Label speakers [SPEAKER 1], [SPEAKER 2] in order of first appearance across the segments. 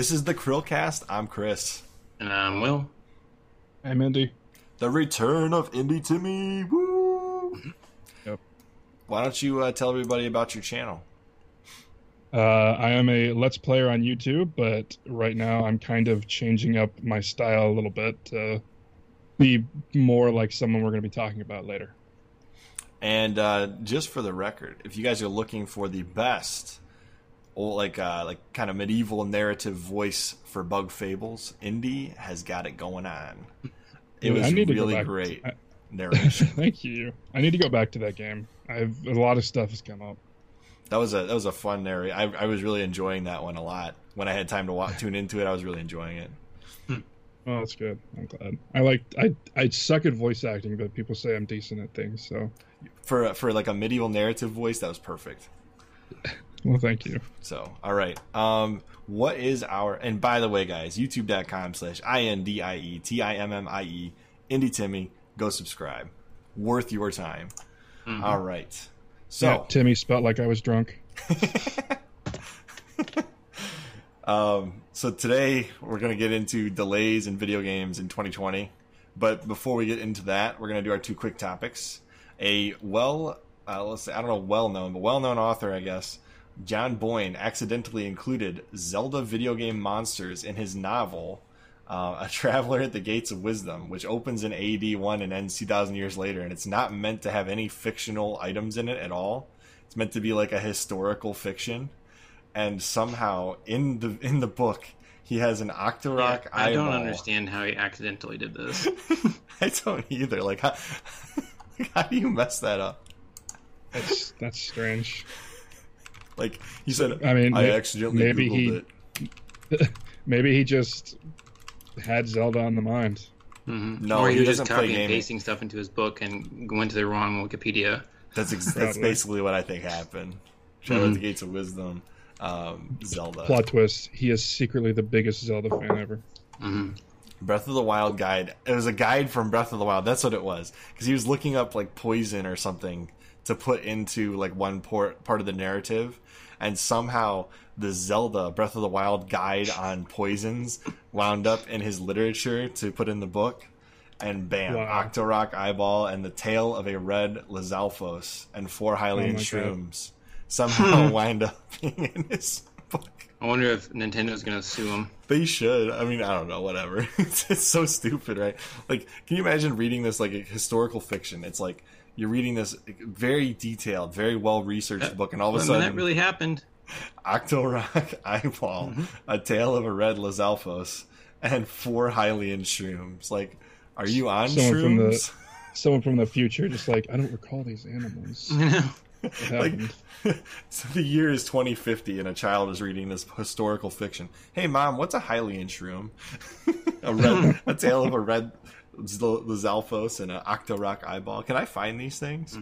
[SPEAKER 1] This is the Chrillcast. I'm Chris.
[SPEAKER 2] And I'm Will.
[SPEAKER 3] I'm Indie.
[SPEAKER 1] The return of IndieTimmie. Woo!
[SPEAKER 3] Yep.
[SPEAKER 1] Why don't you uh, tell everybody about your channel?
[SPEAKER 3] Uh, I am a Let's Player on YouTube, but right now I'm kind of changing up my style a little bit to be more like someone we're going to be talking about later.
[SPEAKER 1] And uh, just for the record, if you guys are looking for the best, old, like uh, like kind of medieval narrative voice for Bug Fables, Indy has got it going on. It was
[SPEAKER 3] to
[SPEAKER 1] really great
[SPEAKER 3] I-
[SPEAKER 1] narration.
[SPEAKER 3] Thank you. I need to go back to that game. I've a lot of stuff has come up.
[SPEAKER 1] That was a that was a fun narration. I, I was really enjoying that one a lot. When I had time to wa tune into it, I was really enjoying it.
[SPEAKER 3] Oh, that's good. I'm glad. I like I I suck at voice acting, but people say I'm decent at things. So,
[SPEAKER 1] For for like a medieval narrative voice, that was perfect.
[SPEAKER 3] Well, thank you.
[SPEAKER 1] So, all right. Um, what is our? And by the way, guys, YouTube.com slash i n d i e t i m m i e IndieTimmie. Go subscribe. Worth your time. All right. So,
[SPEAKER 3] yeah, Timmy spelt like I was drunk.
[SPEAKER 1] um, so today we're gonna get into delays in video games in 2020. But before we get into that, we're gonna do our two quick topics. A well, uh, let's say I don't know, well known, but well known author, I guess. John Boyne accidentally included Zelda video game monsters in his novel, uh, A Traveler at the Gates of Wisdom, which opens in AD 1 and ends 2,000 years later. And it's not meant to have any fictional items in it at all. It's meant to be like a historical fiction. And somehow in the in the book, he has an Octorok
[SPEAKER 2] Yeah, I don't understand how he accidentally did this.
[SPEAKER 1] I don't either. Like, how, how do you mess that up?
[SPEAKER 3] That's that's strange.
[SPEAKER 1] Like, he said,
[SPEAKER 3] I mean,
[SPEAKER 1] I
[SPEAKER 3] may-
[SPEAKER 1] accidentally
[SPEAKER 3] maybe
[SPEAKER 1] Googled
[SPEAKER 3] he-
[SPEAKER 1] it.
[SPEAKER 3] Maybe he just had Zelda on the mind.
[SPEAKER 2] Mhm.
[SPEAKER 1] No,
[SPEAKER 2] or he,
[SPEAKER 1] he
[SPEAKER 2] was just
[SPEAKER 1] doesn't play
[SPEAKER 2] copying and pasting stuff into his book and went to the wrong Wikipedia.
[SPEAKER 1] That's ex- that's basically what I think happened. Travel at
[SPEAKER 2] Mhm.
[SPEAKER 1] the Gates of Wisdom, um, Zelda,
[SPEAKER 3] Plot twist: He is secretly the biggest Zelda fan ever.
[SPEAKER 2] hmm
[SPEAKER 1] Breath of the Wild guide. It was a guide from Breath of the Wild. That's what it was because he was looking up like poison or something to put into like one port, part of the narrative, and somehow the Zelda Breath of the Wild guide on poisons wound up in his literature to put in the book. And bam,
[SPEAKER 3] Wow.
[SPEAKER 1] Octorok eyeball and the tail of a red Lizalfos and four Hylian
[SPEAKER 3] Oh my God.
[SPEAKER 1] shrooms somehow wind up being in his book.
[SPEAKER 2] I wonder if Nintendo's going to sue him.
[SPEAKER 1] They should. I mean, I don't know. Whatever. it's, it's so stupid, right? Like, can you imagine reading this like a historical fiction? It's like you're reading this very detailed, very well researched book, and all of a
[SPEAKER 2] I mean,
[SPEAKER 1] sudden,
[SPEAKER 2] that really happened.
[SPEAKER 1] Octorok eyeball,
[SPEAKER 2] Mm-hmm.
[SPEAKER 1] a Tale of a red Lizalfos, and four Hylian shrooms. Like, are you on
[SPEAKER 3] Someone from the-
[SPEAKER 1] shrooms?
[SPEAKER 3] Someone from the future, just like I don't recall these animals.
[SPEAKER 2] You know?
[SPEAKER 1] Like, so the year is 2050, and a child is reading this historical fiction. Hey, mom, what's a Hylian shroom? a red, a tail of a red Lizalfos and an Octorok eyeball. Can I find these things?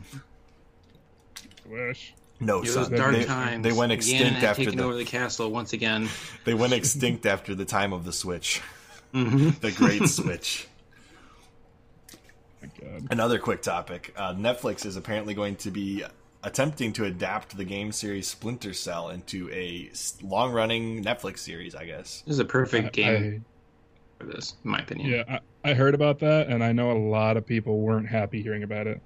[SPEAKER 3] Wish.
[SPEAKER 1] No,
[SPEAKER 2] It was
[SPEAKER 1] son.
[SPEAKER 2] dark
[SPEAKER 1] they,
[SPEAKER 2] times.
[SPEAKER 1] they went extinct
[SPEAKER 2] had
[SPEAKER 1] after the
[SPEAKER 2] over the castle once again.
[SPEAKER 1] they went extinct after the time of the Switch,
[SPEAKER 2] hmm
[SPEAKER 1] the Great Switch.
[SPEAKER 3] God.
[SPEAKER 1] Another quick topic: uh, Netflix is apparently going to be attempting to adapt the game series Splinter Cell into a long-running Netflix series. I guess.
[SPEAKER 2] This is a perfect game
[SPEAKER 3] I,
[SPEAKER 2] for this, in my opinion.
[SPEAKER 3] yeah, I, I heard about that, and I know a lot of people weren't happy hearing about it.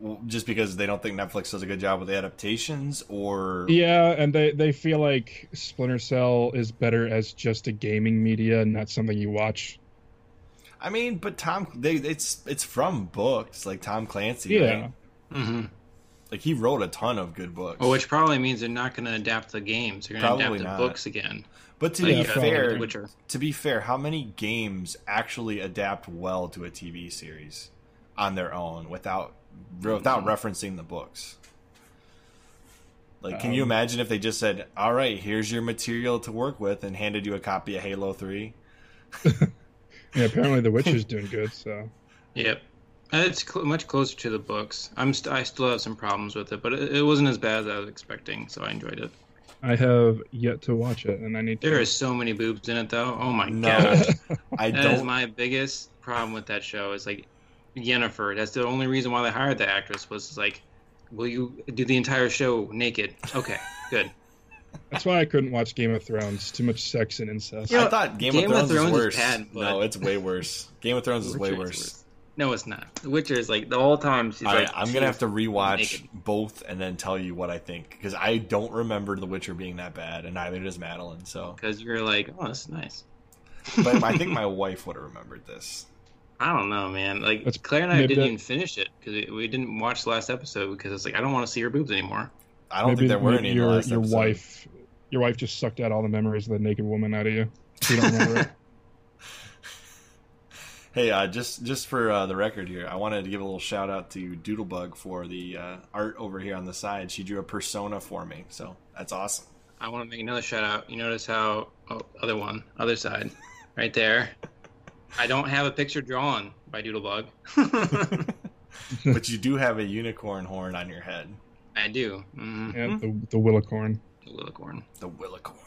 [SPEAKER 1] Well, just because they don't think Netflix does a good job with the adaptations, or
[SPEAKER 3] Yeah, and they they feel like Splinter Cell is better as just a gaming media, and not something you watch.
[SPEAKER 1] I mean, but Tom, they it's it's from books like Tom Clancy.
[SPEAKER 3] Yeah.
[SPEAKER 1] right?
[SPEAKER 2] hmm
[SPEAKER 1] like he wrote a ton of good books.
[SPEAKER 2] Well, which probably means they're not going to adapt the games. They're going to
[SPEAKER 1] Probably
[SPEAKER 2] adapt the
[SPEAKER 1] not.
[SPEAKER 2] books again.
[SPEAKER 1] but to
[SPEAKER 2] Like,
[SPEAKER 1] be
[SPEAKER 3] Yeah,
[SPEAKER 1] fair,
[SPEAKER 2] The Witcher.
[SPEAKER 1] to be fair, how many games actually adapt well to a TV series on their own without without referencing the books? Like, can you
[SPEAKER 3] Um,
[SPEAKER 1] imagine if they just said, "All right, here's your material to work with," and handed you a copy of Halo Three?
[SPEAKER 3] Yeah, apparently The Witcher's doing good, so
[SPEAKER 2] Yep. It's cl- much closer to the books. I'm st- I still have some problems with it, but it, it wasn't as bad as I was expecting, so I enjoyed it.
[SPEAKER 3] I have yet to watch it, and I need to.
[SPEAKER 2] There is so many boobs in it, though. Oh my
[SPEAKER 1] No,
[SPEAKER 2] god,
[SPEAKER 1] I
[SPEAKER 2] that is
[SPEAKER 1] don't.
[SPEAKER 2] my biggest problem with that show. Is like Yennefer. That's the only reason why they hired the actress was like, will you do the entire show naked? Okay, good.
[SPEAKER 3] That's why I couldn't watch Game of Thrones. Too much sex and incest.
[SPEAKER 2] Yeah.
[SPEAKER 1] I thought Game,
[SPEAKER 2] Game
[SPEAKER 1] of
[SPEAKER 2] of
[SPEAKER 1] Thrones,
[SPEAKER 2] Thrones
[SPEAKER 1] was
[SPEAKER 2] is
[SPEAKER 1] worse.
[SPEAKER 2] bad, but-
[SPEAKER 1] No, it's way worse. Game of Thrones is way
[SPEAKER 2] Witcher
[SPEAKER 1] worse.
[SPEAKER 2] No, it's not. The Witcher is like the whole time she's
[SPEAKER 1] All right,
[SPEAKER 2] like.
[SPEAKER 1] I'm gonna have to rewatch
[SPEAKER 2] naked.
[SPEAKER 1] both and then tell you what I think because I don't remember The Witcher being that bad, and neither does Madeline. So,
[SPEAKER 2] because you're like, oh, that's nice.
[SPEAKER 1] but I think my wife would have remembered this.
[SPEAKER 2] I don't know, man. Like
[SPEAKER 3] That's
[SPEAKER 2] Claire and I didn't
[SPEAKER 3] that-
[SPEAKER 2] even finish it because we didn't watch the last episode because it's like I don't want to see her boobs anymore.
[SPEAKER 1] I don't
[SPEAKER 3] Maybe,
[SPEAKER 1] think there were
[SPEAKER 3] maybe
[SPEAKER 1] any in the
[SPEAKER 3] your
[SPEAKER 1] last
[SPEAKER 3] your wife, your wife just sucked out all the memories of the naked woman out of you. You don't remember it.
[SPEAKER 1] Hey, uh, just just for uh, the record here, I wanted to give a little shout out to Doodlebug for the uh, art over here on the side. She drew a persona for me, so that's awesome.
[SPEAKER 2] I want to make another shout out. You notice how oh, other one, other side, right there. I don't have a picture drawn by Doodlebug.
[SPEAKER 1] but you do have a unicorn horn on your head,
[SPEAKER 2] I do. Mm-hmm.
[SPEAKER 3] Yeah, the the willicorn.
[SPEAKER 2] The willicorn.
[SPEAKER 1] the Willicorn.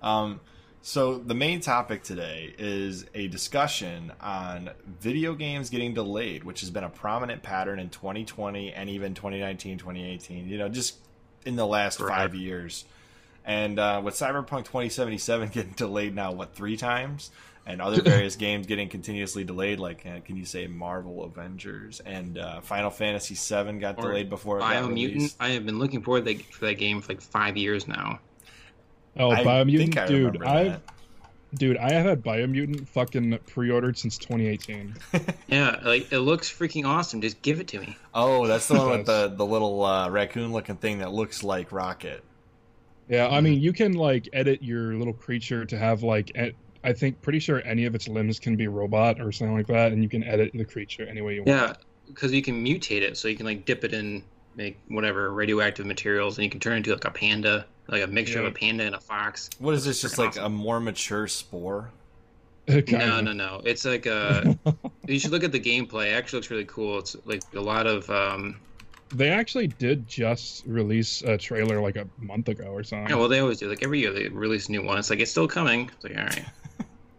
[SPEAKER 1] Um, so the main topic today is a discussion on video games getting delayed, which has been a prominent pattern in 2020 and even 2019, 2018. You know, just in the last five years. And uh, with Cyberpunk 2077 getting delayed now, what three times, and other various games getting continuously delayed, like uh, can you say Marvel Avengers and uh, Final Fantasy VII got
[SPEAKER 2] Or
[SPEAKER 1] delayed before it
[SPEAKER 2] Biomutant. I have been looking forward to for that game for like five years now.
[SPEAKER 3] Oh,
[SPEAKER 1] I
[SPEAKER 3] Biomutant,
[SPEAKER 1] think I
[SPEAKER 3] dude! I've
[SPEAKER 1] that.
[SPEAKER 3] dude, I have had Biomutant fucking pre-ordered since 2018.
[SPEAKER 2] Yeah, like it looks freaking awesome. Just give it to me.
[SPEAKER 1] Oh, that's the one with the the little uh, raccoon looking thing that looks like Rocket.
[SPEAKER 3] Yeah. I mean, you can like edit your little creature to have like, I think, pretty sure any of its limbs can be robot or something like that, and you can edit the creature any way you want.
[SPEAKER 2] Yeah, because you can mutate it, so you can like dip it in make whatever radioactive materials, and you can turn into like a panda, like a mixture
[SPEAKER 3] Yeah.
[SPEAKER 2] of a panda and a fox.
[SPEAKER 1] What is this? Just like
[SPEAKER 2] awesome.
[SPEAKER 1] a more mature spore?
[SPEAKER 3] Kinda.
[SPEAKER 2] No, no, no. It's like a. you should look at the gameplay. It actually looks really cool. It's like a lot of. um
[SPEAKER 3] They actually did just release a trailer like a month ago or something.
[SPEAKER 2] Yeah, well, they always do. Like every year, they release a new one. It's like it's still coming. It's like all right.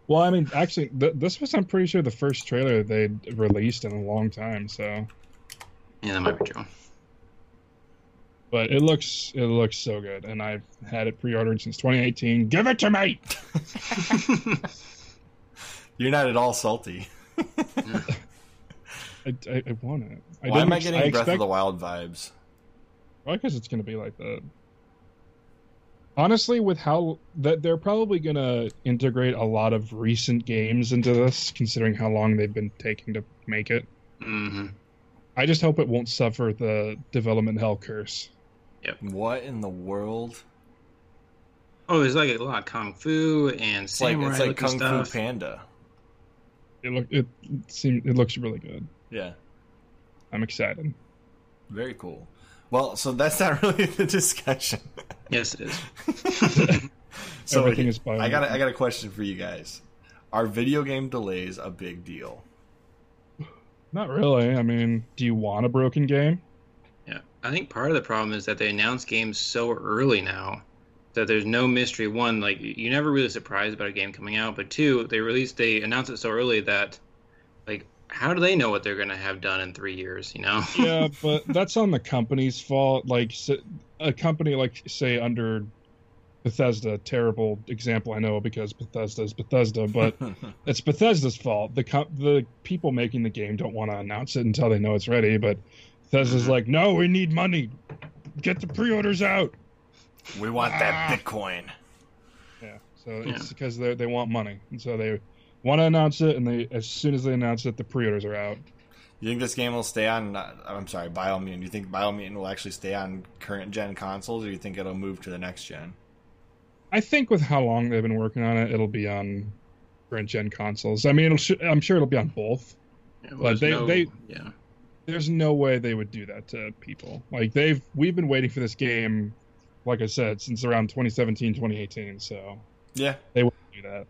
[SPEAKER 3] Well, I mean, actually, th- this was, I'm pretty sure, the first trailer they'd released in a long time. So,
[SPEAKER 2] Yeah, that might be true.
[SPEAKER 3] But it looks, it looks so good, and I've had it pre-ordered since 2018. Give it to me!
[SPEAKER 1] You're not at all salty.
[SPEAKER 3] I, I, I want it. I
[SPEAKER 1] Why am I
[SPEAKER 3] ex-
[SPEAKER 1] getting Breath
[SPEAKER 3] expect,
[SPEAKER 1] of the Wild vibes?
[SPEAKER 3] Probably because it's going to be like that. Honestly, with how that they're probably going to integrate a lot of recent games into this, considering how long they've been taking to make it.
[SPEAKER 2] hmm
[SPEAKER 3] I just hope it won't suffer the development hell curse.
[SPEAKER 1] What in the world?
[SPEAKER 2] Oh, there's like a lot of kung fu and
[SPEAKER 1] It's like it's like Kung
[SPEAKER 2] stuff.
[SPEAKER 1] Fu Panda.
[SPEAKER 3] It look it seems it looks really good.
[SPEAKER 1] Yeah,
[SPEAKER 3] I'm excited.
[SPEAKER 1] very cool. Well, so that's not really the discussion.
[SPEAKER 2] Yes, it is.
[SPEAKER 1] so
[SPEAKER 3] Everything is.
[SPEAKER 1] I got a, I got a question for you guys. Are video game delays a big deal?
[SPEAKER 3] Not really. I mean, do you want a broken game?
[SPEAKER 2] I think part of the problem is that they announce games so early now that there's no mystery. One, like you're never really surprised about a game coming out, but two, they release they announce it so early that, like, how do they know what they're gonna have done in three years? You know?
[SPEAKER 3] yeah, but that's on the company's fault. Like a company like say under Bethesda, terrible example I know because Bethesda is Bethesda, but it's Bethesda's fault. The co- the people making the game don't want to announce it until they know it's ready, but Bethesda's
[SPEAKER 2] Mhm.
[SPEAKER 3] like, "No, we need money. Get the pre-orders out."
[SPEAKER 1] we want that
[SPEAKER 3] Ah.
[SPEAKER 1] Bitcoin.
[SPEAKER 3] Yeah. So it's because they they want money, and so they want to announce it, and they as soon as they announce it, the pre-orders are out.
[SPEAKER 1] You think this game will stay on? uh, I'm sorry, Biomutant. Do you think Biomutant will actually stay on current gen consoles, or do you think it'll move to the next gen?
[SPEAKER 3] I think with how long they've been working on it, it'll be on current gen consoles. I mean, it'll sh- I'm sure it'll be on both.
[SPEAKER 2] Yeah,
[SPEAKER 3] But they-
[SPEAKER 2] no-
[SPEAKER 3] they-
[SPEAKER 2] yeah.
[SPEAKER 3] There's no way they would do that to people. Like they've we've been waiting for this game, like I said, since around 2017, 2018. So
[SPEAKER 1] Yeah,
[SPEAKER 3] they wouldn't do that.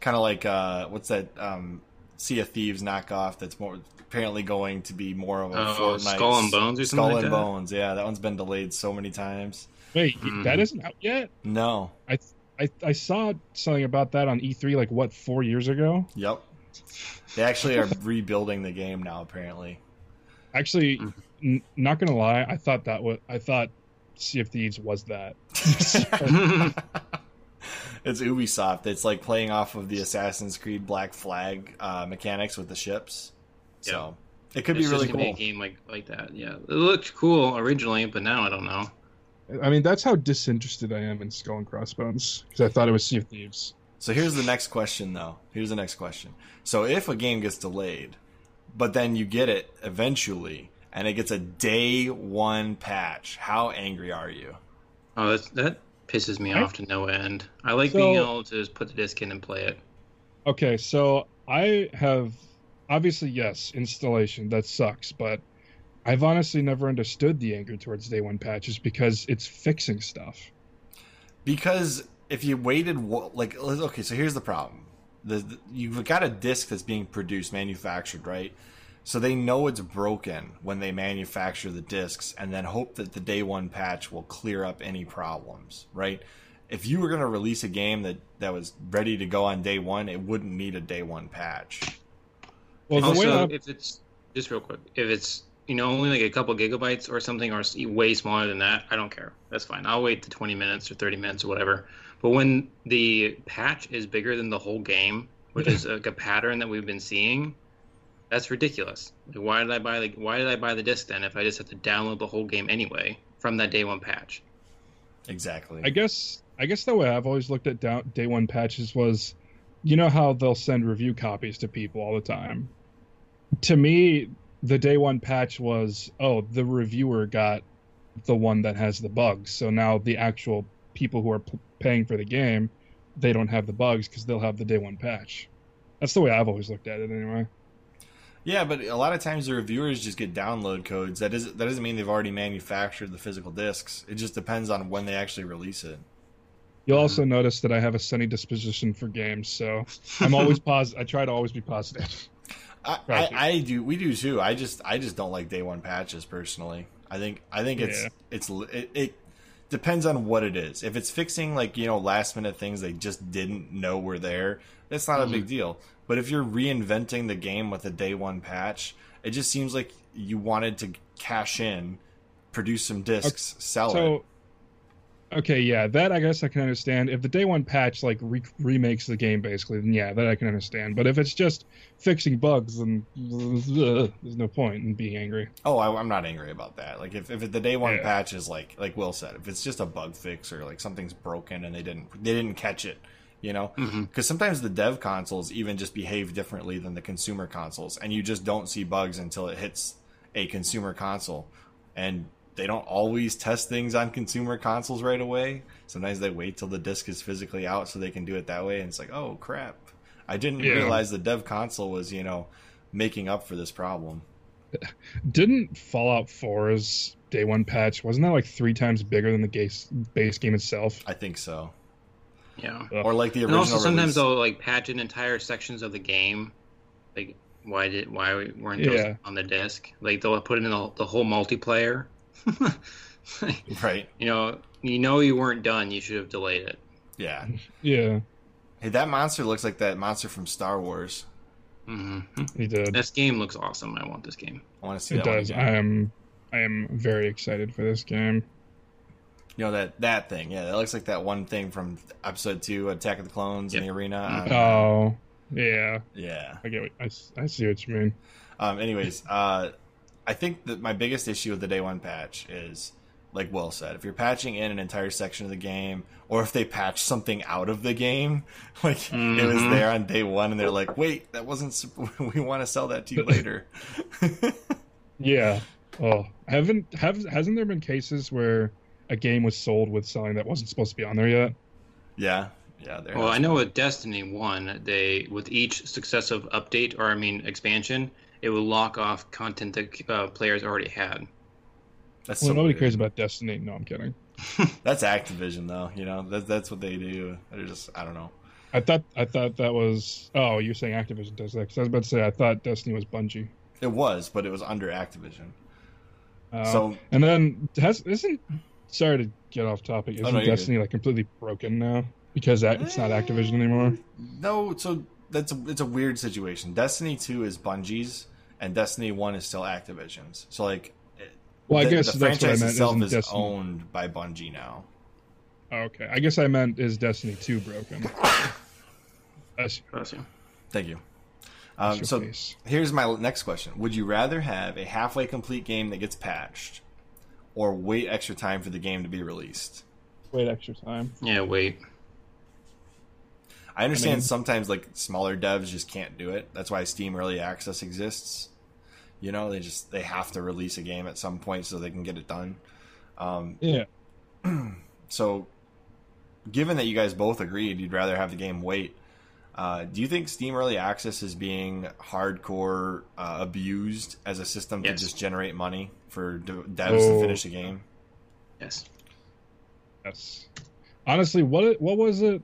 [SPEAKER 1] kind of like uh, what's that? Um, Sea of Thieves knockoff. That's more apparently going to be more of a
[SPEAKER 2] Oh,
[SPEAKER 1] Fortnite
[SPEAKER 2] Skull and Bones or something
[SPEAKER 1] Skull
[SPEAKER 2] like
[SPEAKER 1] and
[SPEAKER 2] that?
[SPEAKER 1] Bones. Yeah, that one's been delayed so many times.
[SPEAKER 3] Wait,
[SPEAKER 2] Mhm.
[SPEAKER 3] that isn't out yet.
[SPEAKER 1] No.
[SPEAKER 3] I I saw something about that on E3 like what four years ago.
[SPEAKER 1] Yep. They actually are rebuilding the game now. Apparently.
[SPEAKER 3] Actually,
[SPEAKER 2] Mhm.
[SPEAKER 3] n- not gonna lie, I thought that was I thought Sea of Thieves was that.
[SPEAKER 1] it's Ubisoft. It's like playing off of the Assassin's Creed Black Flag uh, mechanics with the ships. So it could
[SPEAKER 2] It's
[SPEAKER 1] be really cool.
[SPEAKER 2] Be a game like like that. Yeah, it looked cool originally, but now I don't know.
[SPEAKER 3] I mean, that's how disinterested I am in Skull and Crossbones because I thought it was Sea of Thieves.
[SPEAKER 1] So here's the next question, though. Here's the next question. So if a game gets delayed, but then you get it eventually, and it gets a day one patch, how angry are you?
[SPEAKER 2] Oh, that's, that pisses me
[SPEAKER 3] I-
[SPEAKER 2] off to no end. I like
[SPEAKER 3] So-
[SPEAKER 2] being able to just put the disc in and play it.
[SPEAKER 3] Okay, so I have obviously yes, installation that sucks, but I've honestly never understood the anger towards day one patches because it's fixing stuff.
[SPEAKER 1] Because if you waited, wo- like, okay, so here's the problem: the, the you've got a disc that's being produced, manufactured, right? So they know it's broken when they manufacture the discs, and then hope that the day one patch will clear up any problems, right? If you were going to release a game that that was ready to go on day one, it wouldn't need a day one patch.
[SPEAKER 3] Well, the way
[SPEAKER 2] also, if it's just real quick, if it's you know only like a couple gigabytes or something, or way smaller than that, I don't care. That's fine. I'll wait the 20 minutes or 30 minutes or whatever. But when the patch is bigger than the whole game, which is like a pattern that we've been seeing, that's ridiculous. Like, why did I buy like why did I buy the disc then if I just have to download the whole game anyway from that day one patch?
[SPEAKER 1] Exactly.
[SPEAKER 3] I guess I guess the way I've always looked at down, day one patches was, you know how they'll send review copies to people all the time. To me, the day one patch was, oh, the reviewer got the one that has the bugs, so now the actual people who are p- paying for the game, they don't have the bugs because they'll have the day one patch. That's the way I've always looked at it, anyway.
[SPEAKER 1] Yeah, but a lot of times the reviewers just get download codes. That is that doesn't mean they've already manufactured the physical discs. It just depends on when they actually release it.
[SPEAKER 3] You'll mm-hmm. also notice that I have a sunny disposition for games, so I'm always positive. I try to always be positive.
[SPEAKER 1] I, I, I do. We do too. I just I just don't like day one patches personally. I think I think it's
[SPEAKER 3] Yeah.
[SPEAKER 1] it's it, it depends on what it is. If it's fixing like you know last minute things they just didn't know were there, it's not a big mm-hmm. deal. But if you're reinventing the game with a day one patch, it just seems like you wanted to cash in, produce some discs, sell it.
[SPEAKER 3] So, okay, yeah, that I guess I can understand. If the day one patch like re- remakes the game, basically, then yeah, that I can understand. But if it's just fixing bugs, then ugh, there's no point in being angry.
[SPEAKER 1] Oh, I, I'm not angry about that. Like if, if the day one
[SPEAKER 3] Yeah.
[SPEAKER 1] patch is like like Will said, if it's just a bug fix or like something's broken and they didn't they didn't catch it, you know, because
[SPEAKER 2] Mhm.
[SPEAKER 1] sometimes the dev consoles even just behave differently than the consumer consoles, and you just don't see bugs until it hits a consumer console, and they don't always test things on consumer consoles right away. Sometimes they wait till the disc is physically out so they can do it that way, and it's like, oh crap, I didn't
[SPEAKER 3] Yeah.
[SPEAKER 1] realize the dev console was you know making up for this problem.
[SPEAKER 3] Didn't Fallout 4's day one patch wasn't that like three times bigger than the base base game itself?
[SPEAKER 1] I think so.
[SPEAKER 2] Yeah.
[SPEAKER 1] Or like the original.
[SPEAKER 2] And also sometimes
[SPEAKER 1] release.
[SPEAKER 2] they'll like patch in entire sections of the game. Like why did why weren't those
[SPEAKER 3] Yeah.
[SPEAKER 2] on the disc? Like they'll put it in the, the whole multiplayer.
[SPEAKER 1] right?
[SPEAKER 2] you know, you know you weren't done. You should have delayed it.
[SPEAKER 1] Yeah.
[SPEAKER 3] Yeah,
[SPEAKER 1] Hey, that monster looks like that monster from Star Wars.
[SPEAKER 2] hmm
[SPEAKER 3] he did.
[SPEAKER 2] This game looks awesome. I want this game.
[SPEAKER 1] I want to see
[SPEAKER 3] It
[SPEAKER 1] that
[SPEAKER 3] does.
[SPEAKER 1] again.
[SPEAKER 3] I am. I am very excited for this game.
[SPEAKER 1] You know that that thing? Yeah, that looks like that one thing from Episode Two, Attack of the Clones in the arena.
[SPEAKER 3] Oh, yeah.
[SPEAKER 1] yeah.
[SPEAKER 3] I get. What, I, s- I see what you mean.
[SPEAKER 1] Um. Anyways, uh, I think that my biggest issue with the day one patch is, like Will said, if you're patching in an entire section of the game, or if they patch something out of the game, like it was
[SPEAKER 2] Mhm.
[SPEAKER 1] there on day one, and they're like, "Wait, that wasn't. We want to sell that to you later."
[SPEAKER 3] Yeah. Oh, haven't have hasn't there been cases where a game was sold with something that wasn't supposed to be on there yet?
[SPEAKER 1] yeah. Yeah. There.
[SPEAKER 2] Well, I know with Destiny One, they with each successive update or I mean expansion, it will lock off content that uh, players already had.
[SPEAKER 1] That's
[SPEAKER 3] Well,
[SPEAKER 1] so
[SPEAKER 3] nobody
[SPEAKER 1] weird.
[SPEAKER 3] cares about Destiny. No, I'm kidding.
[SPEAKER 1] That's Activision, though. You know, that's that's what they do. They're just, I don't know.
[SPEAKER 3] I thought I thought that was. Oh, you're saying Activision does that? 'Cause I was about to say I thought Destiny was Bungie.
[SPEAKER 1] It was, but it was under Activision.
[SPEAKER 3] Uh,
[SPEAKER 1] so
[SPEAKER 3] and then has isn't sorry to get off topic. Isn't
[SPEAKER 1] Oh, no, you're
[SPEAKER 3] Destiny like completely broken now because that, it's not Activision anymore?
[SPEAKER 1] no, so that's a, it's a weird situation. Destiny two is Bungie's, and Destiny one is still Activision's. So like,
[SPEAKER 3] Well, I
[SPEAKER 1] the,
[SPEAKER 3] guess
[SPEAKER 1] the
[SPEAKER 3] that's what I
[SPEAKER 1] franchise
[SPEAKER 3] meant.
[SPEAKER 1] itself
[SPEAKER 3] isn't
[SPEAKER 1] is
[SPEAKER 3] Destiny...
[SPEAKER 1] owned by Bungie now.
[SPEAKER 3] Oh, okay, I guess I meant is Destiny two broken? That's,
[SPEAKER 2] Bless you.
[SPEAKER 1] Thank you. Um, so
[SPEAKER 3] face.
[SPEAKER 1] here's my next question: Would you rather have a halfway complete game that gets patched, or wait extra time for the game to be released?
[SPEAKER 3] wait extra time.
[SPEAKER 2] Yeah, wait.
[SPEAKER 1] I understand
[SPEAKER 3] mean-
[SPEAKER 1] sometimes like smaller devs just can't do it. That's why Steam Early Access exists. You know, they just they have to release a game at some point so they can get it done. Um,
[SPEAKER 3] Yeah,
[SPEAKER 1] so, given that you guys both agreed you'd rather have the game wait, uh, do you think Steam Early Access is being hardcore uh, abused as a system
[SPEAKER 2] Yes.
[SPEAKER 1] to just generate money for de- devs to
[SPEAKER 3] Oh.
[SPEAKER 1] finish a game?
[SPEAKER 2] Yes.
[SPEAKER 3] yes. Honestly, what what was it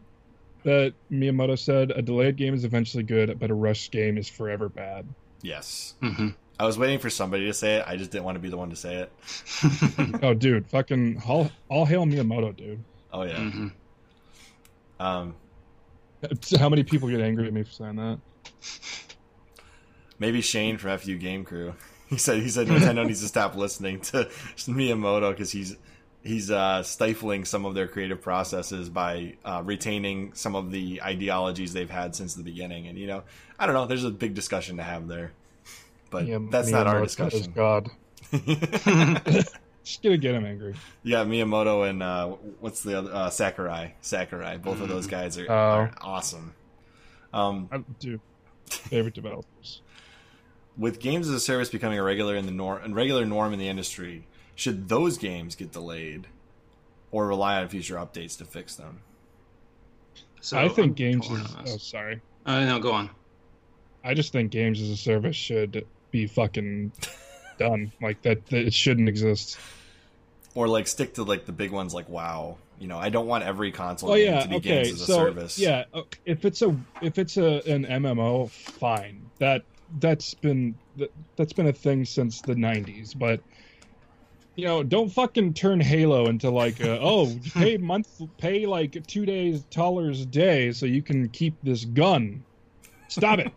[SPEAKER 3] that Miyamoto said? A delayed game is eventually good, but a rushed game is forever bad.
[SPEAKER 1] Yes.
[SPEAKER 2] hmm
[SPEAKER 1] I was waiting for somebody to say it. I just didn't want to be the one to say it.
[SPEAKER 3] Oh, dude, fucking all, all hail Miyamoto, dude.
[SPEAKER 1] Oh yeah.
[SPEAKER 2] hmm
[SPEAKER 1] Um,
[SPEAKER 3] How many people get angry at me for saying that?
[SPEAKER 1] maybe Shane from FU Game Crew. He said he said Nintendo needs to stop listening to Miyamoto because he's he's uh, stifling some of their creative processes by uh, retaining some of the ideologies they've had since the beginning. And you know, I don't know. There's a big discussion to have there, but
[SPEAKER 3] Miyam-
[SPEAKER 1] that's not our discussion.
[SPEAKER 3] God. Just gonna get him angry.
[SPEAKER 1] Yeah, Miyamoto and uh, what's the other uh, Sakurai? Sakurai. Both of those guys are,
[SPEAKER 3] Oh.
[SPEAKER 1] are awesome. Um,
[SPEAKER 3] I, dude, favorite developers.
[SPEAKER 1] with games as a service becoming a regular in the norm, a regular norm in the industry, should those games get delayed, or rely on future updates to fix them?
[SPEAKER 2] So
[SPEAKER 3] I think
[SPEAKER 2] I'm
[SPEAKER 3] games is. Oh, sorry.
[SPEAKER 2] Uh, no, go on.
[SPEAKER 3] I just think games as a service should be fucking done. Like that, that it shouldn't exist.
[SPEAKER 1] Or like stick to like the big ones, like WoW. You know, I don't want every console
[SPEAKER 3] Oh
[SPEAKER 1] game
[SPEAKER 3] yeah,
[SPEAKER 1] to be
[SPEAKER 3] okay.
[SPEAKER 1] games as a
[SPEAKER 3] So
[SPEAKER 1] service.
[SPEAKER 3] yeah, uh, if it's a if it's a an MMO, fine. That that's been that, that's been a thing since the '90s. But you know, don't fucking turn Halo into like a, oh, pay month, pay like two days dollars a day so you can keep this gun. Stop it.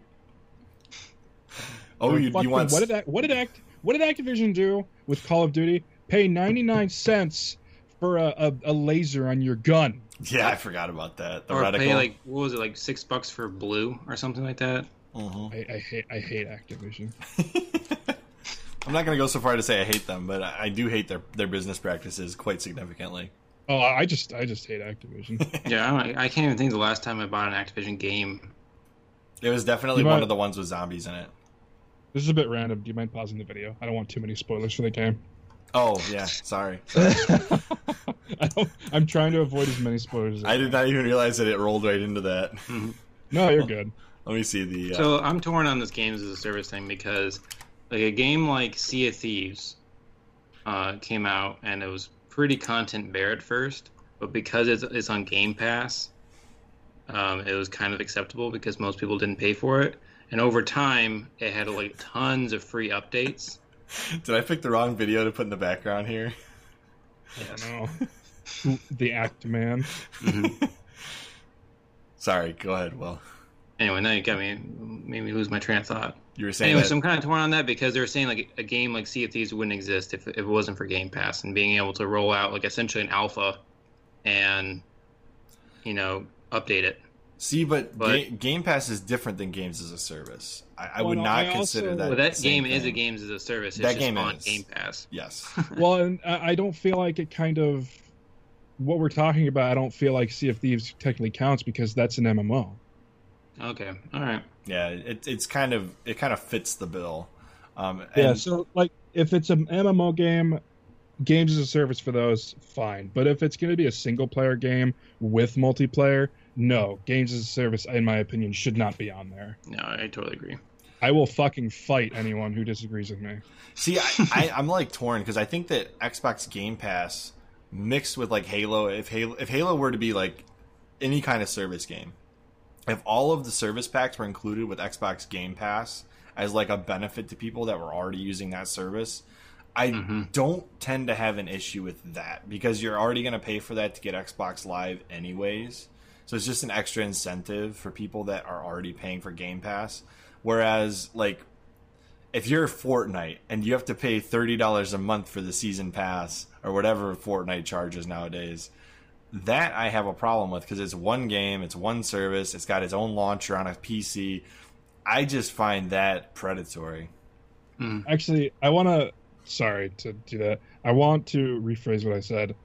[SPEAKER 1] Oh,
[SPEAKER 3] Or
[SPEAKER 1] you, you
[SPEAKER 3] fucking-
[SPEAKER 1] want
[SPEAKER 3] what did that? what did Act what did Activision do with Call of Duty? Pay 99 cents for a, a, a laser on your gun.
[SPEAKER 1] Yeah, I forgot about that. The
[SPEAKER 2] or
[SPEAKER 1] reticle.
[SPEAKER 2] pay like what was it like six bucks for blue or something like that?
[SPEAKER 1] Mhm.
[SPEAKER 3] I, I hate I hate Activision.
[SPEAKER 1] I'm not gonna go so far to say I hate them, but I, I do hate their their business practices quite significantly.
[SPEAKER 3] Oh, I just I just hate Activision.
[SPEAKER 2] Yeah, I, I can't even think the last time I bought an Activision game.
[SPEAKER 1] It was definitely
[SPEAKER 3] You
[SPEAKER 1] one of the ones with zombies in it.
[SPEAKER 3] this is a bit random. Do you mind pausing the video? I don't want too many spoilers for the game.
[SPEAKER 1] Oh yeah, sorry.
[SPEAKER 3] I don't, I'm trying to avoid as many spoilers. As
[SPEAKER 1] I did not even realize that it rolled right into that.
[SPEAKER 3] No, you're good.
[SPEAKER 1] Let me see the. Uh,
[SPEAKER 2] So I'm torn on this games as a service thing because like a game like Sea of Thieves uh, came out and it was pretty content bare at first, but because it's, it's on Game Pass, um, it was kind of acceptable because most people didn't pay for it. And over time, it had like tons of free updates.
[SPEAKER 1] did I pick the wrong video to put in the background here?
[SPEAKER 3] I know. the Act Man.
[SPEAKER 1] Sorry, go ahead. Well,
[SPEAKER 2] Anyway, now you got me made me lose my train of thought.
[SPEAKER 1] you were saying
[SPEAKER 2] Anyway,
[SPEAKER 1] that.
[SPEAKER 2] so I'm kind of torn on that because they were saying like a game like Sea of Thieves wouldn't exist if, if it wasn't for Game Pass and being able to roll out like essentially an alpha and you know update it.
[SPEAKER 1] See, but,
[SPEAKER 2] But-
[SPEAKER 1] Ga- Game Pass is different than games as a service. I, I
[SPEAKER 3] Well,
[SPEAKER 1] would not
[SPEAKER 3] I
[SPEAKER 1] consider
[SPEAKER 3] also-
[SPEAKER 1] that.
[SPEAKER 2] But that
[SPEAKER 1] the same
[SPEAKER 2] game is a games as a service. It's
[SPEAKER 1] That
[SPEAKER 2] just
[SPEAKER 1] game
[SPEAKER 2] on
[SPEAKER 1] is.
[SPEAKER 2] Game Pass.
[SPEAKER 1] Yes.
[SPEAKER 3] Well, and I I don't feel like it kind of what we're talking about. I don't feel like Sea of Thieves technically counts because that's an MMO.
[SPEAKER 2] Okay, all right.
[SPEAKER 1] yeah, it, it's kind of it kind of fits the bill. Um,
[SPEAKER 3] Yeah, so like if it's an MMO game, games as a service for those, fine. But if it's going to be a single player game with multiplayer, no, games as a service, in my opinion, should not be on there.
[SPEAKER 2] No, I totally agree.
[SPEAKER 3] I will fucking fight anyone who disagrees with me.
[SPEAKER 1] See, I, I, I'm like torn because I think that Xbox Game Pass mixed with like Halo, if Halo, if Halo were to be like any kind of service game, if all of the service packs were included with Xbox Game Pass as like a benefit to people that were already using that service, I
[SPEAKER 2] Mhm.
[SPEAKER 1] don't tend to have an issue with that because you're already going to pay for that to get Xbox Live anyways. So it's just an extra incentive for people that are already paying for Game Pass. Whereas, like, if you're Fortnite and you have to pay thirty dollars a month for the season pass or whatever Fortnite charges nowadays, that I have a problem with because it's one game, it's one service, it's got its own launcher on a PC. I just find that predatory.
[SPEAKER 2] Mm.
[SPEAKER 3] Actually, I want to. Sorry to do that. I want to rephrase what I said.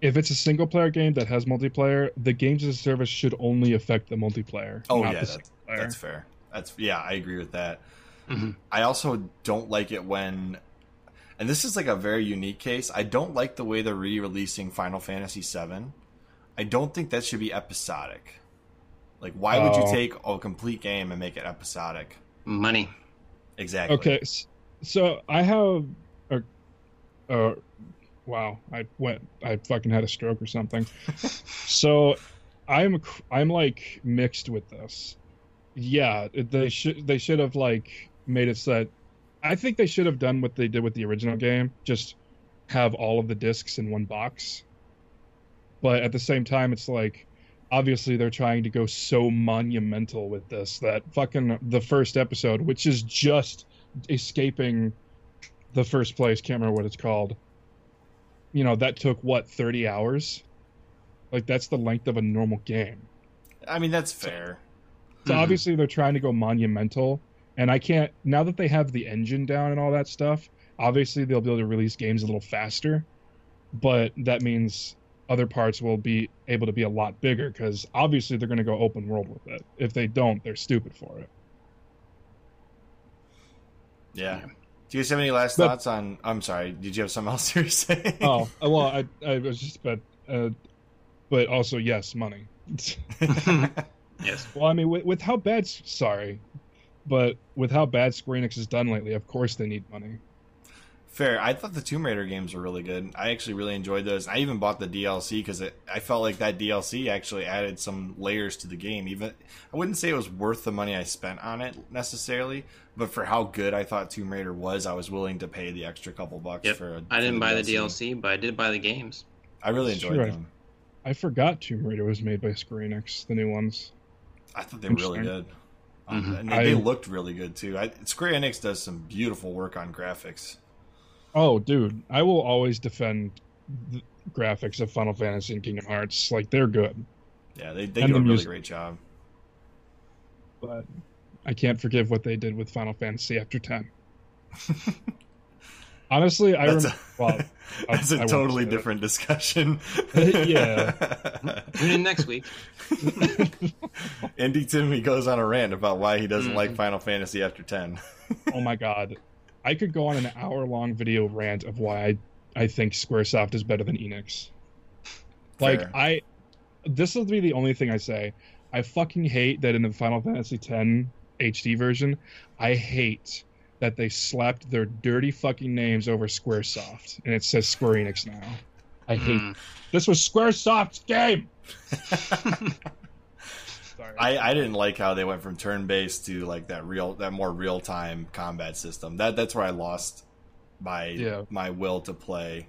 [SPEAKER 3] If it's a single player game that has multiplayer, the games as a service should only affect the multiplayer.
[SPEAKER 1] Oh
[SPEAKER 3] not
[SPEAKER 1] yeah,
[SPEAKER 3] the
[SPEAKER 1] that, that's fair. That's yeah, I agree with that.
[SPEAKER 2] Mhm.
[SPEAKER 1] I also don't like it when, and this is like a very unique case. I don't like the way they're re-releasing Final Fantasy VII. I don't think that should be episodic. Like, why would you
[SPEAKER 3] Oh.
[SPEAKER 1] take a complete game and make it episodic?
[SPEAKER 2] Money.
[SPEAKER 1] Exactly.
[SPEAKER 3] Okay, so I have a, uh, wow, I went, I fucking had a stroke or something. so I'm, I'm like mixed with this. Yeah, they should, they should have like made it so that, I think they should have done what they did with the original game, just have all of the discs in one box. But at the same time, it's like, obviously they're trying to go so monumental with this that fucking the first episode, which is just escaping the first place, can't remember what it's called. You know, that took what, 30 hours? Like that's the length of a normal game.
[SPEAKER 1] I mean, that's fair.
[SPEAKER 3] So
[SPEAKER 2] Mhm.
[SPEAKER 3] obviously they're trying to go monumental, and I can't now that they have the engine down and all that stuff. Obviously they'll be able to release games a little faster, but that means other parts will be able to be a lot bigger because obviously they're going to go open world with it. If they don't, they're stupid for it.
[SPEAKER 1] Yeah.
[SPEAKER 2] Yeah.
[SPEAKER 1] Do you guys have any last
[SPEAKER 3] But-
[SPEAKER 1] thoughts on? I'm sorry. Did you have something else you were saying?
[SPEAKER 3] Oh well, I I was just but uh, but also yes, money.
[SPEAKER 2] Yes.
[SPEAKER 3] well, I mean with, with how bad sorry, but with how bad Square Enix has done lately, of course they need money.
[SPEAKER 1] Fair. I thought the Tomb Raider games were really good. I actually really enjoyed those. I even bought the DLC because I felt like that DLC actually added some layers to the game. Even I wouldn't say it was worth the money I spent on it necessarily, but for how good I thought Tomb Raider was, I was willing to pay the extra couple bucks
[SPEAKER 2] Yep.
[SPEAKER 1] for. A,
[SPEAKER 2] I didn't
[SPEAKER 1] for
[SPEAKER 2] buy the DLC, but I did buy the games.
[SPEAKER 1] I really enjoyed
[SPEAKER 3] Sure.
[SPEAKER 1] them.
[SPEAKER 3] I forgot Tomb Raider was made by Square Enix, the new ones.
[SPEAKER 1] I thought they were really good.
[SPEAKER 2] Mhm.
[SPEAKER 1] and they, they looked really good too. I, Square Enix does some beautiful work on graphics.
[SPEAKER 3] Oh, dude, I will always defend the graphics of Final Fantasy and Kingdom Hearts. Like they're good,
[SPEAKER 1] Yeah, they, they
[SPEAKER 3] And
[SPEAKER 1] do a
[SPEAKER 3] the
[SPEAKER 1] really
[SPEAKER 3] music.
[SPEAKER 1] great job.
[SPEAKER 3] but I can't forgive what they did with Final Fantasy after ten. Honestly, I
[SPEAKER 1] That's
[SPEAKER 3] remember.
[SPEAKER 1] a,
[SPEAKER 3] well,
[SPEAKER 1] that's
[SPEAKER 3] I
[SPEAKER 1] a totally
[SPEAKER 3] say that.
[SPEAKER 1] different discussion.
[SPEAKER 3] Yeah.
[SPEAKER 2] Tune in next week.
[SPEAKER 1] Andy Timmy goes on a rant about why he doesn't
[SPEAKER 2] Mhm.
[SPEAKER 1] like Final Fantasy after 10.
[SPEAKER 3] oh my god, I could go on an hour-long video rant of why I I think SquareSoft is better than Enix. Like
[SPEAKER 1] Fair.
[SPEAKER 3] I, this will be the only thing I say. I fucking hate that in the Final Fantasy X HD version, I hate that they slapped their dirty fucking names over SquareSoft and it says Square Enix now. I hate
[SPEAKER 2] Mm.
[SPEAKER 3] this was SquareSoft's game. Sorry.
[SPEAKER 1] I, I didn't like how they went from turn based to like that real that more real time combat system. That that's where I lost my
[SPEAKER 3] Yeah.
[SPEAKER 1] my will to play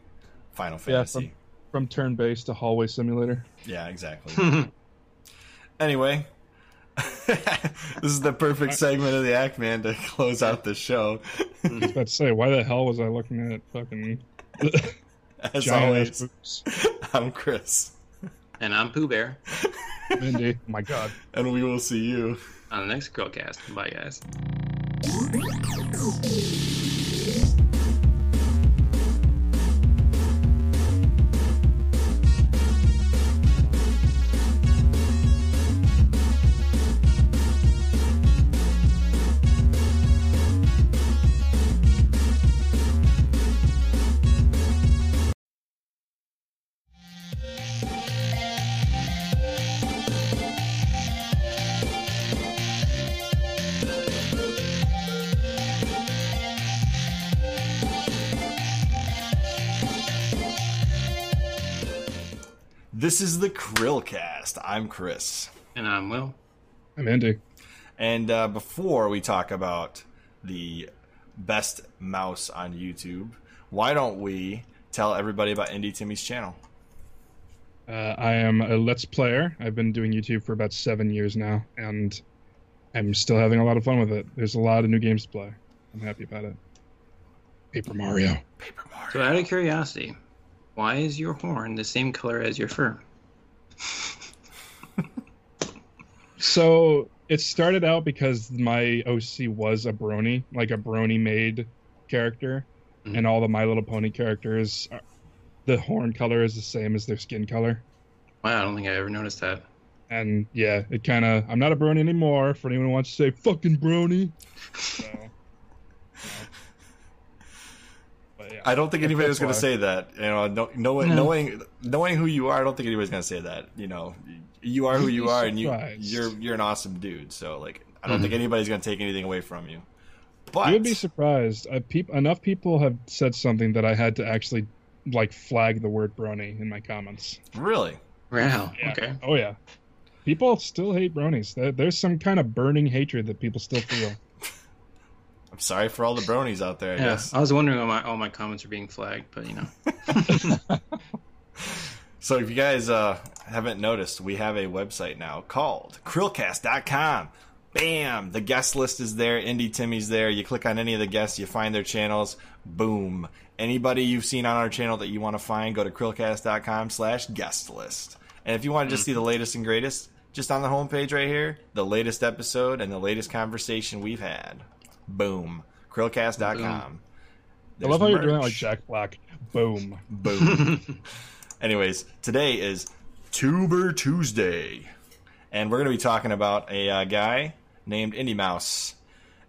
[SPEAKER 1] Final
[SPEAKER 3] Yeah,
[SPEAKER 1] Fantasy.
[SPEAKER 3] From turn-based to hallway simulator.
[SPEAKER 1] Yeah, exactly. anyway, this is the perfect segment of the Act Man to close out the show.
[SPEAKER 3] I was about to say, why the hell was I looking at fucking
[SPEAKER 1] As
[SPEAKER 3] giant
[SPEAKER 1] always,
[SPEAKER 3] boobs?
[SPEAKER 1] I'm Chris,
[SPEAKER 2] and I'm Pooh Bear
[SPEAKER 3] Mindy. Oh my god.
[SPEAKER 1] and we will see you.
[SPEAKER 2] on the next Girlcast. Bye, guys.
[SPEAKER 1] This is the Chrillcast. I'm Chris.
[SPEAKER 2] And I'm Will.
[SPEAKER 3] I'm Andy.
[SPEAKER 1] And uh, before we talk about the best mouse on YouTube, why don't we tell everybody about IndieTimmie's channel?
[SPEAKER 3] Uh, I am a Let's Player. I've been doing YouTube for about seven years now, and I'm still having a lot of fun with it. There's a lot of new games to play. I'm happy about it. Paper Mario.
[SPEAKER 1] Paper Mario.
[SPEAKER 2] So, out of curiosity, why is your horn the same color as your fur?
[SPEAKER 3] So it started out because my OC was a brony, like a brony made character,
[SPEAKER 2] Mhm.
[SPEAKER 3] and all the My Little Pony characters, are, the horn color is the same as their skin color.
[SPEAKER 2] Wow, I don't think I ever noticed that.
[SPEAKER 3] And yeah, it kind of. I'm not a brony anymore. For anyone who wants to say fucking brony. So, you know. But yeah.
[SPEAKER 1] I don't think anybody was going to say that. You know, no, knowing
[SPEAKER 2] No.
[SPEAKER 1] knowing knowing who you are, I don't think anybody's going to say that. You know, you are who
[SPEAKER 3] You'd
[SPEAKER 1] you
[SPEAKER 3] be
[SPEAKER 1] are, and you you're you're an awesome dude. So like, I don't
[SPEAKER 2] Mhm.
[SPEAKER 1] think anybody's going to take anything away from you. But
[SPEAKER 3] You would be surprised. Uh, peop- enough people have said something that I had to actually like flag the word brony in my comments.
[SPEAKER 1] really,
[SPEAKER 2] Wow.
[SPEAKER 3] Yeah.
[SPEAKER 2] Okay.
[SPEAKER 3] Oh yeah. People still hate bronies. There, there's some kind of burning hatred that people still feel.
[SPEAKER 1] I'm sorry for all the bronies out there. I
[SPEAKER 2] Yeah.
[SPEAKER 1] guess.
[SPEAKER 2] I was wondering why my, all my comments are being flagged, but you know.
[SPEAKER 1] So if you guys uh, haven't noticed, we have a website now called Chrillcast.com. Bam! The guest list is there. IndieTimmie's there. You click on any of the guests, you find their channels. Boom. Anybody you've seen on our channel that you want to find, go to Chrillcast.com slash guest list. And if you want to just see the latest and greatest, just on the homepage right here, the latest episode and the latest conversation we've had. Boom. Chrillcast.com.
[SPEAKER 3] I love how you're doing that like. Jack Black. Boom.
[SPEAKER 1] Boom. Anyways, today is Tuber Tuesday, and we're going to be talking about a uh, guy named Indeimaus.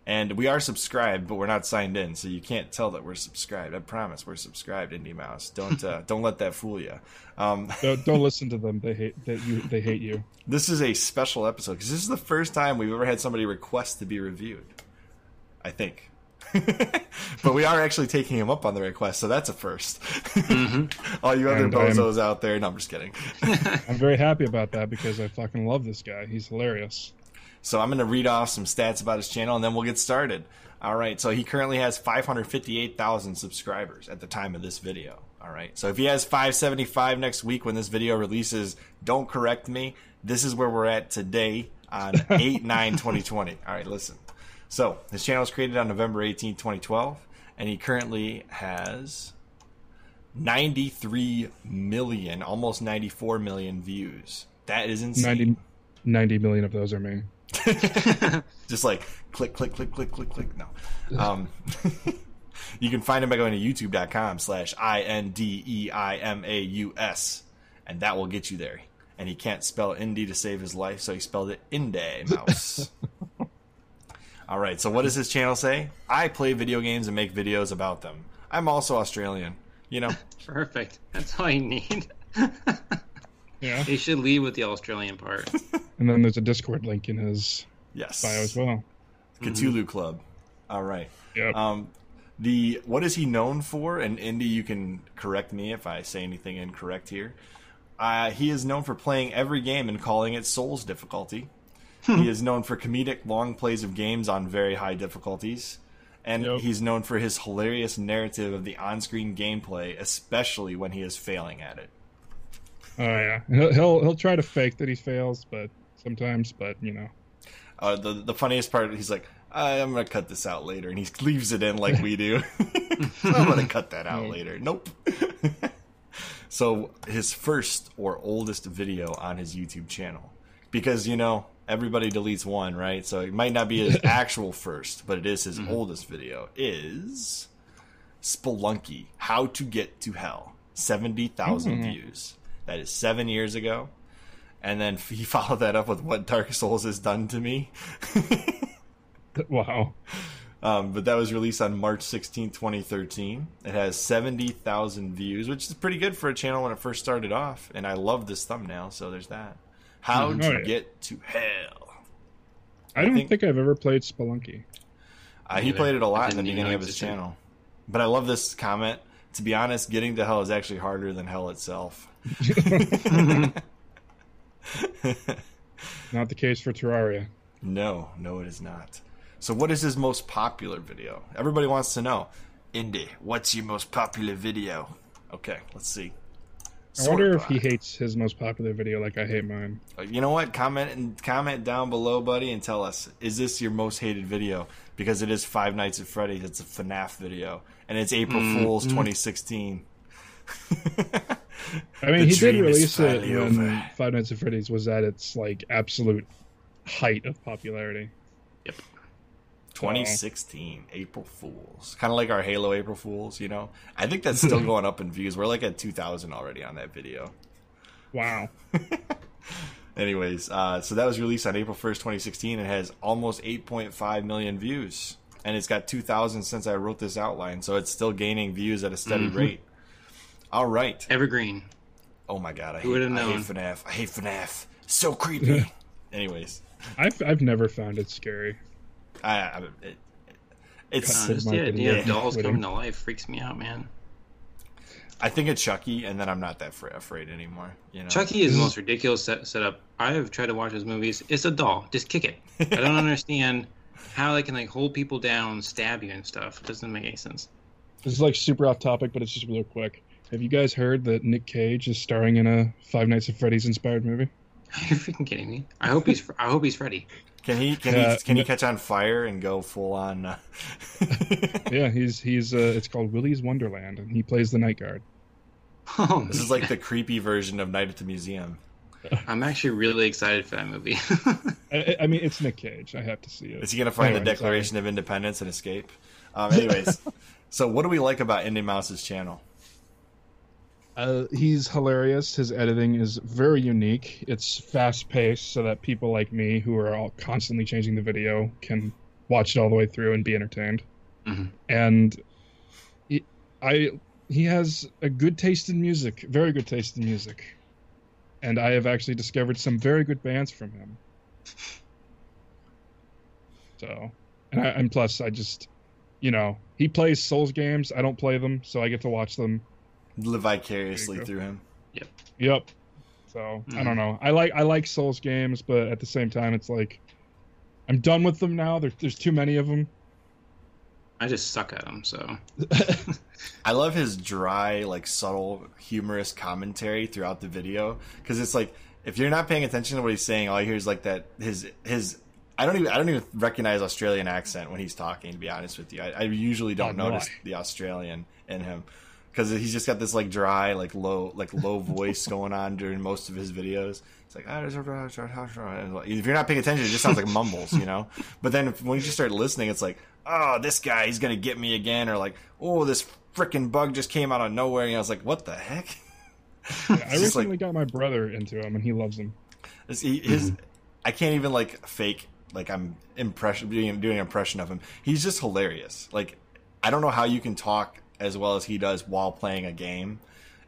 [SPEAKER 1] And we are subscribed, but we're not signed in, so you can't tell that we're subscribed. I promise, we're subscribed, Indeimaus. Don't uh, don't let that fool you. Um,
[SPEAKER 3] Don't, don't listen to them. They hate that you. They hate you.
[SPEAKER 1] this is a special episode because this is the first time we've ever had somebody request to be reviewed. I think. but we are actually taking him up on the request, so that's a 1st mm-hmm. All you other
[SPEAKER 3] And I'm-
[SPEAKER 1] bozos out there, no, I'm just kidding.
[SPEAKER 3] I'm very happy about that because I fucking love this guy. He's hilarious.
[SPEAKER 1] So I'm going to read off some stats about his channel and then we'll get started. All right. So he currently has 558,000 subscribers at the time of this video. All right. So if he has 575 next week when this video releases, don't correct me. This is where we're at today on 8 9 2020. All right. Listen. So his channel was created on November 18, 2012, and he currently has 93 million, almost 94 million views. That is insane.
[SPEAKER 3] 90, 90 million of those are me.
[SPEAKER 1] just like click, click, click, click, click, click. No. Um, you can find him by going to youtube.com slash I N D E I M A U S, and that will get you there. And he can't spell indie to save his life, so he spelled it Indeimaus. All right, so what does his channel say? I play video games and make videos about them. I'm also Australian. You know,
[SPEAKER 2] Perfect. That's all you need.
[SPEAKER 3] Yeah.
[SPEAKER 2] He should lead with the Australian part.
[SPEAKER 3] And then there's a Discord link in his
[SPEAKER 1] yes.
[SPEAKER 3] bio as well.
[SPEAKER 1] Cthulhu Club. All right.
[SPEAKER 3] Yep.
[SPEAKER 1] Um, the what is he known for? And Indie, you can correct me if I say anything incorrect here. Uh, he is known for playing every game and calling it Souls difficulty. He is known for comedic long plays of games on very high difficulties, and
[SPEAKER 3] Yep.
[SPEAKER 1] he's known for his hilarious narrative of the on-screen gameplay, especially when he is failing at it.
[SPEAKER 3] oh yeah. He'll, he'll he'll try to fake that he fails, but sometimes, but you know.
[SPEAKER 1] Uh, the the funniest part, he's like, "I'm gonna cut this out later," and he leaves it in like we do. I'm gonna cut that out later. Nope. so his first or oldest video on his YouTube channel, because you know everybody deletes one, right? So it might not be his actual first, but it is his oldest video. Is Spelunky: How to Get to Hell? Seventy thousand
[SPEAKER 3] Mm.
[SPEAKER 1] views. That is seven years ago. And then he followed that up with what Dark Souls has done to me.
[SPEAKER 3] Wow.
[SPEAKER 1] Um, but that was released on March 16, 2013. It has 70,000 views, which is pretty good for a channel when it first started off. And I love this thumbnail, so there's that. How
[SPEAKER 3] Mhm.
[SPEAKER 1] to
[SPEAKER 3] Oh, yeah.
[SPEAKER 1] get to hell.
[SPEAKER 3] I don't
[SPEAKER 1] think-
[SPEAKER 3] think, I've ever played Spelunky.
[SPEAKER 1] Uh, he played it a lot in the beginning of his
[SPEAKER 2] existed.
[SPEAKER 1] channel. But I love this comment. To be honest, getting to hell is actually harder than hell itself.
[SPEAKER 3] Not the case for Terraria.
[SPEAKER 1] No, no, it is not. So, what is his most popular video? Everybody wants to know. Indie, what's your most popular video? Okay, let's see.
[SPEAKER 3] I wonder if he hates his most popular video like I hate mine.
[SPEAKER 1] Uh, You know what? Comment and comment down below, buddy, and tell us: Is this your most hated video? because it is Five Nights at Freddy's. It's a FNAF video, and it's April
[SPEAKER 2] Mm,
[SPEAKER 1] Fool's
[SPEAKER 2] mm.
[SPEAKER 1] 2016.
[SPEAKER 3] I mean,
[SPEAKER 1] The
[SPEAKER 3] he did
[SPEAKER 1] dream
[SPEAKER 3] release it
[SPEAKER 1] finally
[SPEAKER 3] when
[SPEAKER 1] over.
[SPEAKER 3] Five Nights at Freddy's was at its like absolute height of popularity.
[SPEAKER 1] 2016 April Fools, kind of like our Halo April Fools. You know, I think that's still going up in views. We're like at 2,000 already on that video.
[SPEAKER 3] Wow.
[SPEAKER 1] Anyways, uh, so that was released on April 1st, 2016. It has almost 8.5 million views. And it's got 2,000 since I wrote this outline. So it's still gaining views at a steady
[SPEAKER 2] Mhm.
[SPEAKER 1] rate. All right.
[SPEAKER 2] Evergreen.
[SPEAKER 1] Oh my god, I
[SPEAKER 2] Who
[SPEAKER 1] hate,
[SPEAKER 2] would've
[SPEAKER 1] I hate
[SPEAKER 2] known?
[SPEAKER 1] FNAF. I hate FNAF. So creepy. Anyways,
[SPEAKER 3] I've I've never found it scary.
[SPEAKER 1] I, I it, it's.
[SPEAKER 3] Cut
[SPEAKER 2] Uh, just the idea of dolls coming to life freaks me out, man.
[SPEAKER 1] I think it's Chucky, and then I'm not that fra- afraid anymore. You know,
[SPEAKER 2] Chucky is the most ridiculous set, setup. I have tried to watch his movies. It's a doll. Just kick it. I don't understand how they can like hold people down, stab you and stuff. It doesn't make any sense.
[SPEAKER 3] This is like super off topic, but it's just real quick. Have you guys heard that Nick Cage is starring in a Five Nights at Freddy's inspired movie?
[SPEAKER 2] Are you freaking kidding me? I hope he's. I hope he's Freddy.
[SPEAKER 1] Can he can
[SPEAKER 3] Uh,
[SPEAKER 1] he can he catch on fire and go full on? Uh...
[SPEAKER 3] Yeah, he's he's uh, it's called Willy's Wonderland, and he plays the night guard.
[SPEAKER 2] Oh,
[SPEAKER 1] This is like the creepy version of Night at the Museum.
[SPEAKER 2] I'm actually really excited for that movie.
[SPEAKER 3] I, I mean, it's Nick Cage. I have to see it.
[SPEAKER 1] Is he gonna find the
[SPEAKER 3] Anyway,
[SPEAKER 1] Declaration of Independence and escape? Um, anyways, so what do we like about Indeimaus's channel?
[SPEAKER 3] Uh, he's hilarious. His editing is very unique. It's fast paced, so that people like me, who are all constantly changing the video, can watch it all the way through and be entertained.
[SPEAKER 2] Mhm.
[SPEAKER 3] And he, I, he has a good taste in music, very good taste in music. And I have actually discovered some very good bands from him. So, and, I, and plus, I just, you know, he plays Souls games. I don't play them, so I get to watch them
[SPEAKER 1] Live vicariously
[SPEAKER 3] There you go.
[SPEAKER 1] through him.
[SPEAKER 3] Yep. Yep. So I
[SPEAKER 2] Mhm.
[SPEAKER 3] don't know. I like I like Souls games, but at the same time, it's like I'm done with them now. There, there's too many of them.
[SPEAKER 2] I just suck at them. So
[SPEAKER 1] I love his dry, like subtle, humorous commentary throughout the video because it's like if you're not paying attention to what he's saying, all you hear is like that his his. I don't even I don't even recognize Australian accent when he's talking. To be honest with you, I, I usually don't
[SPEAKER 3] Oh,
[SPEAKER 1] notice
[SPEAKER 3] why?
[SPEAKER 1] the Australian in him because he's just got this like dry, like low, like low voice going on during most of his videos. It's like "Ah, if you're not paying attention, it just sounds like mumbles, you know. But then when you just start listening, it's like, oh, this guy, he's gonna get me again, or like, oh, this freaking bug just came out of nowhere, and I was like, what the heck?
[SPEAKER 3] I recently
[SPEAKER 1] like
[SPEAKER 3] got my brother into him, and he loves
[SPEAKER 1] him. he- his, I can't even like fake like I'm impression doing doing an impression of him. He's just hilarious. Like I don't know how you can talk as well as he does while playing a game.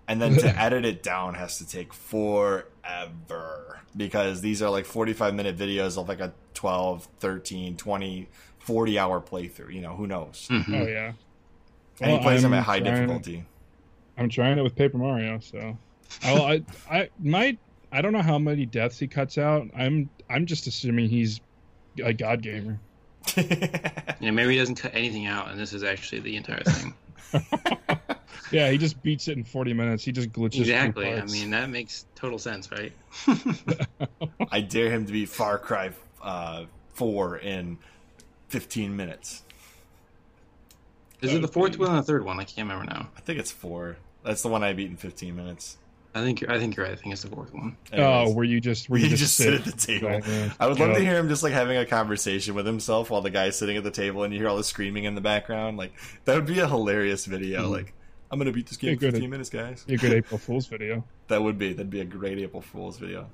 [SPEAKER 1] And then to edit it down has to take forever because these are like 45 minute videos of like a 12, 13, 20, 40 hour playthrough. You know, who knows?
[SPEAKER 2] Mhm.
[SPEAKER 3] Oh yeah.
[SPEAKER 1] And he plays them
[SPEAKER 3] I'm
[SPEAKER 1] at high
[SPEAKER 3] trying-
[SPEAKER 1] difficulty.
[SPEAKER 3] I'm trying it with Paper Mario, so I'll, I I might I don't know how many deaths he cuts out. I'm I'm just assuming he's a god gamer.
[SPEAKER 2] yeah, maybe he doesn't cut anything out, and this is actually the entire thing.
[SPEAKER 3] Yeah, he just beats it in 40 minutes. He just glitches.
[SPEAKER 2] exactly. I mean, that makes total sense, right?
[SPEAKER 1] I dare him to beat Far Cry uh, 4 in 15 minutes.
[SPEAKER 2] Is it the fourth one or the third one? I can't remember now.
[SPEAKER 1] I think it's 4. That's the one I beat in 15 minutes.
[SPEAKER 2] I think I think you're right. I think it's the fourth one.
[SPEAKER 3] oh,
[SPEAKER 1] Anyways.
[SPEAKER 3] were you just were you,
[SPEAKER 1] You
[SPEAKER 3] just,
[SPEAKER 1] just sit at the table.
[SPEAKER 3] Exactly.
[SPEAKER 1] I would love
[SPEAKER 3] Yeah.
[SPEAKER 1] to hear him just like having a conversation with himself while the guy's sitting at the table and you hear all the screaming in the background. Like that would be a hilarious video.
[SPEAKER 2] Mhm.
[SPEAKER 1] Like I'm gonna beat this game in
[SPEAKER 3] good.
[SPEAKER 1] 15 minutes, guys.
[SPEAKER 3] Be a good April Fool's video.
[SPEAKER 1] That would be that'd be a great April Fool's video.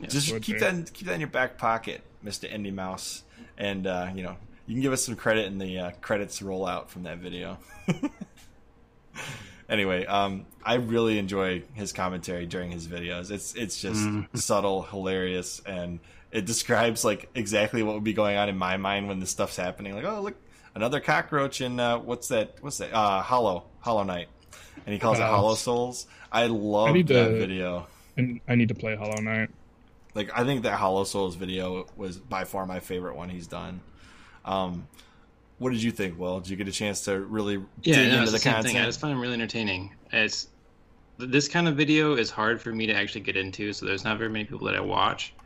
[SPEAKER 2] Yeah,
[SPEAKER 1] just keep
[SPEAKER 3] be.
[SPEAKER 1] that in, keep that in your back pocket, Mister Indeimaus, and uh, you know you can give us some credit in the uh, credits roll out from that video. anyway, um, I really enjoy his commentary during his videos. It's it's just
[SPEAKER 2] Mm.
[SPEAKER 1] subtle, hilarious, and it describes like exactly what would be going on in my mind when this stuff's happening. Like, oh look, another cockroach in uh, what's that? What's that? Uh, Hollow Hollow Knight, and he calls it Hollow Souls. I love that
[SPEAKER 3] to-
[SPEAKER 1] video.
[SPEAKER 3] And I need to play Hollow Knight.
[SPEAKER 1] Like I think that Hollow Souls video was by far my favorite one he's done. Um, what did you think? Well, did you get a chance to really
[SPEAKER 2] Yeah,
[SPEAKER 1] dig
[SPEAKER 2] no,
[SPEAKER 1] into the
[SPEAKER 2] the same
[SPEAKER 1] content?
[SPEAKER 2] thing. I just find it really entertaining. It's this kind of video is hard for me to actually get into, so there's not very many people that I watch.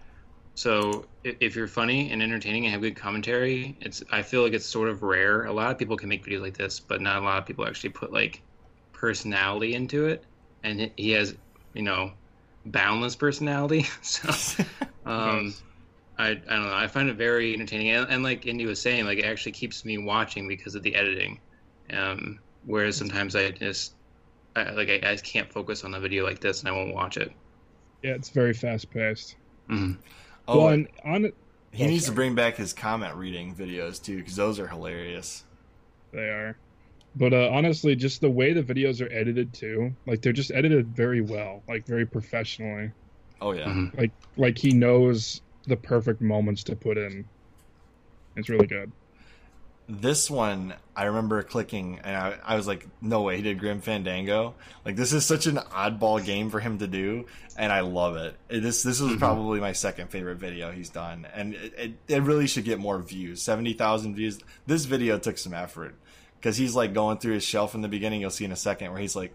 [SPEAKER 2] So if you're funny and entertaining and have good commentary, it's I feel like it's sort of rare. A lot of people can make videos like this, but not a lot of people actually put like personality into it. And he- he has, you know, boundless personality. So um,
[SPEAKER 3] Yes.
[SPEAKER 2] I, I don't know. I find it very entertaining, and, and like Indy was saying, like it actually keeps me watching because of the editing. Um, whereas sometimes I just I, like I, I just can't focus on a video like this, and I won't watch it.
[SPEAKER 3] Yeah, it's very fast paced.
[SPEAKER 2] Mhm.
[SPEAKER 1] Oh,
[SPEAKER 3] well, and on it,
[SPEAKER 1] he
[SPEAKER 3] oh,
[SPEAKER 1] needs to bring back his comment reading videos too, because those are hilarious.
[SPEAKER 3] they are. But uh, honestly, just the way the videos are edited too, like they're just edited very well, like very professionally.
[SPEAKER 1] Oh yeah.
[SPEAKER 2] Mhm.
[SPEAKER 3] Like like he knows the perfect moments to put in. It's really good.
[SPEAKER 1] This one, I remember clicking, and I, I was like, "No way, he did Grim Fandango!" Like, this is such an oddball game for him to do, and I love it. This this was
[SPEAKER 2] Mhm.
[SPEAKER 1] probably my second favorite video he's done, and it, it, it really should get more views. Seventy thousand views. This video took some effort because he's like going through his shelf in the beginning. You'll see in a second where he's like,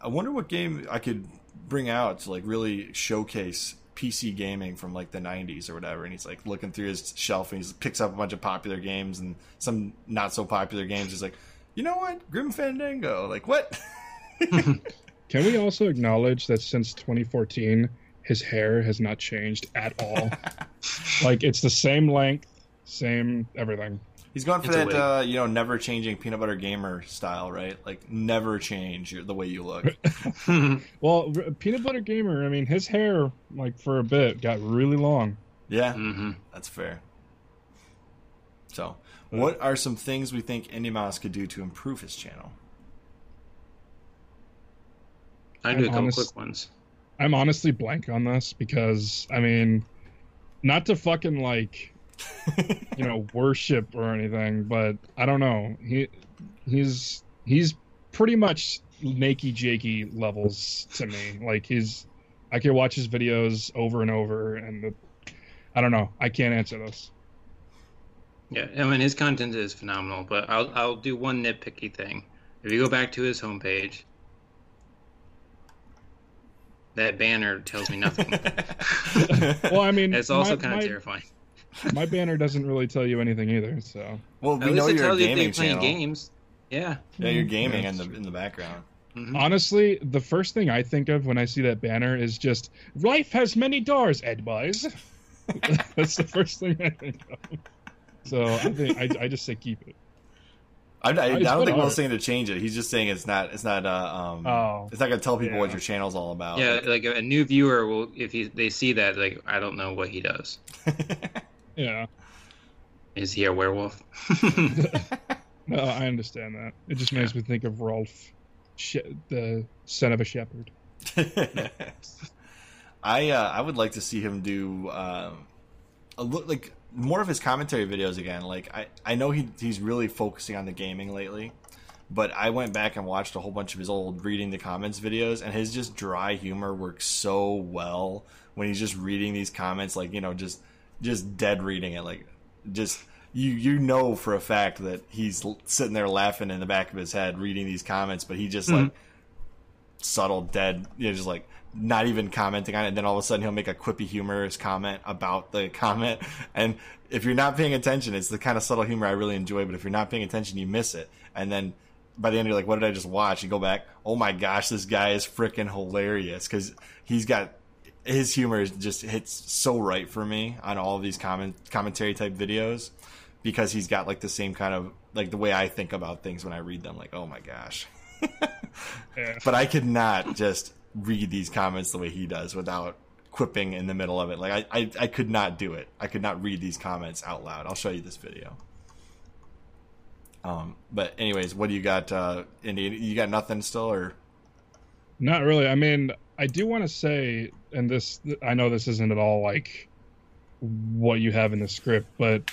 [SPEAKER 1] "I wonder what game I could bring out to like really showcase." PC gaming from like the 90s or whatever and he's like looking through his shelf and he picks up a bunch of popular games and some not so popular games he's like you know what grim fandango like what
[SPEAKER 3] Can we also acknowledge that since 2014, his hair has not changed at all? like it's the same length, same everything.
[SPEAKER 1] He's going for that uh, you know never changing peanut butter gamer style right? Like never change your, the way you look.
[SPEAKER 3] Well, R- Peanut Butter Gamer, I mean, his hair, like for a bit, got really long.
[SPEAKER 1] yeah.
[SPEAKER 2] Hmm
[SPEAKER 1] that's fair. So what are some things we think Indeimaus could do to improve his channel?
[SPEAKER 2] I do a
[SPEAKER 3] I'm
[SPEAKER 2] couple
[SPEAKER 3] honest-
[SPEAKER 2] quick ones.
[SPEAKER 3] I'm honestly blank on this because, I mean, not to fucking like, you know, worship or anything, but I don't know. He he's he's pretty much Nakey Jakey levels to me. Like he's I can watch his videos over and over and the, I don't know. I can't answer this.
[SPEAKER 2] Yeah, I mean his content is phenomenal, but I'll I'll do one nitpicky thing. If you go back to his homepage, that banner tells me nothing.
[SPEAKER 3] Well, I mean,
[SPEAKER 2] it's also
[SPEAKER 3] my-
[SPEAKER 2] kind of
[SPEAKER 3] my-
[SPEAKER 2] terrifying.
[SPEAKER 3] My banner doesn't really tell you anything either, so
[SPEAKER 1] well
[SPEAKER 2] At
[SPEAKER 1] we
[SPEAKER 2] least
[SPEAKER 1] know
[SPEAKER 2] it
[SPEAKER 1] you're a
[SPEAKER 2] tells you
[SPEAKER 1] gaming
[SPEAKER 2] they're playing
[SPEAKER 1] channel
[SPEAKER 2] games. Yeah.
[SPEAKER 1] yeah you're gaming
[SPEAKER 3] Yeah,
[SPEAKER 1] in
[SPEAKER 3] that's
[SPEAKER 1] the in the background
[SPEAKER 2] Mhm.
[SPEAKER 3] Honestly, the first thing I think of when I see that banner is just life has many doors, Ed Wise. That's the first thing I think of. So I think I, I just say keep it.
[SPEAKER 1] I, I, I don't think Will's
[SPEAKER 3] art.
[SPEAKER 1] saying to change it. He's just saying it's not. It's not. Uh, um,
[SPEAKER 3] Oh.
[SPEAKER 1] it's not gonna tell people what your channel's all about.
[SPEAKER 2] Yeah, like a, a new viewer will if he, they see that like I don't know what he does.
[SPEAKER 3] Yeah,
[SPEAKER 2] Is he a werewolf?
[SPEAKER 3] no, I understand that. It just makes me think of Rolf, she- the son of a shepherd.
[SPEAKER 1] I uh, I would like to see him do um, a look like more of his commentary videos again. Like I, I know he he's really focusing on the gaming lately, but I went back and watched a whole bunch of his old reading the comments videos, and his just dry humor works so well when he's just reading these comments, like you know, just just dead reading it, like just. You, you know for a fact that he's sitting there laughing in the back of his head reading these comments, but he just mm-hmm. like subtle, dead, you know, just like not even commenting on it. And then all of a sudden he'll make a quippy, humorous comment about the comment. And if you're not paying attention, it's the kind of subtle humor I really enjoy. But if you're not paying attention, you miss it. And then by the end, you're like, what did I just watch? You go back, oh my gosh, this guy is freaking hilarious because he's got his humor is just hits so right for me on all of these comment commentary type videos because he's got like the same kind of like the way I think about things when I read them. Like, oh my gosh.
[SPEAKER 3] Yeah.
[SPEAKER 1] But I could not just read these comments the way he does without quipping in the middle of it. Like I, I, I could not do it. I could not read these comments out loud. I'll show you this video. Um, but anyways, what do you got, uh, Indy? You got nothing still, or
[SPEAKER 3] Not really. I mean, I do want to say, and this, I know this isn't at all like what you have in the script, but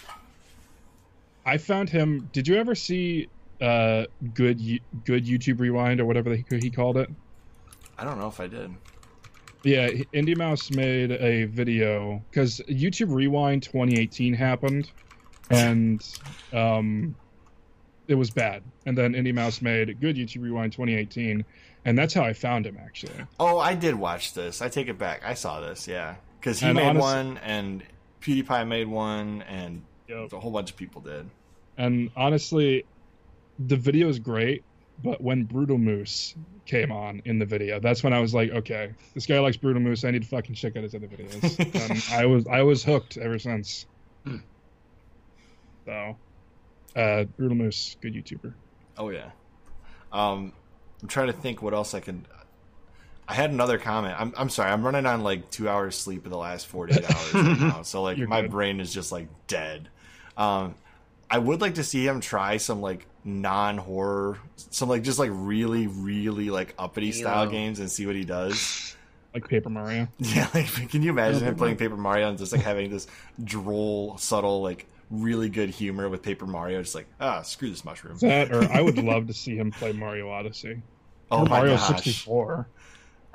[SPEAKER 3] I found him. Did you ever see uh, good good YouTube Rewind or whatever he, he called it?
[SPEAKER 1] I don't know if I did.
[SPEAKER 3] Yeah, Indeimaus made a video because YouTube Rewind 2018 happened, and um, it was bad. And then Indeimaus made good YouTube Rewind 2018, and that's how I found him actually.
[SPEAKER 1] Oh, I did watch this. I take it back. I saw this. Yeah. because he
[SPEAKER 3] And
[SPEAKER 1] made
[SPEAKER 3] honest-
[SPEAKER 1] one and PewDiePie made one and
[SPEAKER 3] Yep.
[SPEAKER 1] a whole bunch of people did.
[SPEAKER 3] And honestly, the video is great, but when Brutal Moose came on in the video, that's when I was like, okay, this guy likes Brutal Moose. I need to fucking check out his other videos. and I was I was hooked ever since.
[SPEAKER 2] Hmm.
[SPEAKER 3] So, uh, Brutal Moose, good YouTuber.
[SPEAKER 1] Oh yeah. Um, I'm trying to think what else I can. I had another comment. I'm I'm sorry. I'm running on like two hours sleep in the last 48 hours right now, so like
[SPEAKER 3] You're
[SPEAKER 1] my
[SPEAKER 3] good.
[SPEAKER 1] brain is just like dead. Um, I would like to see him try some like non horror, some like just like really really like uppity style games and see what he does.
[SPEAKER 3] Like Paper Mario.
[SPEAKER 1] Yeah, like can you imagine him playing Paper Mario and just like having this droll, subtle, like really good humor with Paper Mario? Just like ah, screw this mushroom.
[SPEAKER 3] That or I would love to see him play Mario Odyssey.
[SPEAKER 1] oh
[SPEAKER 3] or
[SPEAKER 1] my
[SPEAKER 3] Mario
[SPEAKER 1] gosh.
[SPEAKER 3] 64.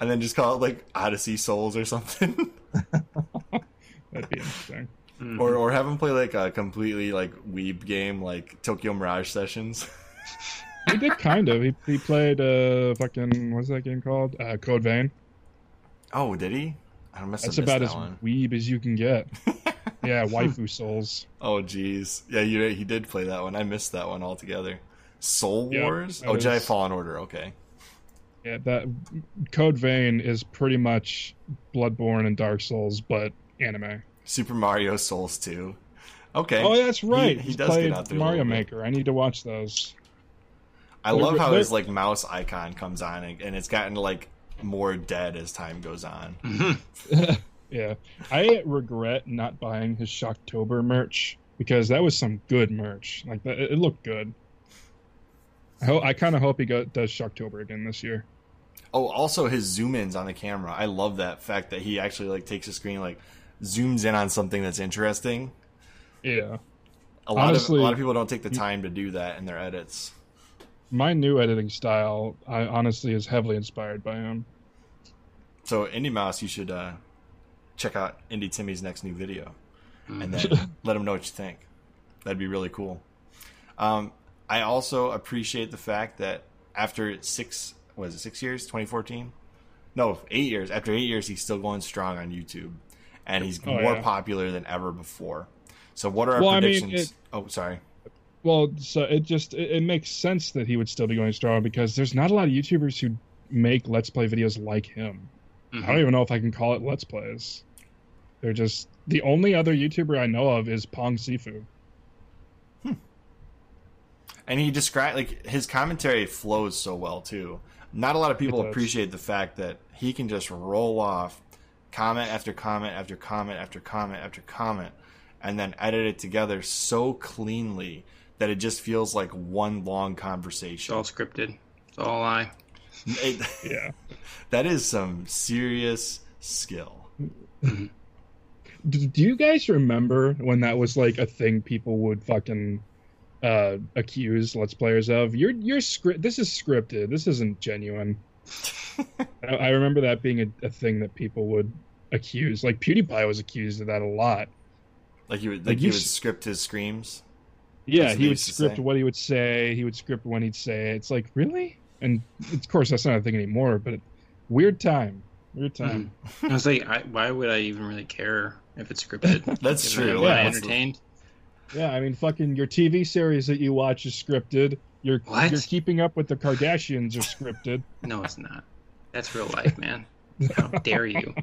[SPEAKER 1] and then just call it like Odyssey Souls or something,
[SPEAKER 3] That'd be interesting.
[SPEAKER 2] Mhm.
[SPEAKER 1] or or have him play like a completely like weeb game like Tokyo Mirage Sessions.
[SPEAKER 3] He did kind of. He, he played uh fucking what's that game called? Uh, Code Vein.
[SPEAKER 1] Oh, did he? I must
[SPEAKER 3] That's about
[SPEAKER 1] missed
[SPEAKER 3] as
[SPEAKER 1] that one.
[SPEAKER 3] weeb as you can get. Yeah, waifu souls.
[SPEAKER 1] Oh, jeez. Yeah, you, he did play that one. I missed that one altogether. Soul
[SPEAKER 3] Yeah,
[SPEAKER 1] Wars?
[SPEAKER 3] that
[SPEAKER 1] Oh, Jedi
[SPEAKER 3] was-
[SPEAKER 1] Fallen Order. Okay.
[SPEAKER 3] Yeah, that Code Vein is pretty much Bloodborne and Dark Souls, but anime.
[SPEAKER 1] Super Mario Souls 2. Okay.
[SPEAKER 3] Oh, that's right.
[SPEAKER 1] He- he
[SPEAKER 3] He's
[SPEAKER 1] does get
[SPEAKER 3] played
[SPEAKER 1] out there
[SPEAKER 3] Mario. Maker. I need to watch those.
[SPEAKER 1] I love
[SPEAKER 3] They're-
[SPEAKER 1] how
[SPEAKER 3] they're-
[SPEAKER 1] his like mouse icon comes on and, and it's gotten like more dead as time goes on.
[SPEAKER 3] Yeah, I regret not buying his Shocktober merch because that was some good merch. Like that, it looked good. I, ho- I kind of hope he go- does Shocktober again this year.
[SPEAKER 1] Oh, also his zoom ins on the camera. I love that fact that he actually like takes a screen like zooms in on something that's interesting.
[SPEAKER 3] Yeah,
[SPEAKER 1] A lot
[SPEAKER 3] Honestly-
[SPEAKER 1] of a lot of people don't take the time to do that in their edits.
[SPEAKER 3] my new editing style, I honestly is heavily inspired by him.
[SPEAKER 1] So Indeimaus, you should uh, check out IndieTimmie's next new video, and then let him know what you think. That'd be really cool. Um, I also appreciate the fact that after six, was it six years, 2014? No, eight years. After eight years, he's still going strong on YouTube, and he's
[SPEAKER 3] Oh,
[SPEAKER 1] more
[SPEAKER 3] yeah.
[SPEAKER 1] popular than ever before. So, what are our
[SPEAKER 3] Well, I mean,
[SPEAKER 1] predictions?
[SPEAKER 3] it-
[SPEAKER 1] oh, sorry.
[SPEAKER 3] Well, so it just it, it makes sense that he would still be going strong because there's not a lot of YouTubers who make Let's Play videos like him. I
[SPEAKER 2] Mhm.
[SPEAKER 3] don't even know if I can call it Let's Plays. They're just the only other YouTuber I know of is Pong Sifu. Hmm.
[SPEAKER 1] And he described like his commentary flows so well too. Not a lot of people appreciate the fact that he can just roll off comment after comment after comment after comment after comment and then edit it together so cleanly that it just feels like one long
[SPEAKER 2] It's
[SPEAKER 1] conversation.
[SPEAKER 2] all scripted. It's all I.
[SPEAKER 1] It-
[SPEAKER 3] Yeah.
[SPEAKER 1] that is some serious skill. Mm-hmm.
[SPEAKER 3] Do, do you guys remember when that was like a thing people would fucking uh accuse let's players of? You're you're script this is scripted. This isn't genuine. I, I remember that being a, a thing that people would accuse. Like pewdiepie was accused of that a lot.
[SPEAKER 1] Like he would
[SPEAKER 3] Like
[SPEAKER 1] like he would
[SPEAKER 3] s-
[SPEAKER 1] script his screams.
[SPEAKER 3] yeah he would script what he would say. He would script when he'd say it. it's like really? And of course that's not a thing anymore but weird time. Weird time.
[SPEAKER 2] I was like, I, why would I even really care if it's scripted?
[SPEAKER 1] That's
[SPEAKER 2] If
[SPEAKER 1] true.
[SPEAKER 3] Yeah.
[SPEAKER 2] not
[SPEAKER 1] What's the-
[SPEAKER 2] entertained.
[SPEAKER 3] Yeah, I mean, fucking your TV series that you watch is scripted. Your
[SPEAKER 2] What?
[SPEAKER 3] your Keeping Up with the Kardashians are scripted.
[SPEAKER 2] No, it's not. That's real life, man. How dare you?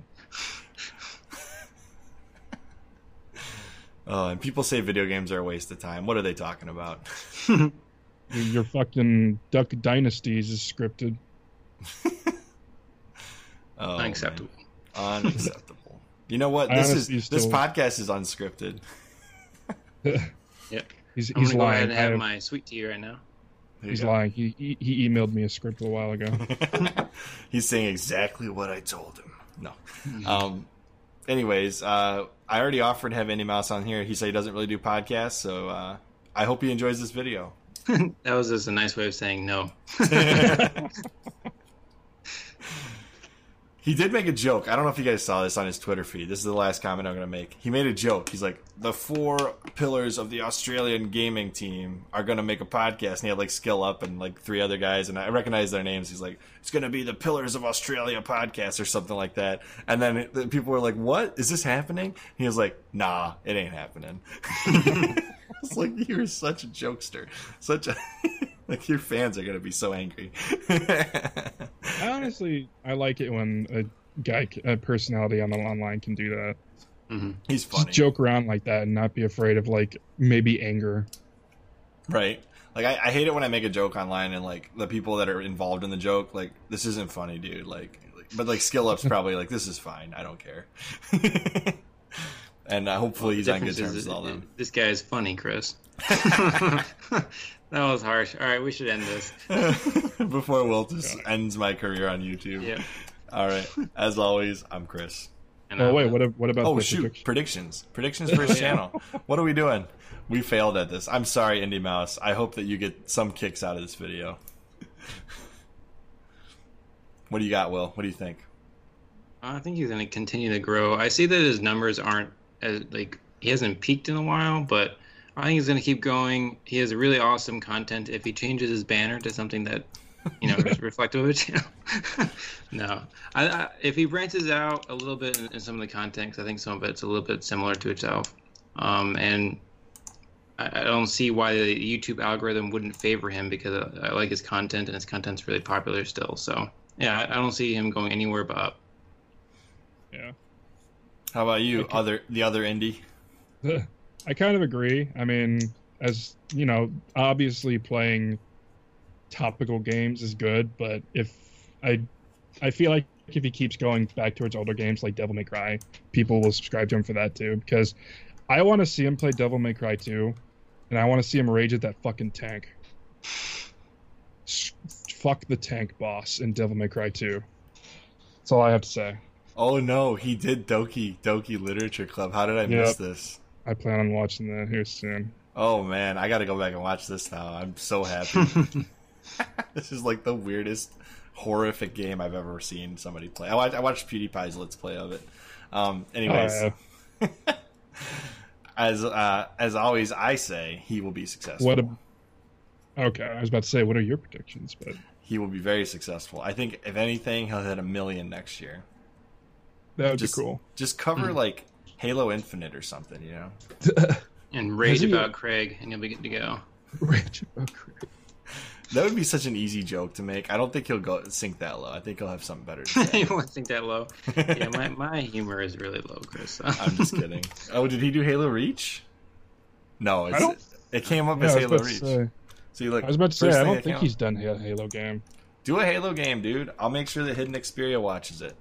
[SPEAKER 1] Oh, and people say video games are a waste of time. What are they talking about?
[SPEAKER 3] Your, your fucking Duck Dynasties is scripted.
[SPEAKER 1] Oh, man.
[SPEAKER 2] Unacceptable.
[SPEAKER 1] Unacceptable. You know what?
[SPEAKER 3] I
[SPEAKER 1] This is
[SPEAKER 3] honestly
[SPEAKER 1] this podcast is unscripted.
[SPEAKER 2] Yep.
[SPEAKER 3] He's
[SPEAKER 2] I'm
[SPEAKER 3] he's
[SPEAKER 2] gonna go ahead
[SPEAKER 3] lying.
[SPEAKER 2] and have my sweet tea right now.
[SPEAKER 3] He's
[SPEAKER 1] go.
[SPEAKER 3] lying. He, he he emailed me a script a while ago.
[SPEAKER 1] He's saying exactly what I told him. No.
[SPEAKER 2] Mm-hmm.
[SPEAKER 1] Um. Anyways, uh, I already offered to have Indeimaus on here. He said he doesn't really do podcasts, so uh, I hope he enjoys this video.
[SPEAKER 2] that was just a nice way of saying no.
[SPEAKER 1] He did make a joke. I don't know if you guys saw this on his Twitter feed. This is the last comment I'm going to make. He made a joke. He's like, the four pillars of the Australian gaming team are going to make a podcast. And he had like Skill Up and like three other guys. And I recognize their names. He's like, it's going to be the Pillars of Australia podcast or something like that. And then people were like, what? Is this happening? He was like, nah, it ain't happening. it's like, you're such a jokester. Such a. like your fans are gonna be so angry.
[SPEAKER 3] I honestly, I like it when a guy, a personality on the online can do that.
[SPEAKER 2] Mm-hmm.
[SPEAKER 1] He's funny,
[SPEAKER 3] Just joke around like that and not be afraid of like maybe anger.
[SPEAKER 1] right? Like I, I hate it when I make a joke online and like the people that are involved in the joke, like this isn't funny, dude. Like, like but like Skill Up's probably like this is fine. I don't care. and uh, hopefully he's on good terms
[SPEAKER 2] is
[SPEAKER 1] with all them.
[SPEAKER 2] This guy is funny, Chris. That was harsh. All right, we should end this.
[SPEAKER 1] Before Will just ends my career on YouTube.
[SPEAKER 2] Yeah.
[SPEAKER 1] All right. As always, I'm Chris.
[SPEAKER 2] And
[SPEAKER 3] Oh
[SPEAKER 2] I
[SPEAKER 3] wait,
[SPEAKER 2] will-
[SPEAKER 3] what? What about
[SPEAKER 1] Oh shoot!
[SPEAKER 3] prediction?
[SPEAKER 1] Predictions, predictions for his channel. What are we doing? We failed at this. I'm sorry, Indeimaus. I hope that you get some kicks out of this video. what do you got, Will? What do you think?
[SPEAKER 2] Uh, I think he's going to continue to grow. I see that his numbers aren't as like he hasn't peaked in a while, but I think he's going to keep going. He has really awesome content. If he changes his banner to something that you know is reflective of his channel, no. I, I, if he branches out a little bit in, in some of the content, 'cause I think some of it's a little bit similar to itself, um, and I, I don't see why the YouTube algorithm wouldn't favor him because I, I like his content and his content's really popular still. So yeah, I, I don't see him going anywhere but up.
[SPEAKER 3] Yeah.
[SPEAKER 1] How about you,
[SPEAKER 3] Okay.
[SPEAKER 1] other the other indie?
[SPEAKER 3] I kind of agree. I mean, as you know, obviously playing topical games is good, but if I, I feel like if he keeps going back towards older games like Devil May Cry, people will subscribe to him for that too. Because I want to see him play Devil May Cry 2, and I want to see him rage at that fucking tank. Fuck the tank boss in Devil May Cry 2. That's all I have to say.
[SPEAKER 1] Oh no, he did Doki Doki Literature Club. How did I miss this?
[SPEAKER 3] I plan on watching that here soon.
[SPEAKER 1] Oh man, I got to go back and watch this now. I'm so happy. this is like the weirdest, horrific game I've ever seen somebody play. I watched, I watched PewDiePie's Let's Play of it. Um, anyways,
[SPEAKER 3] Uh,
[SPEAKER 1] as uh, as always, I say he will be successful.
[SPEAKER 3] What a- okay, I was about to say, what are your predictions? But
[SPEAKER 1] he will be very successful. I think if anything, he'll hit a million next year.
[SPEAKER 3] that would
[SPEAKER 1] Just
[SPEAKER 3] be cool.
[SPEAKER 1] Just cover like Halo Infinite or something, you know.
[SPEAKER 2] and rage
[SPEAKER 3] he-
[SPEAKER 2] about Craig, and you'll be good to go.
[SPEAKER 3] Rage about Craig.
[SPEAKER 1] That would be such an easy joke to make. I don't think he'll go sink that low. I think he'll have something better to say.
[SPEAKER 2] you won't sink that low. Yeah, my, my humor is really low, Chris.
[SPEAKER 1] I'm just kidding. Oh, did he do Halo Reach? No, it's,
[SPEAKER 3] don't-
[SPEAKER 1] it came up
[SPEAKER 3] Yeah,
[SPEAKER 1] as Halo Reach.
[SPEAKER 3] say,
[SPEAKER 1] See, look,
[SPEAKER 3] I was about to say, I don't think he's done a Halo game.
[SPEAKER 1] do a Halo game, dude. I'll make sure that Hidden Xperia watches it.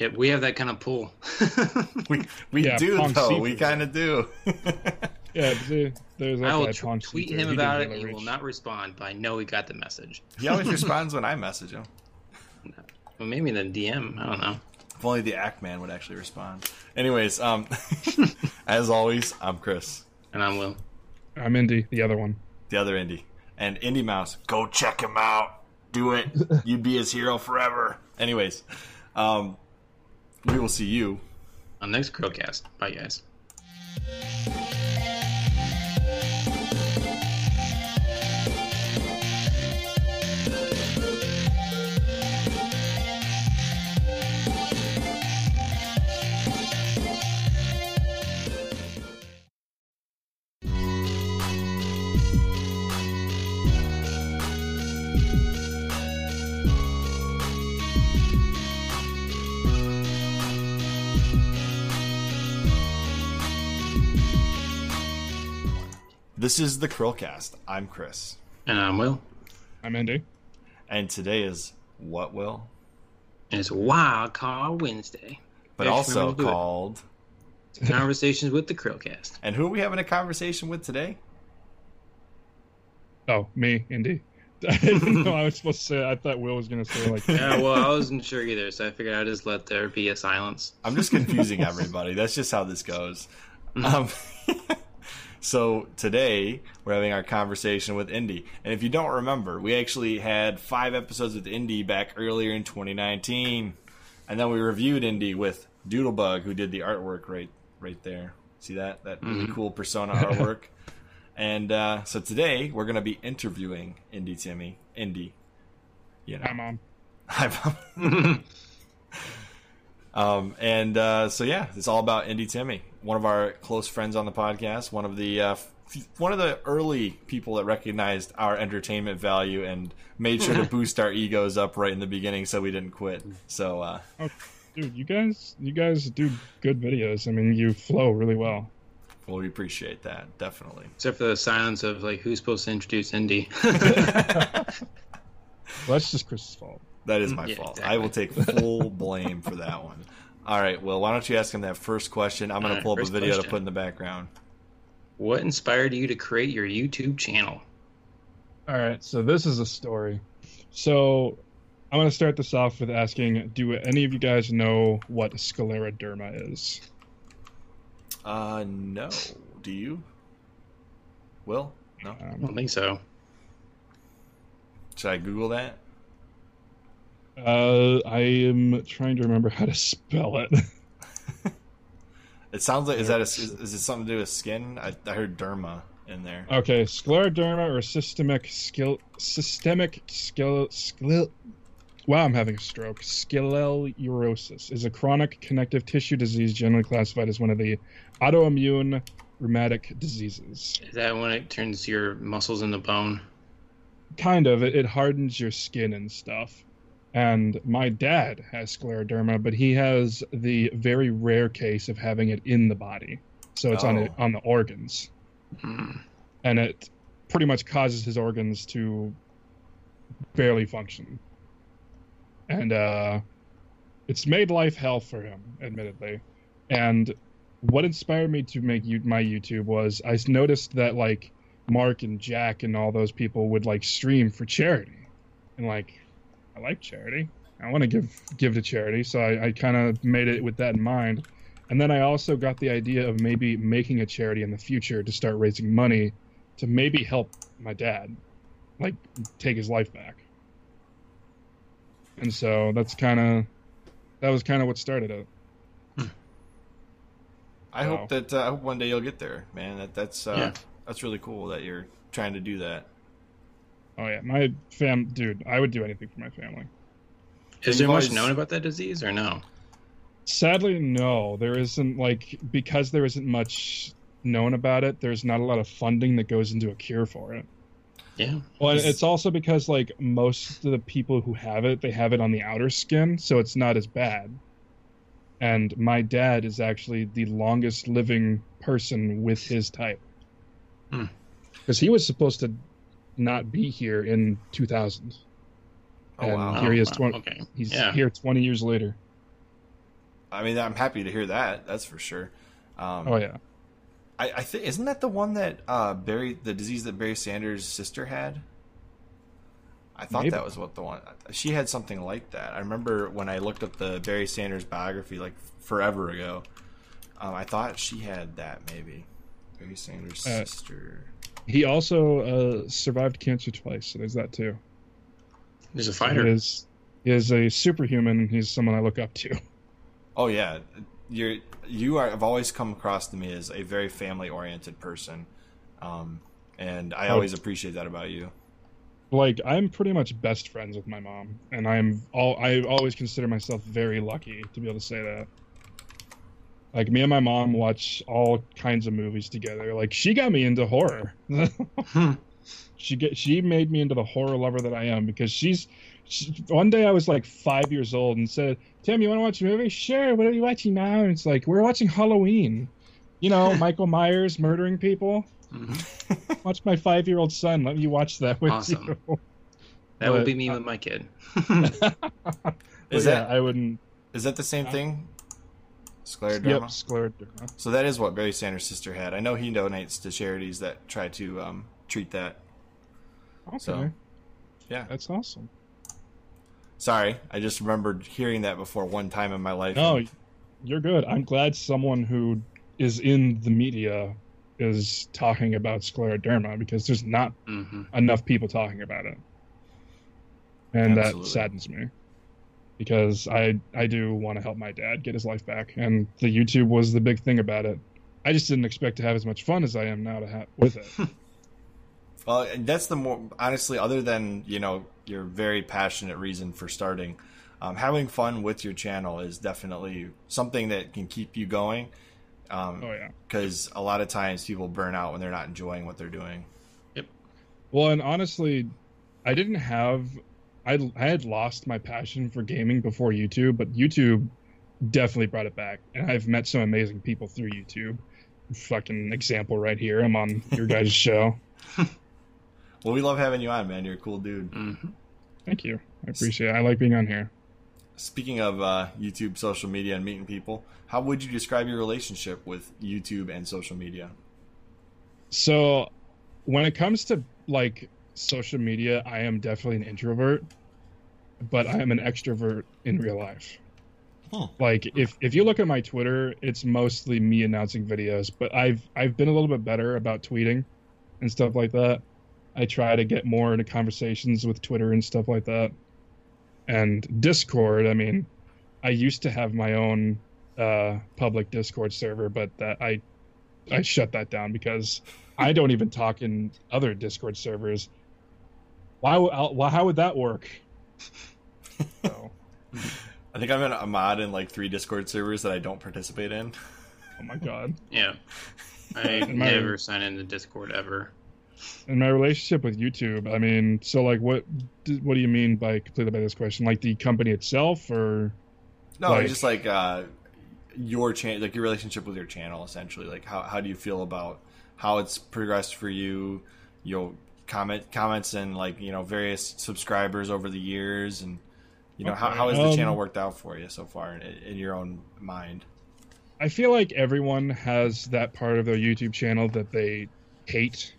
[SPEAKER 2] Yeah, we have that kind of pull.
[SPEAKER 1] We we
[SPEAKER 3] Yeah,
[SPEAKER 1] do
[SPEAKER 3] Pong
[SPEAKER 1] though.
[SPEAKER 3] Seafood.
[SPEAKER 1] We kind of do.
[SPEAKER 3] yeah, see, there's that
[SPEAKER 2] I will
[SPEAKER 3] guy,
[SPEAKER 2] tw-
[SPEAKER 3] Tom
[SPEAKER 2] tweet
[SPEAKER 3] Seafood.
[SPEAKER 2] him
[SPEAKER 3] He
[SPEAKER 2] about it.
[SPEAKER 3] Halo
[SPEAKER 2] He will not respond, but I know he got the message.
[SPEAKER 1] he always responds when I message him.
[SPEAKER 2] Well, maybe in the DM. I don't know.
[SPEAKER 1] If only the Act Man would actually respond. Anyways, um, as always, I'm Chris,
[SPEAKER 2] And I'm Will.
[SPEAKER 3] I'm Indy, the other one.
[SPEAKER 1] the other indie, and Indeimaus. Go check him out. Do it. You'd be his hero forever. Anyways, um, we will see you
[SPEAKER 2] On next Chrillcast. Bye, guys.
[SPEAKER 1] This is the Chrillcast. I'm Chris,
[SPEAKER 2] And I'm Will.
[SPEAKER 3] I'm Indy.
[SPEAKER 1] and today is what will,
[SPEAKER 2] And it's Wild Card Wednesday.
[SPEAKER 1] but
[SPEAKER 2] Yes,
[SPEAKER 1] also
[SPEAKER 2] we're gonna do it.
[SPEAKER 1] called.
[SPEAKER 2] Conversations with the Chrillcast.
[SPEAKER 1] And who are we having a conversation with today?
[SPEAKER 3] Oh, me, Indy. I didn't know I was supposed to say. I thought Will was gonna say like,
[SPEAKER 2] Yeah, well, I wasn't sure either, so I figured I'd just let there be a silence.
[SPEAKER 1] I'm just confusing everybody. That's just how this goes. Um, So today we're having our conversation with Indy, and if you don't remember, we actually had five episodes with Indy back earlier in 2019, and then we reviewed Indy with Doodlebug, who did the artwork right right there. See that that really
[SPEAKER 2] Mhm.
[SPEAKER 1] cool persona artwork. and uh, so today we're gonna be interviewing IndieTimmie, Indy. You know,
[SPEAKER 3] Hi, mom.
[SPEAKER 1] Hi, Mom. Um, and uh, so yeah, it's all about IndieTimmie, one of our close friends on the podcast, one of the uh, f- one of the early people that recognized our entertainment value and made sure to boost our egos up right in the beginning, so we didn't quit. So uh,
[SPEAKER 3] Dude, you guys, you guys do good videos. I mean, you flow really well.
[SPEAKER 1] well, we appreciate that definitely.
[SPEAKER 2] Except for the silence of like who's supposed to introduce Indy.
[SPEAKER 3] Well, that's just Chris's fault.
[SPEAKER 1] That is my
[SPEAKER 2] Yeah,
[SPEAKER 1] fault.
[SPEAKER 2] exactly.
[SPEAKER 1] I will take full blame for that one. All right, well, why don't you ask him that first question? I'm going to
[SPEAKER 2] Alright,
[SPEAKER 1] pull up a
[SPEAKER 2] first
[SPEAKER 1] video to put in the background.
[SPEAKER 2] what inspired you to create your YouTube channel?
[SPEAKER 3] All right, so this is a story. So I'm going to start this off with asking Do any of you guys know what scleroderma is?
[SPEAKER 1] Uh, no. Do you? Will? No.
[SPEAKER 2] I
[SPEAKER 3] Um,
[SPEAKER 2] don't think so.
[SPEAKER 1] Should I Google that?
[SPEAKER 3] Uh, I am trying to remember how to spell it.
[SPEAKER 1] It sounds like is that a, is, is it something to do with skin? I, I heard derma in there.
[SPEAKER 3] Okay, scleroderma or systemic skill systemic skill skill. Wow, I'm having a stroke. Sclerosis is a chronic connective tissue disease generally classified as one of the autoimmune rheumatic diseases.
[SPEAKER 2] Is that when it turns your muscles into bone?
[SPEAKER 3] Kind of, it, it hardens your skin and stuff. And my dad has scleroderma, but he has the very rare case of having it in the body, so it's on
[SPEAKER 1] Oh.
[SPEAKER 3] it, on the organs.
[SPEAKER 2] Hmm.
[SPEAKER 3] and it pretty much causes his organs to barely function. And uh, it's made life hell for him, admittedly. And what inspired me to make you, my YouTube was I noticed that like Mark and Jack and all those people would like stream for charity, and like I like charity. I want to give give to charity, so I, I kind of made it with that in mind. And then I also got the idea of maybe making a charity in the future to start raising money to maybe help my dad, like take his life back. And so that's kind of that was kind of what started it.
[SPEAKER 1] I
[SPEAKER 3] Wow.
[SPEAKER 1] hope that uh, I hope one day you'll get there, man. That that's uh,
[SPEAKER 2] Yeah.
[SPEAKER 1] that's really cool that you're trying to do that.
[SPEAKER 3] Oh yeah, my fam, dude, I would do anything for my family.
[SPEAKER 2] Is there much known about that disease or no?
[SPEAKER 3] Sadly, no, there isn't like because there isn't much known about it. There's not a lot of funding that goes into a cure for it.
[SPEAKER 2] Yeah.
[SPEAKER 3] Well, and it's also because like most of the people who have it, they have it on the outer skin, so it's not as bad. And my dad is actually the longest living person with his type.
[SPEAKER 2] Hmm.
[SPEAKER 3] Because he was supposed to not be here in 2000.
[SPEAKER 1] Oh
[SPEAKER 3] And
[SPEAKER 1] wow!
[SPEAKER 3] Here he is, 20
[SPEAKER 2] Okay.
[SPEAKER 3] He's
[SPEAKER 2] Yeah.
[SPEAKER 3] here 20 years later.
[SPEAKER 1] I mean, I'm happy to hear that. That's for sure. Um,
[SPEAKER 3] Oh yeah.
[SPEAKER 1] I, I think isn't that the one that uh, Barry, the disease that Barry Sanders' sister had? I thought
[SPEAKER 3] Maybe.
[SPEAKER 1] that was what the one she had something like that. I remember when I looked up the Barry Sanders biography like forever ago. Um, I thought she had that maybe. Barry Sanders'
[SPEAKER 3] Uh,
[SPEAKER 1] sister.
[SPEAKER 3] He also uh, survived cancer twice, so there's that too.
[SPEAKER 2] He's a fighter.
[SPEAKER 3] He is, he is a superhuman. He's someone I look up to.
[SPEAKER 1] Oh yeah, you're you are. Have always come across to me as a very family oriented person, um, and I
[SPEAKER 3] Oh.
[SPEAKER 1] always appreciate that about you.
[SPEAKER 3] like I'm pretty much best friends with my mom, and I'm all I always consider myself very lucky to be able to say that. Like me and my mom watch all kinds of movies together. Like she got me into horror.
[SPEAKER 2] Hmm.
[SPEAKER 3] she get she made me into the horror lover that I am because she's. She, one day I was like five years old and said, "Tim, you want to watch a movie? Sure. What are you watching now?" And it's like we're watching Halloween. You know, Michael Myers murdering people.
[SPEAKER 2] Mhm.
[SPEAKER 3] Watch my five-year-old son. Let me watch that with
[SPEAKER 2] Awesome.
[SPEAKER 3] you.
[SPEAKER 2] That would be me
[SPEAKER 3] uh,
[SPEAKER 2] with my kid.
[SPEAKER 1] Is
[SPEAKER 3] yeah,
[SPEAKER 1] that
[SPEAKER 3] I wouldn't.
[SPEAKER 1] is that the same
[SPEAKER 3] Uh,
[SPEAKER 1] thing? Scleroderma.
[SPEAKER 3] Yep, scleroderma.
[SPEAKER 1] So that is what Barry Sanders' sister had. I know he donates to charities that try to um, treat that.
[SPEAKER 3] Okay,
[SPEAKER 1] So, yeah.
[SPEAKER 3] that's awesome.
[SPEAKER 1] Sorry, I just remembered hearing that before one time in my life.
[SPEAKER 3] No, you're good. I'm glad someone who is in the media is talking about scleroderma because there's not
[SPEAKER 2] hmm
[SPEAKER 3] enough people talking about it, and
[SPEAKER 1] Absolutely.
[SPEAKER 3] that saddens me because I I do want to help my dad get his life back, and the YouTube was the big thing about it. I just didn't expect to have as much fun as I am now to have with it.
[SPEAKER 1] Well, and that's the more honestly, other than you know your very passionate reason for starting, um, having fun with your channel is definitely something that can keep you going. Um,
[SPEAKER 3] oh yeah.
[SPEAKER 1] because a lot of times people burn out when they're not enjoying what they're doing. Yep.
[SPEAKER 3] Well, and honestly, I didn't have I I had lost my passion for gaming before YouTube, but YouTube definitely brought it back. And I've met some amazing people through YouTube. Fucking example right here. I'm on your guys' show.
[SPEAKER 1] Well, we love having you on, man. You're a cool dude.
[SPEAKER 2] hmm
[SPEAKER 3] Thank you. I appreciate it. I like being on here.
[SPEAKER 1] Speaking of uh, YouTube, social media, and meeting people, how would you describe your relationship with YouTube and social media?
[SPEAKER 3] So, when it comes to like social media, I am definitely an introvert, but I am an extrovert in real life.
[SPEAKER 1] Hmm.
[SPEAKER 3] Like if if you look at my Twitter, it's mostly me announcing videos, but I've I've been a little bit better about tweeting and stuff like that. I try to get more into conversations with Twitter and stuff like that. And Discord, I mean, I used to have my own uh, public Discord server, but that I I shut that down because I don't even talk in other Discord servers. Why? Why? How would that work? So,
[SPEAKER 1] I think I'm in a mod in like three Discord servers that I don't participate in.
[SPEAKER 3] oh my god.
[SPEAKER 2] Yeah. I
[SPEAKER 3] my-
[SPEAKER 2] never sign into Discord ever.
[SPEAKER 3] And my relationship with YouTube, I mean, so like, what? What do you mean by completely by this question? Like the company itself, or
[SPEAKER 1] No,
[SPEAKER 3] Like-
[SPEAKER 1] just like uh, your channel, like your relationship with your channel, essentially. Like, how how do you feel about how it's progressed for you? You know, comment comments and like you know various subscribers over the years, and you know how
[SPEAKER 3] Okay,
[SPEAKER 1] how has the
[SPEAKER 3] um,
[SPEAKER 1] channel worked out for you so far in, in your own mind?
[SPEAKER 3] I feel like everyone has that part of their YouTube channel that they hate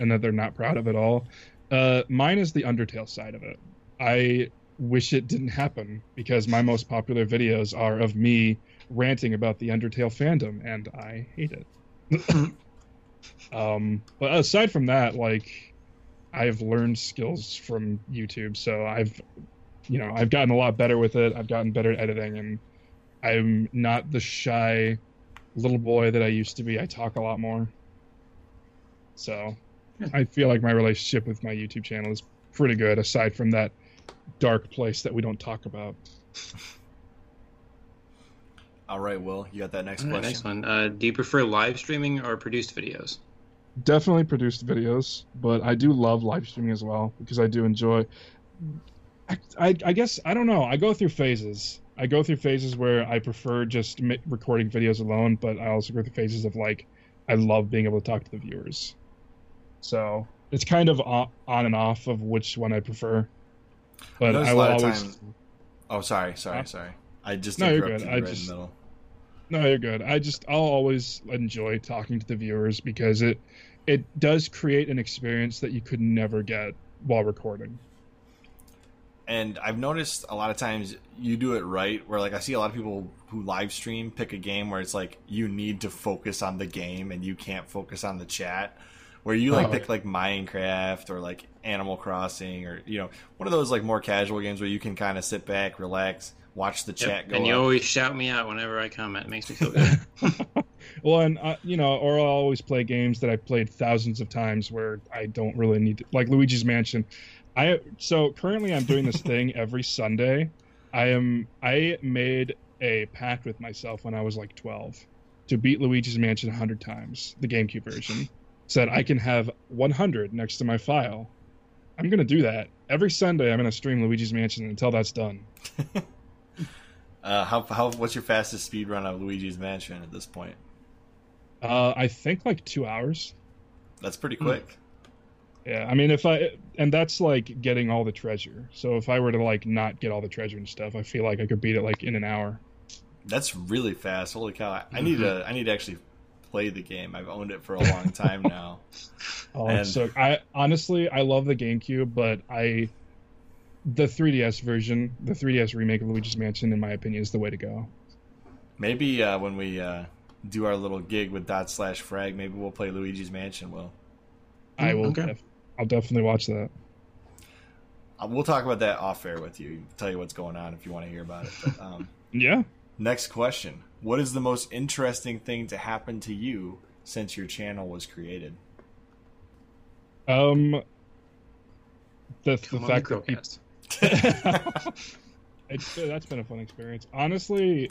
[SPEAKER 3] and that they're not proud of at all. Uh, mine is the Undertale side of it. I wish it didn't happen because my most popular videos are of me ranting about the Undertale fandom, and I hate it. um, but aside from that, like I've learned skills from YouTube, so I've, you know, I've gotten a lot better with it. I've gotten better at editing, and I'm not the shy little boy that I used to be. I talk a lot more. So I feel like my relationship with my YouTube channel is pretty good, aside from that dark place that we don't talk about.
[SPEAKER 1] All right, Will, you got that next
[SPEAKER 2] All right,
[SPEAKER 1] question?
[SPEAKER 2] next one. Uh, do you prefer live streaming or produced videos?
[SPEAKER 3] Definitely produced videos, but I do love live streaming as well because I do enjoy. I, I, I guess I don't know. I go through phases. I go through phases where I prefer just mi- recording videos alone, but I also go through phases of like I love being able to talk to the viewers. So it's kind of on and off of which one I prefer. But I
[SPEAKER 1] a
[SPEAKER 3] will
[SPEAKER 1] lot of
[SPEAKER 3] always.
[SPEAKER 1] time- Oh, sorry, sorry,
[SPEAKER 3] Huh?
[SPEAKER 1] sorry. I just
[SPEAKER 3] No, you're good.
[SPEAKER 1] you
[SPEAKER 3] I
[SPEAKER 1] right
[SPEAKER 3] just-
[SPEAKER 1] in the middle.
[SPEAKER 3] No, you're good. I just I'll always enjoy talking to the viewers because it it does create an experience that you could never get while recording.
[SPEAKER 1] And I've noticed a lot of times you do it right, where like I see a lot of people who live stream pick a game where it's like you need to focus on the game and you can't focus on the chat. Where you like
[SPEAKER 3] Oh.
[SPEAKER 1] pick like Minecraft or like Animal Crossing or you know one of those like more casual games where you can kind of sit back, relax, watch the
[SPEAKER 2] Yep,
[SPEAKER 1] chat go.
[SPEAKER 2] And you
[SPEAKER 1] up.
[SPEAKER 2] always shout me out whenever I comment. It makes me feel good.
[SPEAKER 3] well, and uh, you know, or I'll always play games that I've played thousands of times where I don't really need to, like Luigi's Mansion. I so currently I'm doing this thing every Sunday. I am I made a pact with myself when I was like 12 to beat Luigi's Mansion 100 times, the GameCube version. Said I can have 100 next to my file. I'm gonna do that every Sunday. I'm gonna stream Luigi's Mansion until that's done.
[SPEAKER 1] Uh, how how what's your fastest speed run of Luigi's Mansion at this point?
[SPEAKER 3] Uh, I think like two hours.
[SPEAKER 1] That's pretty
[SPEAKER 2] Hmm.
[SPEAKER 1] quick.
[SPEAKER 3] Yeah, I mean, if I and that's like getting all the treasure. So if I were to like not get all the treasure and stuff, I feel like I could beat it like in an hour.
[SPEAKER 1] That's really fast. Holy cow! I, I need
[SPEAKER 2] Mhm.
[SPEAKER 1] to I need to actually play the game. I've owned it for a long time now.
[SPEAKER 3] Oh,
[SPEAKER 1] And-
[SPEAKER 3] so I honestly I love the GameCube, but I the 3DS version, the 3DS remake of Luigi's Mansion, in my opinion, is the way to go.
[SPEAKER 1] Maybe uh, when we uh, do our little gig with dot slash frag, maybe we'll play Luigi's Mansion. Will
[SPEAKER 3] I will.
[SPEAKER 2] Okay.
[SPEAKER 3] def- I'll definitely watch that.
[SPEAKER 1] uh, we'll talk about that off air with you. Tell you what's going on if you want to hear about it. But, um,
[SPEAKER 3] Yeah.
[SPEAKER 1] next question: What is the most interesting thing to happen to you since your channel was created?
[SPEAKER 3] Um. The, the
[SPEAKER 2] Come on,
[SPEAKER 3] fact that people,
[SPEAKER 2] Microcast.
[SPEAKER 3] that's been a fun experience. Honestly,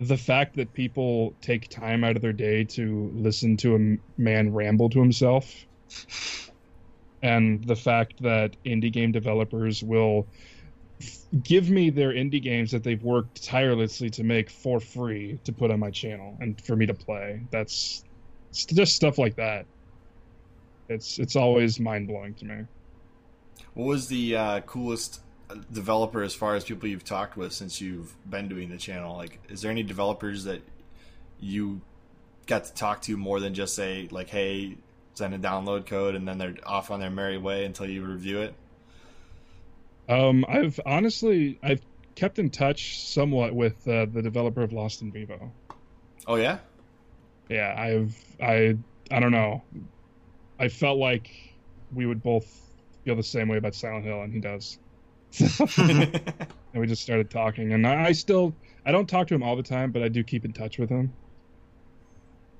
[SPEAKER 3] the fact that people take time out of their day to listen to a man ramble to himself, and the fact that indie game developers will give me their indie games that they've worked tirelessly to make for free to put on my channel and for me to play. That's just stuff like that. It's it's always mind blowing to me.
[SPEAKER 1] What was the uh, coolest developer as far as people you've talked with since you've been doing the channel? Like, is there any developers that you got to talk to more than just say like, "Hey, send a download code," and then they're off on their merry way until you review it?
[SPEAKER 3] Um, I've honestly I've kept in touch somewhat with uh, the developer of Lost in Vivo.
[SPEAKER 1] Oh yeah,
[SPEAKER 3] Yeah, I've I I don't know. I felt like we would both feel the same way about Silent Hill, and he does. and we just started talking, and I, I still I don't talk to him all the time, but I do keep in touch with him.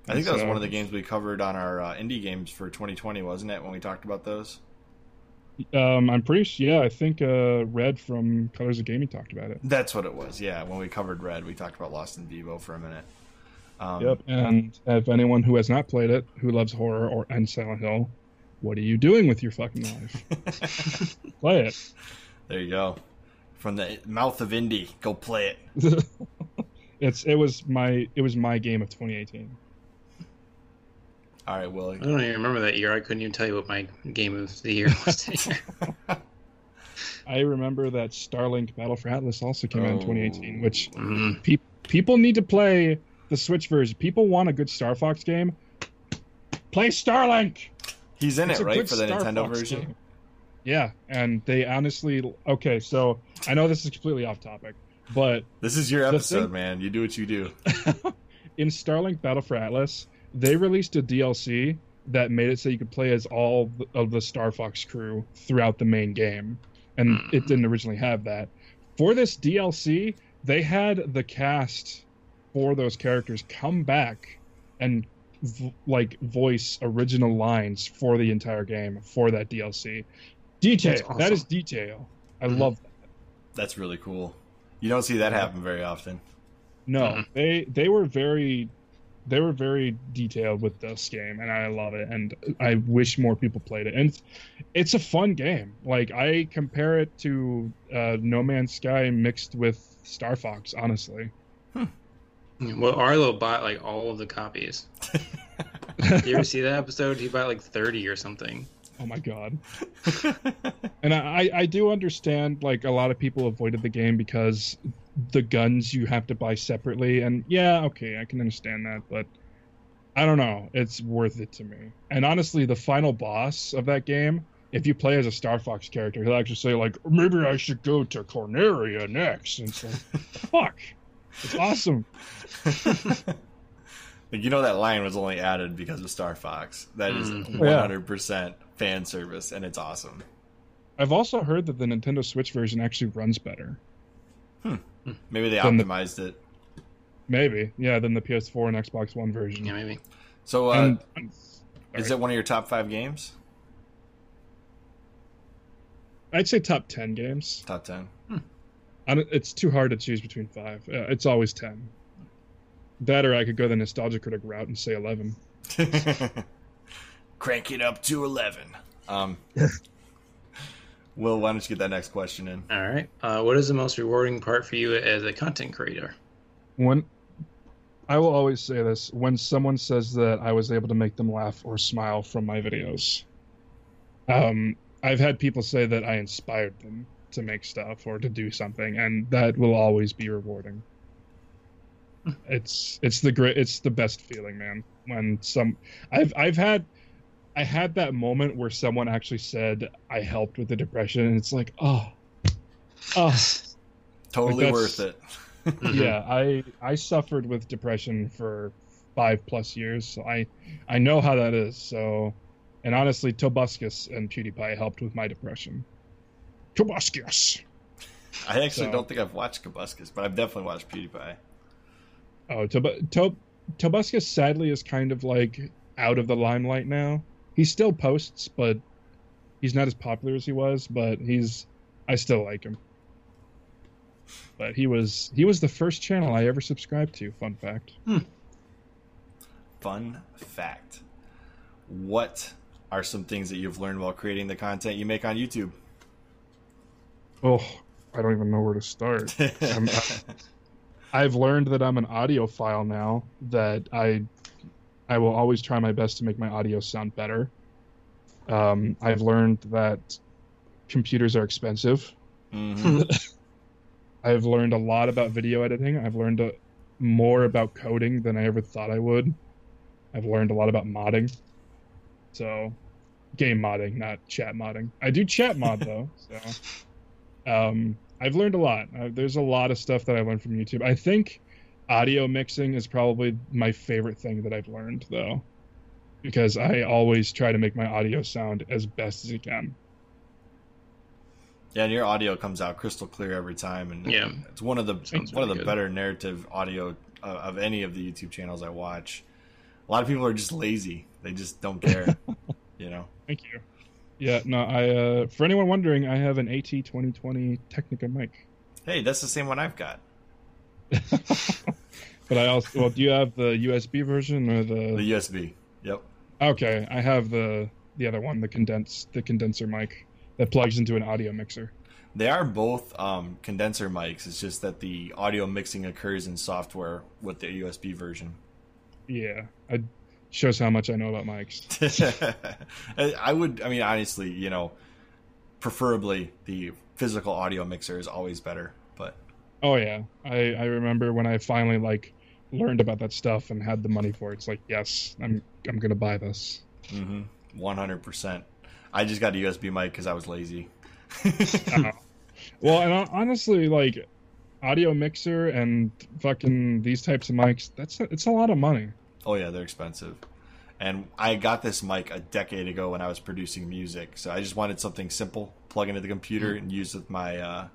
[SPEAKER 1] I think that was one of the games we covered on our uh, indie games for 2020, wasn't it? When we talked about those.
[SPEAKER 3] Um, I'm pretty sure. Yeah, I think uh, Red from Colors of Gaming talked about it.
[SPEAKER 1] That's what it was. Yeah, when we covered Red, we talked about Lost in Vivo for a minute. Um,
[SPEAKER 3] Yep. And if anyone who has not played it, who loves horror or and Silent Hill, what are you doing with your fucking life? Play it.
[SPEAKER 1] There you go. From the mouth of indie, go play it.
[SPEAKER 3] it's it was my it was my game of 2018.
[SPEAKER 1] All right, Willie.
[SPEAKER 2] I don't even remember that year. I couldn't even tell you what my game of the year was.
[SPEAKER 3] I remember that Starlink Battle for Atlas also came out in 2018, which
[SPEAKER 2] Mm,
[SPEAKER 3] pe- people need to play the Switch version. People want a good Star Fox game. Play Starlink.
[SPEAKER 1] He's in
[SPEAKER 3] It's
[SPEAKER 1] it, right, for the
[SPEAKER 3] Star
[SPEAKER 1] Nintendo
[SPEAKER 3] Fox
[SPEAKER 1] version?
[SPEAKER 3] game. Yeah, and they honestly okay. So I know this is completely off topic, but
[SPEAKER 1] This is your episode,
[SPEAKER 3] thing-
[SPEAKER 1] man. You do what you do.
[SPEAKER 3] in Starlink Battle for Atlas, they released a DLC that made it so you could play as all of the Star Fox crew throughout the main game, and
[SPEAKER 2] Hmm.
[SPEAKER 3] it didn't originally have that. For this DLC, they had the cast for those characters come back and v- like voice original lines for the entire game for that DLC. Detail.
[SPEAKER 2] That's
[SPEAKER 3] That is detail. I
[SPEAKER 2] Mhm.
[SPEAKER 3] love that.
[SPEAKER 1] That's really cool. You don't see that happen very often.
[SPEAKER 3] No,
[SPEAKER 2] Mhm.
[SPEAKER 3] they they were very they were very detailed with this game, and I love it. And I wish more people played it. And it's, it's a fun game. Like I compare it to uh, No Man's Sky mixed with Star Fox. Honestly,
[SPEAKER 2] well, Arlo bought like all of the copies. You ever see that episode? He bought like 30 or something.
[SPEAKER 3] Oh my god. And I I do understand like a lot of people avoided the game because the guns you have to buy separately. And yeah, okay, I can understand that, but. I don't know. It's worth it to me. And honestly, the final boss of that game, if you play as a Star Fox character, he'll actually say like, "Maybe I should go to Corneria next." And it's like, fuck, it's awesome.
[SPEAKER 1] Like, you know that line was only added because of Star Fox. That is
[SPEAKER 2] Mm.
[SPEAKER 1] one hundred percent fan service, and it's awesome.
[SPEAKER 3] I've also heard that the Nintendo Switch version actually runs better.
[SPEAKER 1] Maybe they
[SPEAKER 3] Then the-
[SPEAKER 1] optimized it.
[SPEAKER 3] Maybe, yeah, than the PS4 and Xbox One version.
[SPEAKER 2] Yeah, maybe.
[SPEAKER 1] So, uh,
[SPEAKER 3] And-
[SPEAKER 1] is
[SPEAKER 3] sorry.
[SPEAKER 1] it one of your top five games?
[SPEAKER 3] I'd say top ten games.
[SPEAKER 1] Top ten.
[SPEAKER 3] I don't, it's too hard to choose between five. Uh, it's always ten. That or I could go the nostalgia critic route and say eleven.
[SPEAKER 1] Crank it up to eleven. Um, Will, why don't you get that next question in?
[SPEAKER 2] All right. Uh, what is the most rewarding part for you as a content creator?
[SPEAKER 3] When I will always say this, when someone says that I was able to make them laugh or smile from my videos, um, I've had people say that I inspired them to make stuff or to do something, and that will always be rewarding. It's it's the great it's the best feeling, man. When some I've I've had I had that moment where someone actually said I helped with the depression, and it's like oh oh
[SPEAKER 1] Totally
[SPEAKER 3] Like,
[SPEAKER 1] worth it.
[SPEAKER 3] yeah i i suffered with depression for five plus years, so I I know how that is. So, and honestly, Tobuscus and PewDiePie helped with my depression. Tobuscus.
[SPEAKER 1] I actually
[SPEAKER 3] So-
[SPEAKER 1] don't think I've watched Kabuskus, but I've definitely watched PewDiePie.
[SPEAKER 3] Oh, Tob- Tob- Tobuscus sadly is kind of like out of the limelight now. He still posts, but he's not as popular as he was. But he's, I still like him. But he was he was the first channel I ever subscribed to. Fun fact. Hmm.
[SPEAKER 1] Fun fact. What are some things that you've learned while creating the content you make on YouTube?
[SPEAKER 3] Oh, I don't even know where to start. Um, I'm- I've learned that I'm an audiophile now. That I, I will always try my best to make my audio sound better. Um, I've learned that computers are expensive.
[SPEAKER 1] Mhm.
[SPEAKER 3] I've learned a lot about video editing. I've learned a, more about coding than I ever thought I would. I've learned a lot about modding. So, game modding, not chat modding. I do chat mod though. So, um, I've learned a lot. Uh, there's a lot of stuff that I learned from YouTube. I think audio mixing is probably my favorite thing that I've learned though, because I always try to make my audio sound as best as it can.
[SPEAKER 1] Yeah, and your audio comes out crystal clear every time, and
[SPEAKER 2] Yeah.
[SPEAKER 1] it's one of the
[SPEAKER 2] Sounds
[SPEAKER 1] one of the
[SPEAKER 2] good.
[SPEAKER 1] better narrative audio uh, of any of the YouTube channels I watch. A lot of people are just lazy; they just don't care, you know.
[SPEAKER 3] Thank you. Yeah, no, I uh for anyone wondering, I have an AT 2020 Technica mic.
[SPEAKER 1] Hey, that's the same one I've got.
[SPEAKER 3] But I also well, do you have the USB version or the,
[SPEAKER 1] The USB. Yep.
[SPEAKER 3] Okay, I have the the other one, the condense the condenser mic that plugs into an audio mixer.
[SPEAKER 1] They are both um, condenser mics. It's just that the audio mixing occurs in software with the USB version.
[SPEAKER 3] Yeah, it shows how much I know about mics.
[SPEAKER 1] I I would, I mean, honestly, you know, preferably the physical audio mixer is always better. But
[SPEAKER 3] Oh yeah, I I remember when I finally like learned about that stuff and had the money for it. It's like, yes, I'm I'm gonna buy this.
[SPEAKER 1] mhm, 100%. I just got a USB mic because I was lazy.
[SPEAKER 3] Uh, well, and hon- honestly, like audio mixer and fucking these types of mics, that's it's a lot of money.
[SPEAKER 1] oh, yeah, they're expensive. And I got this mic a decade ago when I was producing music. So I just wanted something simple, plug into the computer, and use with my uh,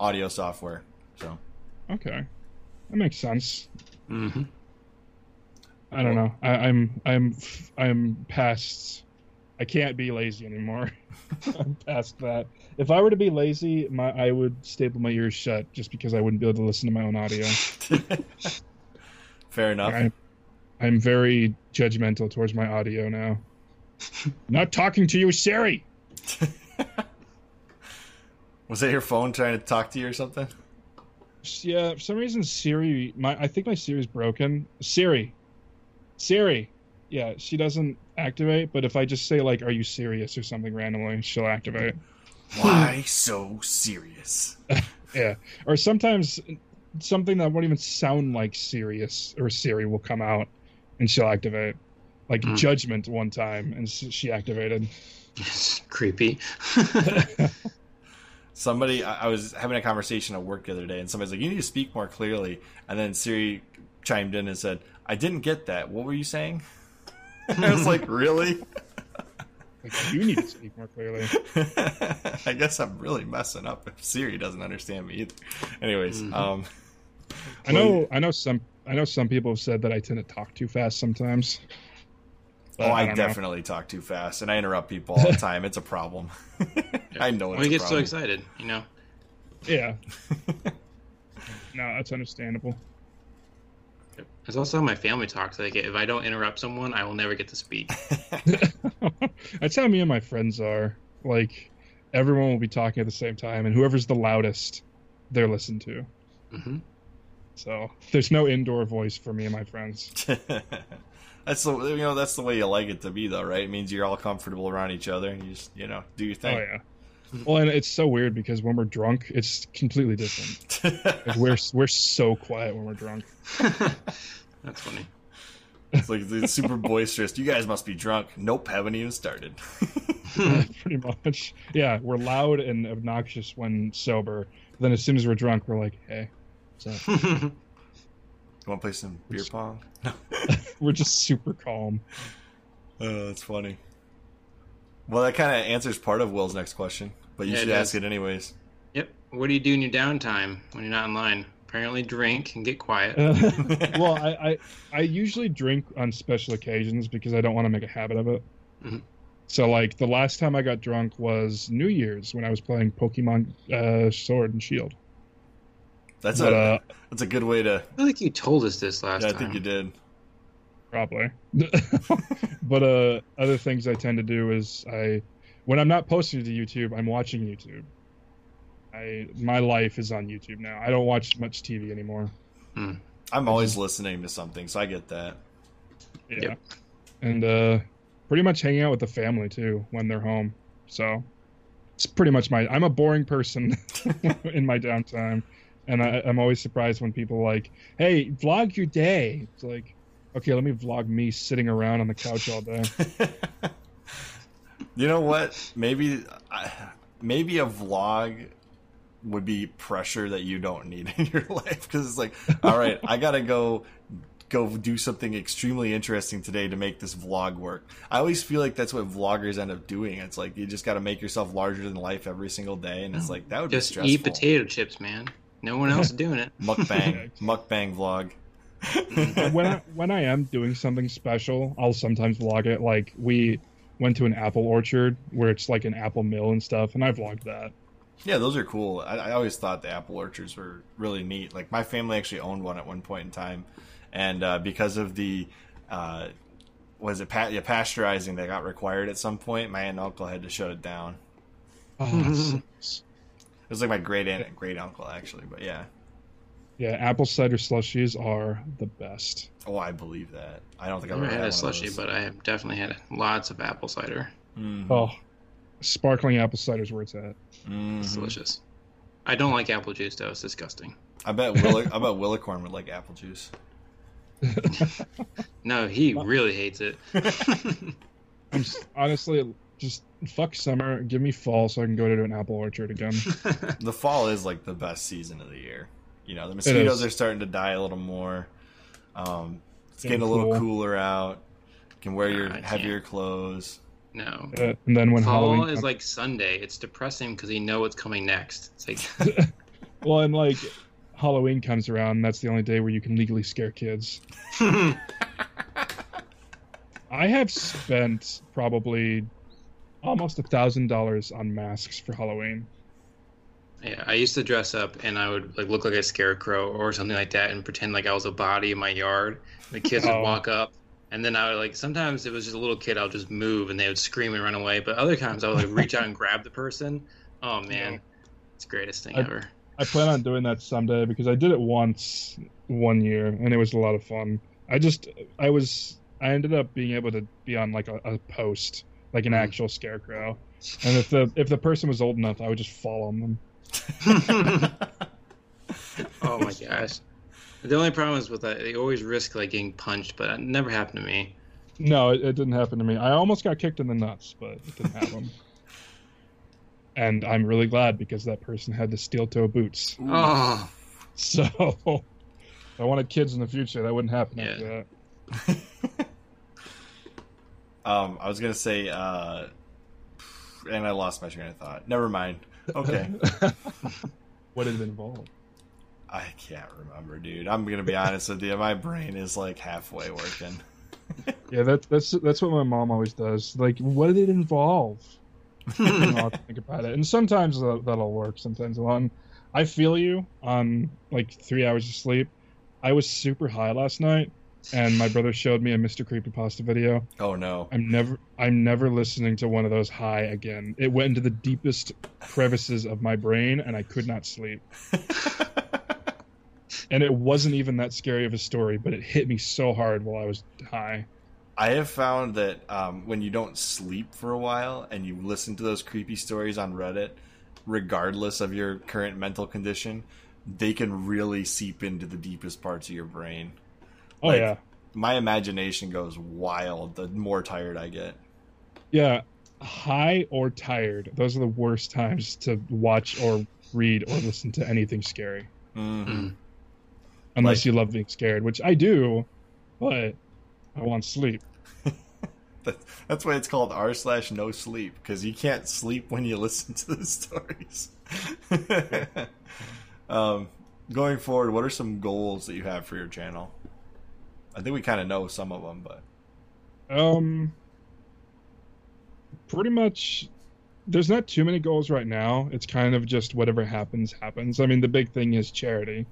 [SPEAKER 1] audio software. So.
[SPEAKER 3] Okay, that makes sense.
[SPEAKER 2] Hmm
[SPEAKER 3] I don't know. I, I'm I'm I'm past. I can't be lazy anymore. I'm past that. If I were to be lazy, my I would staple my ears shut just because I wouldn't be able to listen to my own audio.
[SPEAKER 1] Fair enough.
[SPEAKER 3] I, I'm very judgmental towards my audio now. Not talking to you, Siri.
[SPEAKER 1] Was that your phone trying to talk to you or something?
[SPEAKER 3] Yeah, for some reason Siri, my I think my Siri's broken. Siri, Siri, yeah, she doesn't activate. But if I just say like, "Are you serious?" or something randomly, she'll activate.
[SPEAKER 1] Why so serious?
[SPEAKER 3] Yeah, or sometimes something that won't even sound like serious or Siri will come out and she'll activate. Like
[SPEAKER 2] Hmm.
[SPEAKER 3] Judgment one time, and she activated.
[SPEAKER 2] Creepy.
[SPEAKER 1] Somebody, I I was having a conversation at work the other day, and somebody's like, "You need to speak more clearly." And then Siri chimed in and said, "I didn't get that. What were you saying?" I was like, "Really?"
[SPEAKER 3] Like, you need to speak more clearly.
[SPEAKER 1] I guess I'm really messing up if Siri doesn't understand me either. Anyways,
[SPEAKER 2] Mhm.
[SPEAKER 1] um,
[SPEAKER 3] I know, I know some, I know some people have said that I tend to talk too fast sometimes. But
[SPEAKER 1] oh, I,
[SPEAKER 3] don't
[SPEAKER 1] definitely talk too fast, and I interrupt people all the time. It's a problem. I know it's
[SPEAKER 2] When he
[SPEAKER 1] a
[SPEAKER 2] gets so excited, you know.
[SPEAKER 3] Yeah. no, that's understandable.
[SPEAKER 2] It's also how my family talks. Like, if I don't interrupt someone, I will never get to speak.
[SPEAKER 3] That's how me and my friends are. Like, everyone will be talking at the same time, and whoever's the loudest, they're listened to.
[SPEAKER 2] hmm
[SPEAKER 3] So there's no indoor voice for me and my friends.
[SPEAKER 1] That's the you know that's the way you like it to be though, right? It means you're all comfortable around each other, and you just you know do your
[SPEAKER 3] oh,
[SPEAKER 1] thing.
[SPEAKER 3] Oh yeah. Well, and it's so weird because when we're drunk, it's completely different. Like, we're we're so quiet when we're drunk.
[SPEAKER 2] That's funny.
[SPEAKER 1] it's like it's super boisterous. You guys must be drunk. Nope, haven't even started.
[SPEAKER 3] Pretty much. Yeah, we're loud and obnoxious when sober. Then as soon as we're drunk, we're like, hey, what's up?
[SPEAKER 1] You want to play some beer pong?
[SPEAKER 3] We're just super calm.
[SPEAKER 1] Oh, that's funny. Well, that kind of answers part of Will's next question, but you
[SPEAKER 2] Yeah, it
[SPEAKER 1] should ask
[SPEAKER 2] does.
[SPEAKER 1] it anyways.
[SPEAKER 2] Yep. What do you do in your downtime when you're not online? Apparently, drink and get quiet.
[SPEAKER 3] well, I, I I usually drink on special occasions because I don't want to make a habit of it.
[SPEAKER 2] Mhm.
[SPEAKER 3] So like the last time I got drunk was New Year's when I was playing Pokemon uh, Sword and Shield.
[SPEAKER 1] That's
[SPEAKER 3] But
[SPEAKER 1] a
[SPEAKER 3] uh,
[SPEAKER 1] that's a good way to.
[SPEAKER 2] I feel like you told us this last
[SPEAKER 1] Yeah, I
[SPEAKER 2] time.
[SPEAKER 1] think you did.
[SPEAKER 3] probably. but uh, other things I tend to do is I, when I'm not posting to YouTube, I'm watching YouTube. I my life is on YouTube now. I don't watch much TV anymore.
[SPEAKER 1] I'm always listening to something, so I get that.
[SPEAKER 3] Yeah.
[SPEAKER 2] Yep.
[SPEAKER 3] And uh pretty much hanging out with the family too when they're home. So it's pretty much my I'm a boring person in my downtime. And I, I'm always surprised when people are like, hey, vlog your day. It's like, okay, let me vlog me sitting around on the couch all day.
[SPEAKER 1] you know what? Maybe, maybe a vlog would be pressure that you don't need in your life because it's like, all right, I gotta go go do something extremely interesting today to make this vlog work. I always feel like that's what vloggers end up doing. It's like you just got to make yourself larger than life every single day, and it's mm. like that would
[SPEAKER 2] Just
[SPEAKER 1] be stressful.
[SPEAKER 2] eat potato chips, man. No one else doing it.
[SPEAKER 1] Mukbang, mukbang vlog.
[SPEAKER 3] When I, when I am doing something special, I'll sometimes vlog it. Like we went to an apple orchard where it's like an apple mill and stuff, and I vlogged that.
[SPEAKER 1] Yeah, those are cool. I, I always thought the apple orchards were really neat. Like my family actually owned one at one point in time, and uh, because of the uh, was it pa- yeah, pasteurizing that got required at some point, my aunt and uncle had to shut it down.
[SPEAKER 3] Oh, that sucks.
[SPEAKER 1] It was like my great aunt and great uncle actually, but yeah.
[SPEAKER 3] yeah, apple cider slushies are the best.
[SPEAKER 1] Oh, I believe that. I don't think
[SPEAKER 2] I've
[SPEAKER 1] I've ever
[SPEAKER 2] had a
[SPEAKER 1] had one of
[SPEAKER 2] slushy,
[SPEAKER 1] those.
[SPEAKER 2] but I have definitely had lots of apple cider.
[SPEAKER 1] Mhm.
[SPEAKER 3] Oh, sparkling apple cider is where it's at.
[SPEAKER 1] Mhm.
[SPEAKER 2] It's delicious. I don't like apple juice though; it's disgusting.
[SPEAKER 1] I bet Willi- I bet Willicorn would like apple juice.
[SPEAKER 2] No, he really hates it.
[SPEAKER 3] I'm s- honestly just fuck summer. Give me fall so I can go to an apple orchard again.
[SPEAKER 1] The fall is like the best season of the year. You know, the mosquitoes are starting to die a little more. Um, it's
[SPEAKER 3] Getting
[SPEAKER 1] getting a little
[SPEAKER 3] cool.
[SPEAKER 1] cooler out. You can wear your
[SPEAKER 2] Nah, I
[SPEAKER 1] heavier clothes.
[SPEAKER 2] no.
[SPEAKER 3] Uh, and then when
[SPEAKER 2] Fall
[SPEAKER 3] Halloween,
[SPEAKER 2] is
[SPEAKER 3] comes-
[SPEAKER 2] like Sunday. It's depressing because you know what's coming next. It's like
[SPEAKER 3] well, and like Halloween comes around, that's the only day where you can legally scare kids. I have spent probably almost a thousand dollars on masks for Halloween.
[SPEAKER 2] Yeah, I used to dress up and I would like look like a scarecrow or something like that and pretend like I was a body in my yard. The kids would
[SPEAKER 3] Oh.
[SPEAKER 2] walk up and then I would like sometimes it was just a little kid, I'll just move and they would scream and run away. But other times I would like reach out and grab the person. Oh man.
[SPEAKER 3] Yeah.
[SPEAKER 2] It's the greatest thing
[SPEAKER 3] I-
[SPEAKER 2] ever.
[SPEAKER 3] I plan on doing that someday because I did it once one year and it was a lot of fun. I just I was I ended up being able to be on like a, a post, like an
[SPEAKER 2] Mhm.
[SPEAKER 3] actual scarecrow. And if the if the person was old enough, I would just fall on them.
[SPEAKER 2] oh my gosh. The only problem is with that they always risk like getting punched, but it never happened to me.
[SPEAKER 3] No, it, it didn't happen to me. I almost got kicked in the nuts, but it didn't happen. and I'm really glad because that person had the steel toe boots.
[SPEAKER 2] Oh
[SPEAKER 3] So if I wanted kids in the future, that wouldn't happen after
[SPEAKER 2] Yeah.
[SPEAKER 3] that.
[SPEAKER 1] Um, I was gonna say, uh, and I lost my train of thought. Never mind. Okay,
[SPEAKER 3] what did it involve?
[SPEAKER 1] I can't remember, dude. I'm gonna be honest with you. My brain is like halfway working.
[SPEAKER 3] Yeah, that's that's that's what my mom always does. Like, what did it involve? I'll think about it. And sometimes that, that'll work. Sometimes it won't. I feel you on like three hours of sleep. I was super high last night, and my brother showed me a Mr. Creepypasta video.
[SPEAKER 1] Oh no.
[SPEAKER 3] I'm never I'm never listening to one of those high again. It went into the deepest crevices of my brain, and I could not sleep. And it wasn't even that scary of a story, but it hit me so hard while I was high.
[SPEAKER 1] I have found that um, when you don't sleep for a while and you listen to those creepy stories on Reddit, regardless of your current mental condition, they can really seep into the deepest parts of your brain.
[SPEAKER 3] Oh
[SPEAKER 1] Like-
[SPEAKER 3] yeah.
[SPEAKER 1] My imagination goes wild the more tired I get.
[SPEAKER 3] Yeah, high or tired. Those are the worst times to watch or read or listen to anything scary.
[SPEAKER 1] hmm
[SPEAKER 2] Mm.
[SPEAKER 3] unless
[SPEAKER 1] Like-
[SPEAKER 3] you love being scared, which I do, but I want sleep.
[SPEAKER 1] That's why it's called r slash no sleep because you can't sleep when you listen to the stories. um, going forward, what are some goals that you have for your channel? I think we kind of know some of them, but
[SPEAKER 3] Um, pretty much. There's not too many goals right now. It's kind of just whatever happens, happens. I mean, the big thing is charity.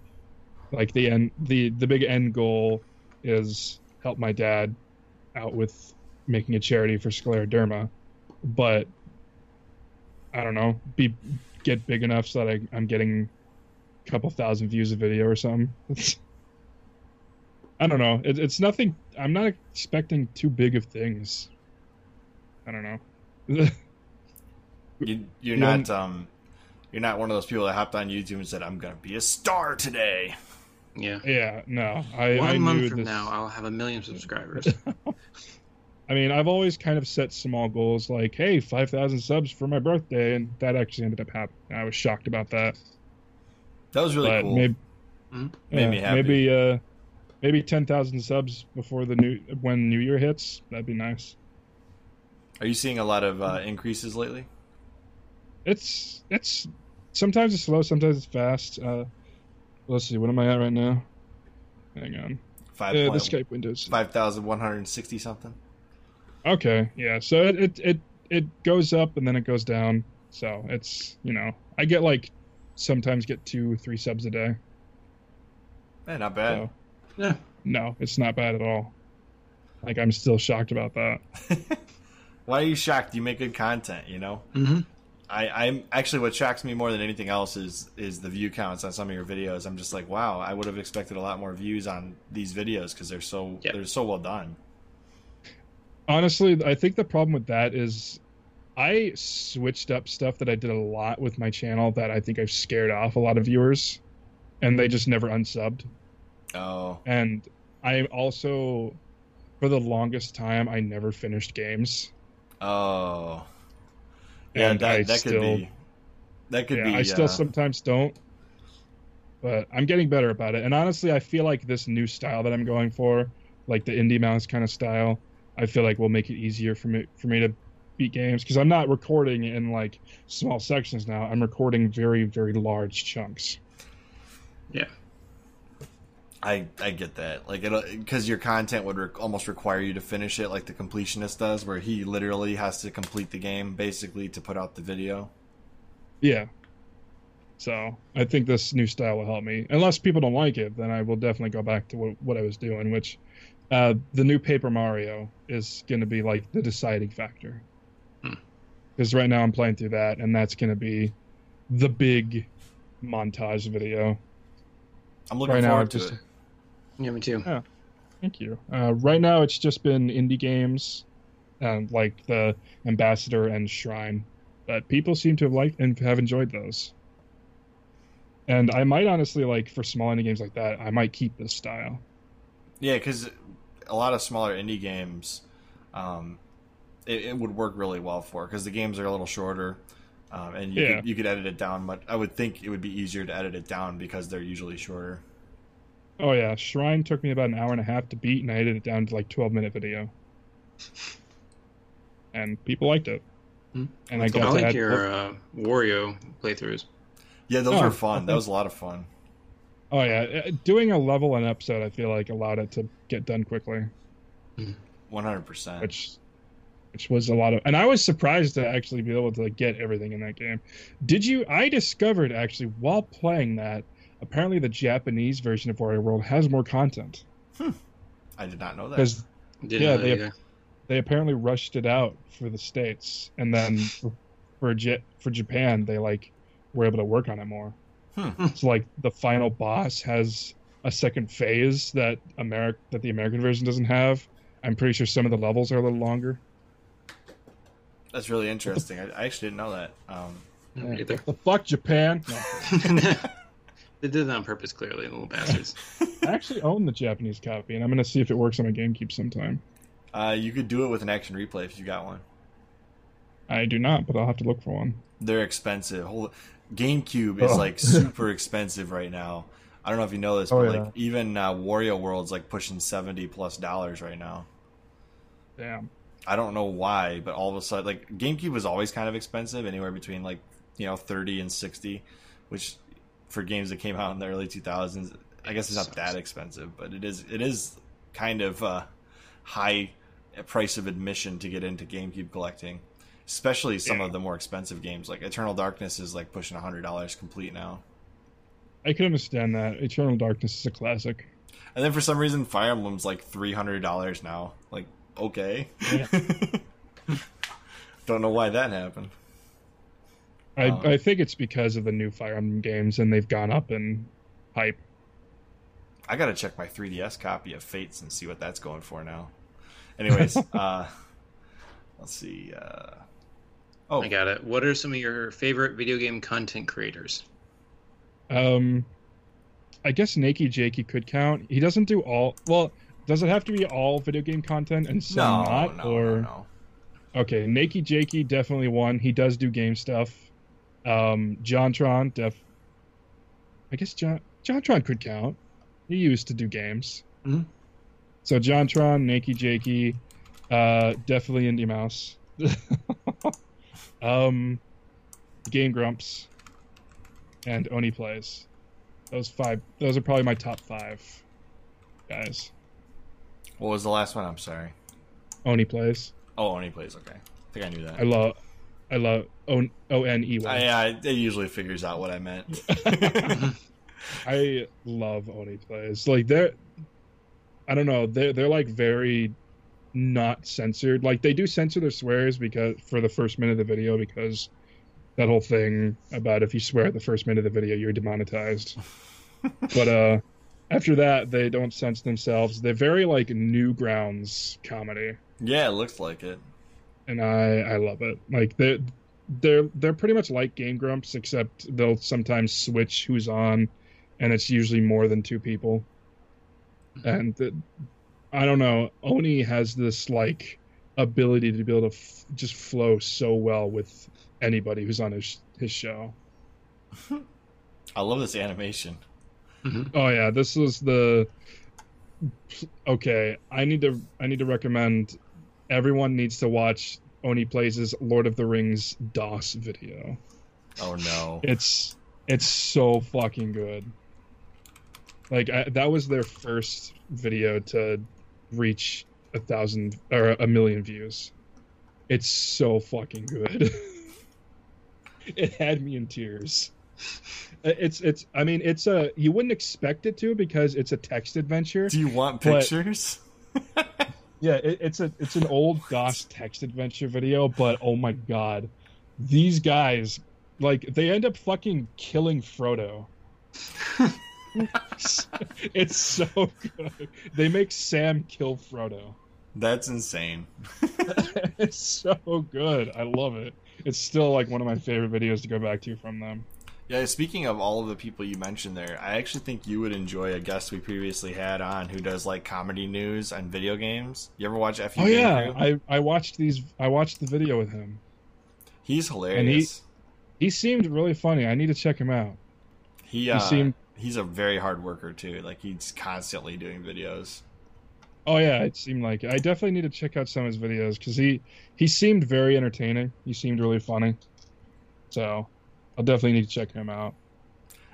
[SPEAKER 3] Like the end, the the big end goal is help my dad out with making a charity for scleroderma, but I don't know, be get big enough so that I, I'm getting a couple thousand views a video or something. It's, I don't know. It, it's nothing. I'm not expecting too big of things. I don't know.
[SPEAKER 1] you, you're
[SPEAKER 3] Yeah.
[SPEAKER 1] not um, you're not one of those people that hopped on YouTube and said, "I'm gonna be a star today."
[SPEAKER 2] Yeah.
[SPEAKER 3] yeah, no. I,
[SPEAKER 2] One
[SPEAKER 3] I
[SPEAKER 2] month
[SPEAKER 3] knew
[SPEAKER 2] from
[SPEAKER 3] this-
[SPEAKER 2] now, I'll have a million subscribers.
[SPEAKER 3] I mean, I've always kind of set small goals, like, hey, 5,000 subs for my birthday, and that actually ended up happening. I was shocked about that.
[SPEAKER 1] That was really
[SPEAKER 3] but
[SPEAKER 1] cool.
[SPEAKER 3] maybe,
[SPEAKER 2] Mhm.
[SPEAKER 1] Made me happy.
[SPEAKER 3] maybe, uh, maybe 10,000 subs before the new when New Year hits. That'd be nice.
[SPEAKER 1] Are you seeing a lot of uh, increases lately?
[SPEAKER 3] It's it's sometimes it's slow, sometimes it's fast. Uh, let's see, what am I at right now? Hang on.
[SPEAKER 1] Five
[SPEAKER 3] Uh, the Skype windows.
[SPEAKER 1] 5,160 something.
[SPEAKER 3] Okay, yeah. So it, it it it goes up and then it goes down. So it's you know I get like sometimes get two three subs a day.
[SPEAKER 1] Man, not bad.
[SPEAKER 3] So
[SPEAKER 2] yeah.
[SPEAKER 3] no, it's not bad at all. Like I'm still shocked about that.
[SPEAKER 1] Why are you shocked? You make good content, you know.
[SPEAKER 2] hmm
[SPEAKER 1] I, I'm actually what shocks me more than anything else is is the view counts on some of your videos. I'm just like, wow, I would have expected a lot more views on these videos because they're so
[SPEAKER 2] Yep.
[SPEAKER 1] they're so well done.
[SPEAKER 3] Honestly, I think the problem with that is I switched up stuff that I did a lot with my channel that I think I've scared off a lot of viewers, and they just never unsubbed.
[SPEAKER 1] Oh,
[SPEAKER 3] And I also, for the longest time, I never finished games.
[SPEAKER 1] oh, yeah.
[SPEAKER 3] And
[SPEAKER 1] that
[SPEAKER 3] I
[SPEAKER 1] that could
[SPEAKER 3] still-
[SPEAKER 1] be that could
[SPEAKER 3] yeah,
[SPEAKER 1] be.
[SPEAKER 3] I still
[SPEAKER 1] uh,
[SPEAKER 3] sometimes don't, but I'm getting better about it. And honestly, I feel like this new style that I'm going for, like the Indeimaus kind of style, I feel like will make it easier for me for me to beat games because I'm not recording in like small sections now. I'm recording very very large chunks.
[SPEAKER 1] I I get that. Like it because your content would re- almost require you to finish it, like the completionist does, where he literally has to complete the game basically to put out the video.
[SPEAKER 3] Yeah. So I think this new style will help me. Unless people don't like it, then I will definitely go back to what, what I was doing, which uh, the new Paper Mario is going to be like the deciding factor.
[SPEAKER 2] Hmm.
[SPEAKER 3] Because right now I'm playing through that, and that's going to be the big montage video.
[SPEAKER 1] I'm looking
[SPEAKER 3] Right now,
[SPEAKER 1] forward
[SPEAKER 3] I've
[SPEAKER 1] to
[SPEAKER 3] just-
[SPEAKER 1] it.
[SPEAKER 2] Yeah, me too.
[SPEAKER 3] Thank you. Uh, right now it's just been indie games, and like the Ambassador and Shrine, but people seem to have liked and have enjoyed those. And I might honestly like for small indie games like that, I might keep this style.
[SPEAKER 1] Yeah, because a lot of smaller indie games, um, it, it would work really well for because the games are a little shorter, um, and you
[SPEAKER 3] Yeah.
[SPEAKER 1] could, you could edit it down. But I would think it would be easier to edit it down because they're usually shorter.
[SPEAKER 3] Oh yeah, Shrine took me about an hour and a half to beat, and I edited it down to like twelve minute video. And people liked it.
[SPEAKER 2] Hmm.
[SPEAKER 3] And I
[SPEAKER 1] That's
[SPEAKER 3] got
[SPEAKER 2] I
[SPEAKER 3] to
[SPEAKER 2] like
[SPEAKER 3] add
[SPEAKER 2] your uh, Wario playthroughs.
[SPEAKER 1] Yeah, those
[SPEAKER 3] Oh,
[SPEAKER 1] were fun. That was a lot of fun.
[SPEAKER 3] Oh yeah, uh, doing a level an episode, I feel like allowed it to get done quickly,
[SPEAKER 1] One hundred percent.
[SPEAKER 3] which, which was a lot of. And I was surprised to actually be able to get everything in that game. Did you? I discovered actually while playing that, apparently the Japanese version of Wario World has more content
[SPEAKER 1] I did not know that.
[SPEAKER 3] because
[SPEAKER 2] Didn't
[SPEAKER 3] Yeah,
[SPEAKER 2] know
[SPEAKER 3] they-
[SPEAKER 2] either.
[SPEAKER 3] they apparently rushed it out for the states, and then for for, J- for Japan they like were able to work on it more.
[SPEAKER 1] Hmm.
[SPEAKER 3] So like the final boss has a second phase that America that the American version doesn't have. I'm pretty sure some of the levels are a little longer.
[SPEAKER 1] That's really interesting. I, I actually didn't know that. Um,
[SPEAKER 2] No, me either.
[SPEAKER 3] The fuck Japan! No,
[SPEAKER 2] they did it on purpose, clearly, little bastards.
[SPEAKER 3] I actually own the Japanese copy, and I'm gonna see if it works on my GameCube sometime.
[SPEAKER 1] uh, you could do it with an action replay if you got one.
[SPEAKER 3] I do not, but I'll have to look for one.
[SPEAKER 1] They're expensive. Hold GameCube is
[SPEAKER 3] Oh.
[SPEAKER 1] like super expensive right now. I don't know if you know this,
[SPEAKER 3] Oh,
[SPEAKER 1] but
[SPEAKER 3] yeah.
[SPEAKER 1] like even uh, Wario World's like pushing seventy plus dollars right now.
[SPEAKER 3] Damn.
[SPEAKER 1] I don't know why, but all of a sudden, like GameCube was always kind of expensive, anywhere between like you know thirty and sixty, which for games that came out in the early two thousands, I guess it's not that expensive, but it is it is kind of uh, high price of admission to get into GameCube collecting, especially some
[SPEAKER 3] Yeah.
[SPEAKER 1] of the more expensive games. Like Eternal Darkness is like pushing hundred dollars complete now,
[SPEAKER 3] I can understand that. Eternal Darkness is a classic.
[SPEAKER 1] and then for some reason Fire Emblem's like three hundred dollars now. Like okay,
[SPEAKER 3] Yeah.
[SPEAKER 1] don't know why that happened.
[SPEAKER 3] I,
[SPEAKER 1] Um,
[SPEAKER 3] I think it's because of the new Fire Emblem games and they've gone up in hype.
[SPEAKER 1] I gotta check my 3DS copy of Fates and see what that's going for now. Anyways, uh, let's see. Uh, oh,
[SPEAKER 2] I got it. What are some of your favorite video game content creators?
[SPEAKER 3] Um, I guess Nakey Jakey could count. He doesn't do all. Well, does it have to be all video game content and some
[SPEAKER 1] no,
[SPEAKER 3] not?
[SPEAKER 1] no,
[SPEAKER 3] or
[SPEAKER 1] no, no.
[SPEAKER 3] okay, Nakey Jakey definitely one. He does do game stuff. Um, Jontron def. I guess John Jontron could count. He used to do games.
[SPEAKER 2] Mhm.
[SPEAKER 3] So Jontron, Nakey Jakey, uh, definitely Indeimaus. um, Game Grumps, and Oney Plays. Those five. Those are probably my top five guys.
[SPEAKER 1] What was the last one? I'm sorry.
[SPEAKER 3] Oney Plays.
[SPEAKER 1] Oh, Oney plays. Okay, I think I knew that.
[SPEAKER 3] I love. I love O O N E Y.
[SPEAKER 1] yeah, it usually figures out what I meant.
[SPEAKER 3] I love Oney Plays. Like they're. I don't know. They're they're like very not censored. Like they do censor their swears because for the first minute of the video because that whole thing about if you swear at the first minute of the video you're demonetized. but uh after that they don't censor themselves. They're very like Newgrounds comedy.
[SPEAKER 1] yeah, it looks like it.
[SPEAKER 3] And I I love it. Like they they're they're pretty much like Game Grumps, except they'll sometimes switch who's on, and it's usually more than two people. And the, I don't know, Oney has this like ability to be able to f- just flow so well with anybody who's on his his show.
[SPEAKER 1] I love this animation. Mm-hmm.
[SPEAKER 3] Oh yeah, this was the okay. I need to I need to recommend everyone needs to watch Oney Plays' Lord of the Rings DOS video.
[SPEAKER 1] Oh no.
[SPEAKER 3] It's it's so fucking good. Like I, that was their first video to reach a thousand or a million views. It's so fucking good. it had me in tears. Uh, it's it's I mean it's a you wouldn't expect it to because it's a text adventure.
[SPEAKER 1] Do you want
[SPEAKER 3] But-
[SPEAKER 1] pictures?
[SPEAKER 3] Yeah, it, it's a it's an old DOS text adventure video, but oh my god, these guys like they end up fucking killing Frodo. it's so good. They make Sam kill Frodo.
[SPEAKER 1] That's insane.
[SPEAKER 3] it's so good. I love it. It's still like one of my favorite videos to go back to from them.
[SPEAKER 1] Yeah, speaking of all of the people you mentioned there, I actually think you would enjoy a guest we previously had on who does like comedy news and video games. You ever watch FU
[SPEAKER 3] Oh
[SPEAKER 1] Game
[SPEAKER 3] yeah,
[SPEAKER 1] Crew?
[SPEAKER 3] I I watched these. I watched the video with him.
[SPEAKER 1] He's hilarious.
[SPEAKER 3] He seemed really funny. I need to check him out.
[SPEAKER 1] He, uh,
[SPEAKER 3] seemed-
[SPEAKER 1] he's a very hard worker too. Like he's constantly doing videos.
[SPEAKER 3] Oh yeah, it seemed like it. I definitely need to check out some of his videos because he he seemed very entertaining. He seemed really funny. So I'll definitely need to check him out.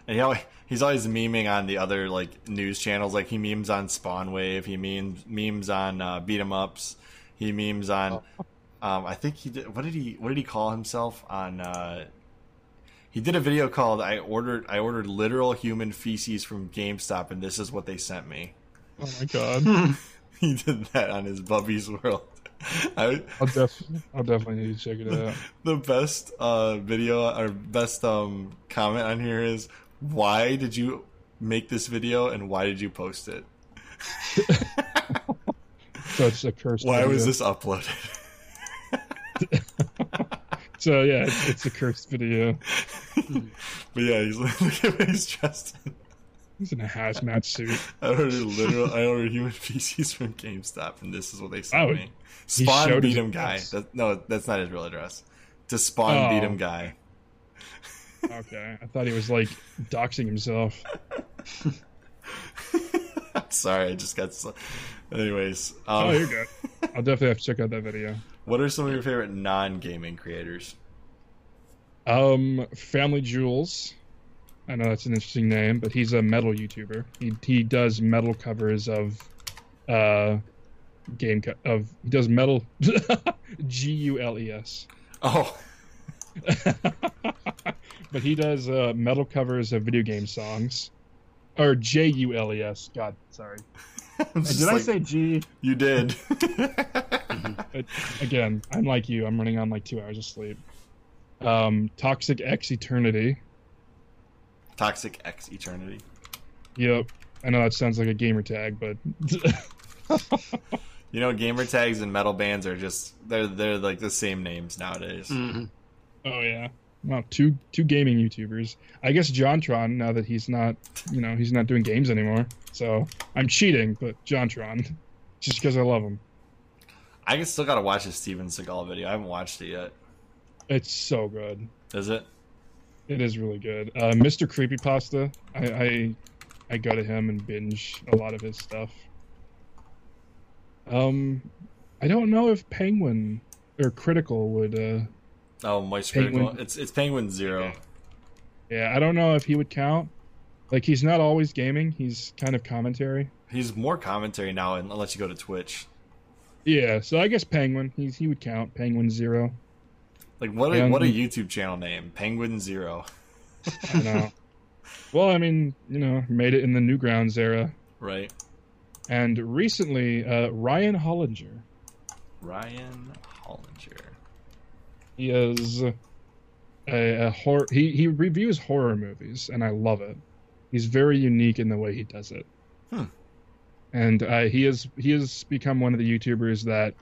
[SPEAKER 1] And he always, he's always memeing on the other like news channels. Like he memes on Spawn Wave. He memes memes on uh, Beat 'em Ups. He memes on. Um, I think he did. What did he? What did he call himself on? Uh, he did a video called "I ordered I ordered literal human feces from GameStop, and this is what they sent me."
[SPEAKER 3] Oh my god,
[SPEAKER 1] He did that on his Bubby's World. I,
[SPEAKER 3] I'll def I'll definitely need to check it out.
[SPEAKER 1] the best uh, video or best um, comment on here is why did you make this video and why did you post it?
[SPEAKER 3] So it's a cursed.
[SPEAKER 1] Why was this uploaded?
[SPEAKER 3] So yeah, it's, it's a cursed video.
[SPEAKER 1] but yeah, he's look at what he's dressed in.
[SPEAKER 3] He's in a hazmat suit.
[SPEAKER 1] I ordered literal. I ordered human feces from GameStop, and this is what they sent
[SPEAKER 3] Oh,
[SPEAKER 1] me. Spawn beat him guy. That, no, that's not his real address. To spawn
[SPEAKER 3] Oh.
[SPEAKER 1] beat him guy.
[SPEAKER 3] Okay, I thought he was like doxing himself.
[SPEAKER 1] Sorry, I just got. So... Anyways, um,
[SPEAKER 3] oh, you're good. I'll definitely have to check out that video.
[SPEAKER 1] What are some of your favorite non-gaming creators?
[SPEAKER 3] Um, Family Jewels. I know that's an interesting name, but he's a metal YouTuber. He he does metal covers of, uh, game co- of he does metal, G U L E S.
[SPEAKER 1] Oh,
[SPEAKER 3] but he does uh, metal covers of video game songs, or J U L E S. God, sorry.
[SPEAKER 1] I'm just
[SPEAKER 3] Did I say G?
[SPEAKER 1] you did?
[SPEAKER 3] But again, I'm like you. I'm running on like two hours of sleep. Um, Toxic X Eternity.
[SPEAKER 1] Toxic X Eternity.
[SPEAKER 3] Yep. I know that sounds like a gamer tag, but
[SPEAKER 1] You know, gamer tags and metal bands are just they're they're like the same names nowadays.
[SPEAKER 2] Mhm.
[SPEAKER 3] oh yeah. Wow, two two gaming YouTubers. I guess JonTron now that he's not, you know, he's not doing games anymore. So I'm cheating, but JonTron, just because I love him.
[SPEAKER 1] I can still gotta watch a Steven Seagal video. I haven't watched it yet.
[SPEAKER 3] It's so good.
[SPEAKER 1] Is it?
[SPEAKER 3] It is really good. Uh, Mr. Creepypasta, I, I I go to him and binge a lot of his stuff. Um, I don't know if Penguin or Critical would. Uh,
[SPEAKER 1] Oh, Moist
[SPEAKER 3] Penguin.
[SPEAKER 1] Critical. It's it's Penguin Zero.
[SPEAKER 3] yeah, I don't know if he would count. Like he's not always gaming; he's kind of commentary.
[SPEAKER 1] He's more commentary now, unless you go to Twitch.
[SPEAKER 3] Yeah, so I guess Penguin. He's he would count Penguin Zero.
[SPEAKER 1] Like what? A, what a YouTube channel name, Penguin Zero.
[SPEAKER 3] I know. well, I mean, you know, made it in the Newgrounds era,
[SPEAKER 1] Right.
[SPEAKER 3] and recently uh, Ryan Hollinger.
[SPEAKER 1] Ryan Hollinger.
[SPEAKER 3] He is a, a horror. He he reviews horror movies, and I love it. He's very unique in the way he does it.
[SPEAKER 1] Hmm.
[SPEAKER 3] And uh, he is he has become one of the YouTubers that,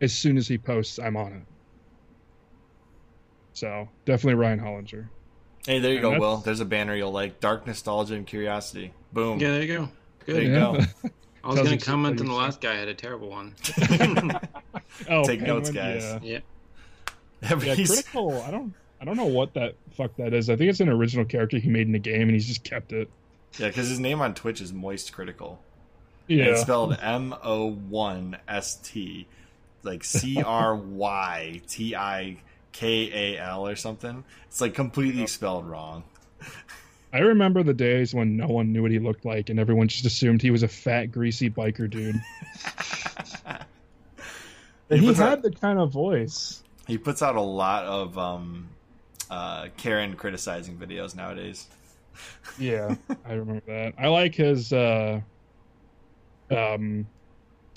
[SPEAKER 3] as soon as he posts, I'm on it. So definitely Ryan Hollinger.
[SPEAKER 1] Hey, there you
[SPEAKER 3] And
[SPEAKER 1] go,
[SPEAKER 3] that's-
[SPEAKER 1] Will. There's a banner you'll like. Dark nostalgia and curiosity. Boom.
[SPEAKER 2] Yeah, there you go.
[SPEAKER 1] There you
[SPEAKER 3] Yeah.
[SPEAKER 1] go.
[SPEAKER 2] I was gonna comment
[SPEAKER 3] something
[SPEAKER 2] on the last guy had a terrible one.
[SPEAKER 3] Oh,
[SPEAKER 1] Take notes,
[SPEAKER 3] Penguin,
[SPEAKER 1] guys.
[SPEAKER 3] Yeah.
[SPEAKER 2] yeah.
[SPEAKER 3] Yeah, critical. I don't. I don't know what that fuck that is. I think it's an original character he made in the game, and he's just kept it.
[SPEAKER 1] yeah, because his name on Twitch is Moist Critical.
[SPEAKER 3] Yeah.
[SPEAKER 1] And it's spelled M O one S T, like C R Y T I K A L or something. It's like completely spelled wrong.
[SPEAKER 3] I remember the days when no one knew what he looked like, and everyone just assumed he was a fat, greasy biker dude.
[SPEAKER 1] He
[SPEAKER 3] And he had
[SPEAKER 1] out-
[SPEAKER 3] the kind of voice.
[SPEAKER 1] He puts out a lot of um, uh, Karen criticizing videos nowadays.
[SPEAKER 3] Yeah, I remember that. I like his uh, um,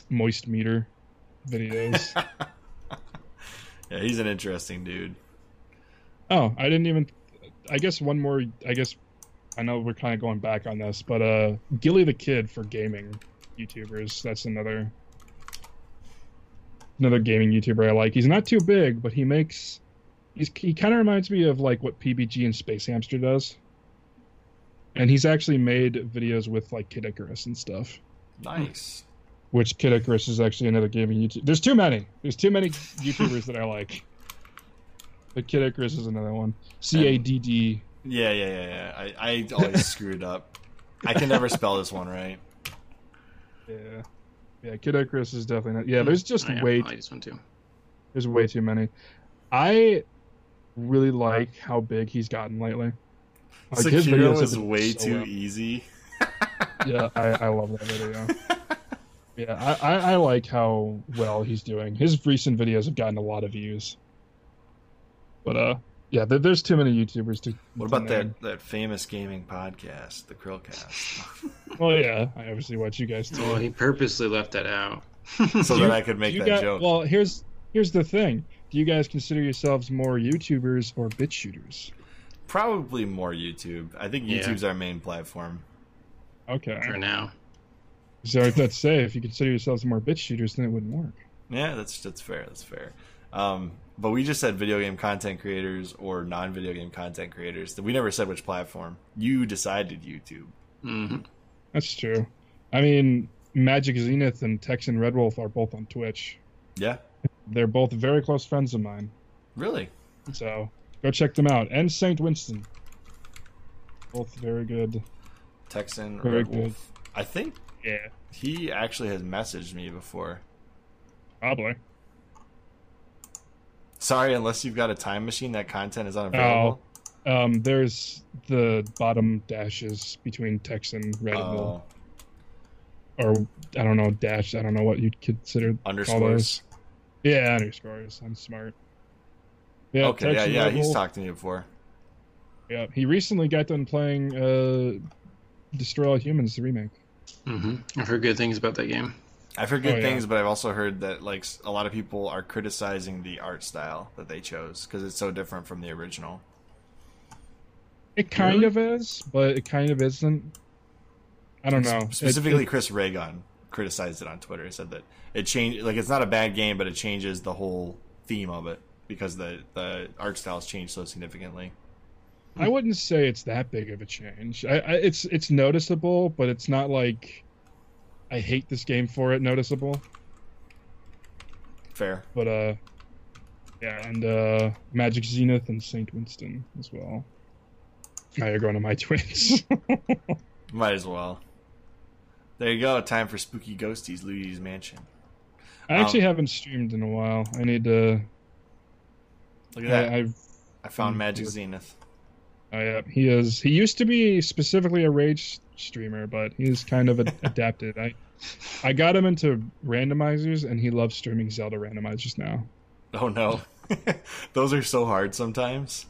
[SPEAKER 3] moist meter videos.
[SPEAKER 1] Yeah, he's an interesting dude.
[SPEAKER 3] oh, I didn't even. I guess one more. I guess I know we're kind of going back on this, but uh, Gilly the Kid for gaming YouTubers. That's another another gaming YouTuber I like. He's not too big, but he makes. He's, he kind of reminds me of like what PBG and Space Hamster does. And he's actually made videos with like Caddicarus and stuff.
[SPEAKER 1] Nice.
[SPEAKER 3] Which Caddicarus is actually another gaming YouTube. There's too many. There's too many YouTubers that I like. But Caddicarus is another one. C A D D.
[SPEAKER 1] Yeah, yeah, yeah, yeah. I, I always screwed up. I can never spell this one right.
[SPEAKER 3] Yeah. Yeah, Caddicarus is definitely not. Yeah, hmm. there's just
[SPEAKER 2] Oh, yeah,
[SPEAKER 3] way
[SPEAKER 2] I like this one too.
[SPEAKER 3] there's way too many. I really like how big he's gotten lately. Like, his
[SPEAKER 1] Sekiro
[SPEAKER 3] videos have
[SPEAKER 1] is
[SPEAKER 3] been
[SPEAKER 1] way
[SPEAKER 3] so
[SPEAKER 1] too
[SPEAKER 3] well.
[SPEAKER 1] easy.
[SPEAKER 3] Yeah, I, I love that video. Yeah, I, I, I like how well he's doing. His recent videos have gotten a lot of views. But uh, yeah, there, there's too many YouTubers to.
[SPEAKER 1] What
[SPEAKER 3] to
[SPEAKER 1] about that, that famous gaming podcast, the Chrillcast?
[SPEAKER 3] Well, yeah, I obviously watch you guys too.
[SPEAKER 2] Well, he purposely left that out.
[SPEAKER 1] so
[SPEAKER 3] Do
[SPEAKER 1] that
[SPEAKER 3] you-
[SPEAKER 1] I could make that
[SPEAKER 3] guys-
[SPEAKER 1] joke.
[SPEAKER 3] Well, here's here's the thing. Do you guys consider yourselves more YouTubers or bit shooters?
[SPEAKER 1] Probably more YouTube. I think
[SPEAKER 2] Yeah.
[SPEAKER 1] YouTube's our main platform.
[SPEAKER 3] Okay.
[SPEAKER 2] for now.
[SPEAKER 3] So let's say if you consider yourselves more bit shooters, then it wouldn't work.
[SPEAKER 1] Yeah, that's that's fair. That's fair. Um, but we just said video game content creators or non-video game content creators. We never said which platform. You decided YouTube.
[SPEAKER 2] hmm
[SPEAKER 3] That's true. I mean, Magic Zenith and Texan Red Wolf are both on Twitch.
[SPEAKER 1] Yeah,
[SPEAKER 3] They're both very close friends of mine.
[SPEAKER 1] really.
[SPEAKER 3] So go check them out. And Saint Winston. Both very good.
[SPEAKER 1] Texan
[SPEAKER 3] Very
[SPEAKER 1] Red
[SPEAKER 3] good.
[SPEAKER 1] Wolf. I think
[SPEAKER 3] Yeah,
[SPEAKER 1] he actually has messaged me before.
[SPEAKER 3] probably.
[SPEAKER 1] Sorry, unless you've got a time machine, that content is unavailable.
[SPEAKER 3] Oh, Um, there's the bottom dashes between Texan Red Bull,
[SPEAKER 1] Oh,
[SPEAKER 3] or I don't know dash. I don't know what you'd consider
[SPEAKER 1] underscores.
[SPEAKER 3] Yeah, underscores. I'm smart. Yeah,
[SPEAKER 1] okay, yeah, yeah,
[SPEAKER 3] Red
[SPEAKER 1] he's talked to me before.
[SPEAKER 3] Yeah, he recently got done playing uh, Destroy All Humans, the remake.
[SPEAKER 2] Hmm I've heard good things about that game.
[SPEAKER 1] I've heard good
[SPEAKER 3] Oh, yeah.
[SPEAKER 1] things, but I've also heard that like a lot of people are criticizing the art style that they chose because it's so different from the original.
[SPEAKER 3] It kind
[SPEAKER 2] Really?
[SPEAKER 3] of is, but it kind of isn't. I don't know. It-
[SPEAKER 1] Specifically,
[SPEAKER 3] it-
[SPEAKER 1] Chris Ray Gun criticized it on Twitter. He said that it changed, like it's not a bad game, but it changes the whole theme of it because the the art styles changed so significantly.
[SPEAKER 3] I wouldn't say it's that big of a change. I, I, it's it's noticeable, but it's not like I hate this game for it. Noticeable,
[SPEAKER 1] Fair.
[SPEAKER 3] but uh, yeah, and uh, Magic Zenith and Saint Winston as well. Now you're going to my twins.
[SPEAKER 1] Might as well. There you go. Time for spooky ghosties, Luigi's Mansion.
[SPEAKER 3] I actually
[SPEAKER 1] Um,
[SPEAKER 3] haven't streamed in a while. I need to.
[SPEAKER 1] Look at that.
[SPEAKER 3] I, I've
[SPEAKER 1] I found Magic. Zenith.
[SPEAKER 3] Oh yeah, he is. He used to be specifically a rage streamer, but he's kind of ad- adapted. I, I got him into randomizers, and he loves streaming Zelda randomizers now.
[SPEAKER 1] Oh no. Those are so hard sometimes.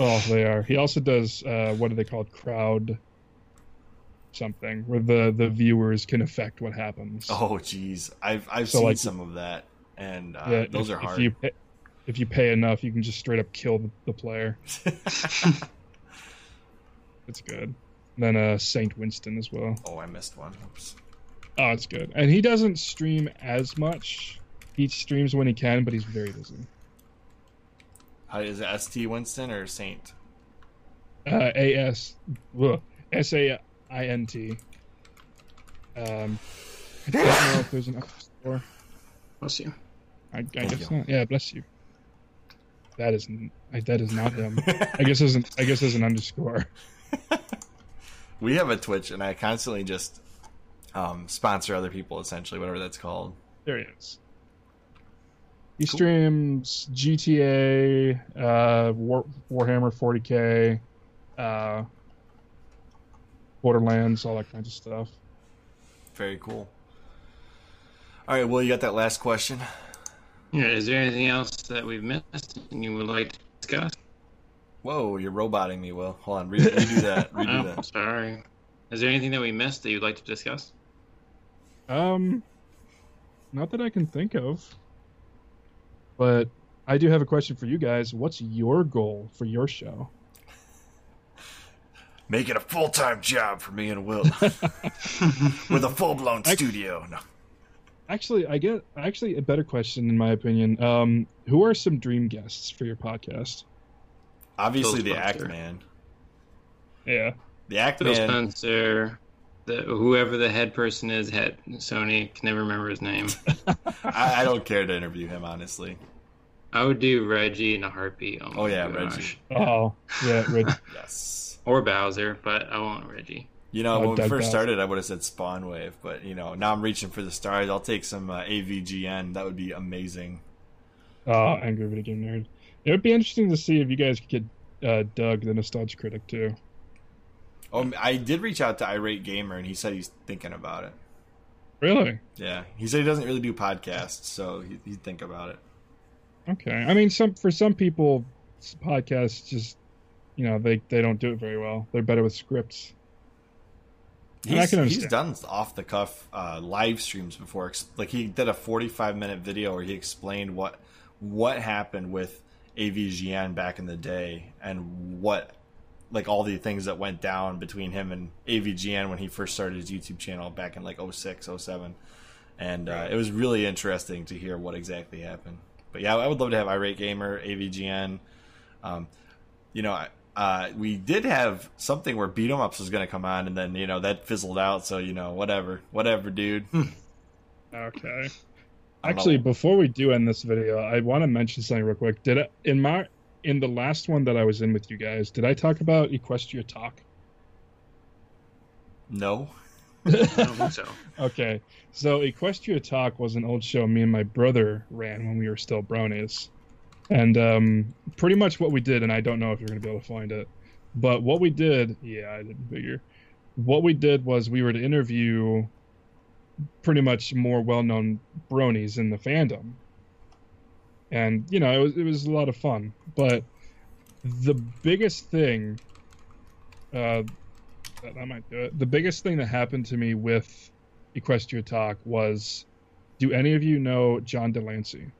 [SPEAKER 3] Oh, they are. He also does uh, what are they called? Crowd something, where the the viewers can affect what happens.
[SPEAKER 1] Oh jeez. I've I've
[SPEAKER 3] So,
[SPEAKER 1] seen
[SPEAKER 3] like-
[SPEAKER 1] some of that and uh,
[SPEAKER 3] yeah,
[SPEAKER 1] those
[SPEAKER 3] if,
[SPEAKER 1] are hard.
[SPEAKER 3] If you pay, if you pay enough, you can just straight up kill the, the player. It's good. Then uh, Saint Winston as well.
[SPEAKER 1] oh, I missed one. Oops.
[SPEAKER 3] Oh, it's good. And he doesn't stream as much. He streams when he can, but he's very busy.
[SPEAKER 1] How is it ST Winston or Saint?
[SPEAKER 3] Uh, A S S A I N T. Um, I don't know if there's an underscore.
[SPEAKER 2] Bless you.
[SPEAKER 3] I, I guess
[SPEAKER 1] you.
[SPEAKER 3] not. Yeah, bless you. That is n- I, that is not him. I guess there's an I guess there's an underscore.
[SPEAKER 1] we have a Twitch and I constantly just um, sponsor other people essentially, whatever that's called.
[SPEAKER 3] There he is. He streams GTA, uh, War, Warhammer 40k, uh, Borderlands, all that kind of stuff.
[SPEAKER 1] Very cool. All right, Will, you got that last question.
[SPEAKER 2] Yeah, is there anything else that we've missed and you would like to discuss?
[SPEAKER 1] Whoa, you're roboting me, Will. Hold on, re- redo that. Redo
[SPEAKER 2] Oh,
[SPEAKER 1] that.
[SPEAKER 2] sorry. Is there anything that we missed that you'd like to discuss?
[SPEAKER 3] Um, not that I can think of, but I do have a question for you guys. What's your goal for your show?
[SPEAKER 1] Make it a full time job for me and Will with a full blown
[SPEAKER 3] I-
[SPEAKER 1] studio. No.
[SPEAKER 3] Actually, I get actually a better question in my opinion. Um, who are some dream guests for your podcast?
[SPEAKER 1] Obviously, the
[SPEAKER 2] Phil
[SPEAKER 1] Act Man.
[SPEAKER 3] Yeah.
[SPEAKER 1] The Act
[SPEAKER 2] Phil
[SPEAKER 1] Man.
[SPEAKER 2] Spencer, the, whoever the head person is, head Sony, can never remember his name.
[SPEAKER 1] I, I don't care to interview him, honestly.
[SPEAKER 2] I would do Reggie in a heartbeat. Oh,
[SPEAKER 1] Oh, yeah,
[SPEAKER 2] gosh.
[SPEAKER 1] Reggie.
[SPEAKER 3] Oh, yeah. Reg-
[SPEAKER 1] Yes.
[SPEAKER 2] Or Bowser, but I want Reggie.
[SPEAKER 1] You know,
[SPEAKER 3] Oh,
[SPEAKER 1] when we first
[SPEAKER 3] Bowser.
[SPEAKER 1] started, I would have said Spawn Wave, but you know, now I'm reaching for the stars. I'll take some uh, AVGN. That would be amazing.
[SPEAKER 3] Oh, angry video game nerd. It would be interesting to see if you guys could get uh, Doug, the nostalgia critic, too.
[SPEAKER 1] Oh, I did reach out to Irate Gamer, and he said he's thinking about it.
[SPEAKER 3] Really?
[SPEAKER 1] Yeah, he said he doesn't really do podcasts, so he, he'd think about it.
[SPEAKER 3] Okay. I mean, some for some people, podcasts just, you know, they they don't do it very well. They're better with scripts.
[SPEAKER 1] He's, he's done off the cuff uh, live streams before. Like he did a 45 minute video where he explained what what happened with AVGN back in the day and what like all the things that went down between him and AVGN when he first started his YouTube channel back in like 06, 07. And uh, it was really interesting to hear what exactly happened. But yeah, I would love to have Irate Gamer, AVGN. Um, you know, I- uh, we did have something where beat 'em ups was going to come on, and then you know that fizzled out. So you know, whatever, whatever, dude.
[SPEAKER 3] Okay.
[SPEAKER 1] I don't
[SPEAKER 3] Actually,
[SPEAKER 1] know.
[SPEAKER 3] before we do end this video, I want to mention something real quick. Did I, in my in the last one that I was in with you guys, did I talk about Equestria Talk?
[SPEAKER 1] No.
[SPEAKER 2] I don't think so.
[SPEAKER 3] Okay, so Equestria Talk was an old show me and my brother ran when we were still bronies, and um, pretty much what we did, and I don't know if you're going to be able to find it, but what we did, yeah, I didn't figure. What we did was we were to interview pretty much more well-known bronies in the fandom, and you know it was it was a lot of fun. But the biggest thing, uh, that I might do it. The biggest thing that happened to me with Equestria Talk was, do any of you know John de Lancie?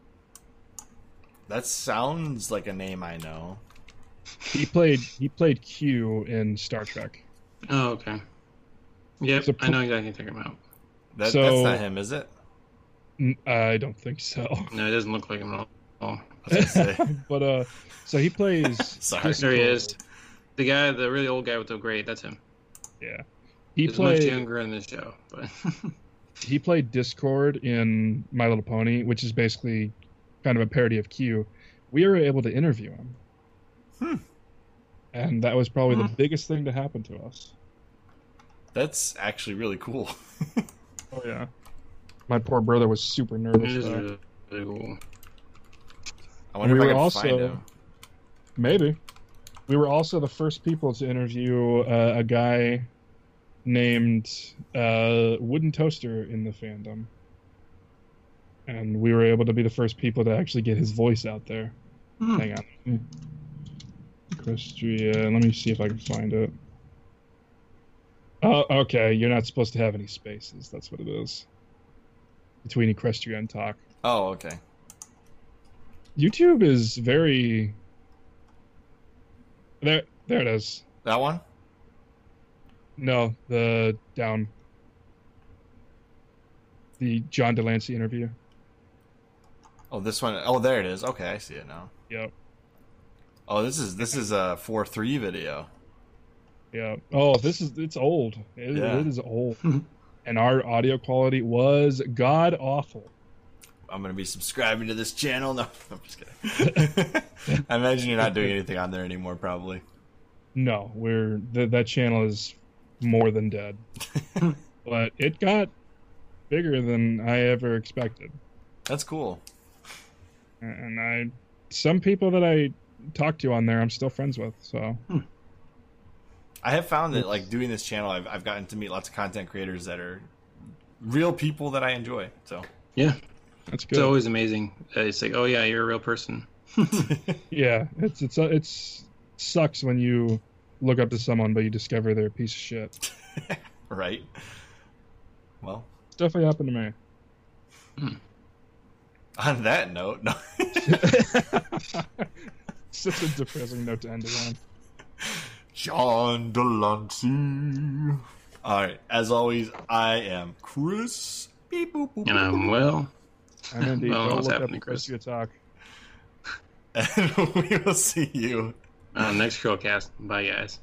[SPEAKER 1] That sounds like a name I know.
[SPEAKER 3] He played he played Q in Star Trek.
[SPEAKER 2] Oh, okay. Yep,
[SPEAKER 3] So
[SPEAKER 2] I know exactly what you're talking about.
[SPEAKER 1] That,
[SPEAKER 3] So-
[SPEAKER 1] that's not him, is it?
[SPEAKER 3] I don't think so.
[SPEAKER 2] No, it doesn't look like him at all.
[SPEAKER 1] I was say.
[SPEAKER 3] but uh, so he plays.
[SPEAKER 1] Sorry.
[SPEAKER 2] There he is. The guy, the really old guy with the gray. that's him.
[SPEAKER 3] Yeah, he
[SPEAKER 2] He's much
[SPEAKER 3] played
[SPEAKER 2] younger in the show, but
[SPEAKER 3] he played Discord in My Little Pony, which is basically kind of a parody of Q. We were able to interview him,
[SPEAKER 1] Hmm.
[SPEAKER 3] and that was probably the
[SPEAKER 2] Hmm.
[SPEAKER 3] biggest thing to happen to us.
[SPEAKER 1] That's actually really cool.
[SPEAKER 3] Oh yeah. My poor brother was super nervous.
[SPEAKER 2] is really, really cool.
[SPEAKER 1] I wonder
[SPEAKER 3] We
[SPEAKER 1] if I
[SPEAKER 3] were
[SPEAKER 1] can
[SPEAKER 3] also-
[SPEAKER 1] find him.
[SPEAKER 3] Maybe. We were also the first people to interview uh, a guy named uh, Wooden Toaster in the fandom. And we were able to be the first people to actually get his voice out there.
[SPEAKER 2] Hmm.
[SPEAKER 3] Hang on. Equestria. Let me see if I can find it. Oh, okay. You're not supposed to have any spaces. That's what it is. Between Equestria and Talk.
[SPEAKER 1] Oh, okay.
[SPEAKER 3] YouTube is very. There, there it is.
[SPEAKER 1] That one?
[SPEAKER 3] No, the down. The John de Lancie interview.
[SPEAKER 1] Oh, this one. Oh, there it is. Okay, I see it now.
[SPEAKER 3] Yep.
[SPEAKER 1] Oh, this is this is a four three video.
[SPEAKER 3] Yeah. Oh, this is it's old. It,
[SPEAKER 1] Yeah.
[SPEAKER 3] it is old, and our audio quality was god awful.
[SPEAKER 1] I'm gonna be subscribing to this channel. No, I'm just kidding. I imagine you're not doing anything on there anymore, probably.
[SPEAKER 3] No, we're th- that channel is more than dead. but it got bigger than I ever expected,
[SPEAKER 1] That's cool.
[SPEAKER 3] and I some people that I talk to on there, I'm still friends with. So hmm.
[SPEAKER 1] I have found that like doing this channel, I've I've gotten to meet lots of content creators that are real people that I enjoy. So
[SPEAKER 2] Yeah,
[SPEAKER 3] that's good.
[SPEAKER 2] it's always amazing. Uh, It's like, oh yeah, you're a real person.
[SPEAKER 3] Yeah, it's it's uh, it's sucks when you look up to someone but you discover they're a piece of shit.
[SPEAKER 1] right. Well,
[SPEAKER 3] It's definitely happened to me.
[SPEAKER 1] on that note, no.
[SPEAKER 3] Such a depressing note to end it on.
[SPEAKER 1] John de Lancie. All right. As always, I am Chris. Beep, boop, boop,
[SPEAKER 2] And I'm well.
[SPEAKER 3] I'm Andy.
[SPEAKER 2] Well,
[SPEAKER 3] Go
[SPEAKER 2] what's
[SPEAKER 3] look up
[SPEAKER 2] happening, Chris?
[SPEAKER 3] Chris Talk.
[SPEAKER 1] and we will see you.
[SPEAKER 2] Uh, next Chrillcast. Bye, guys.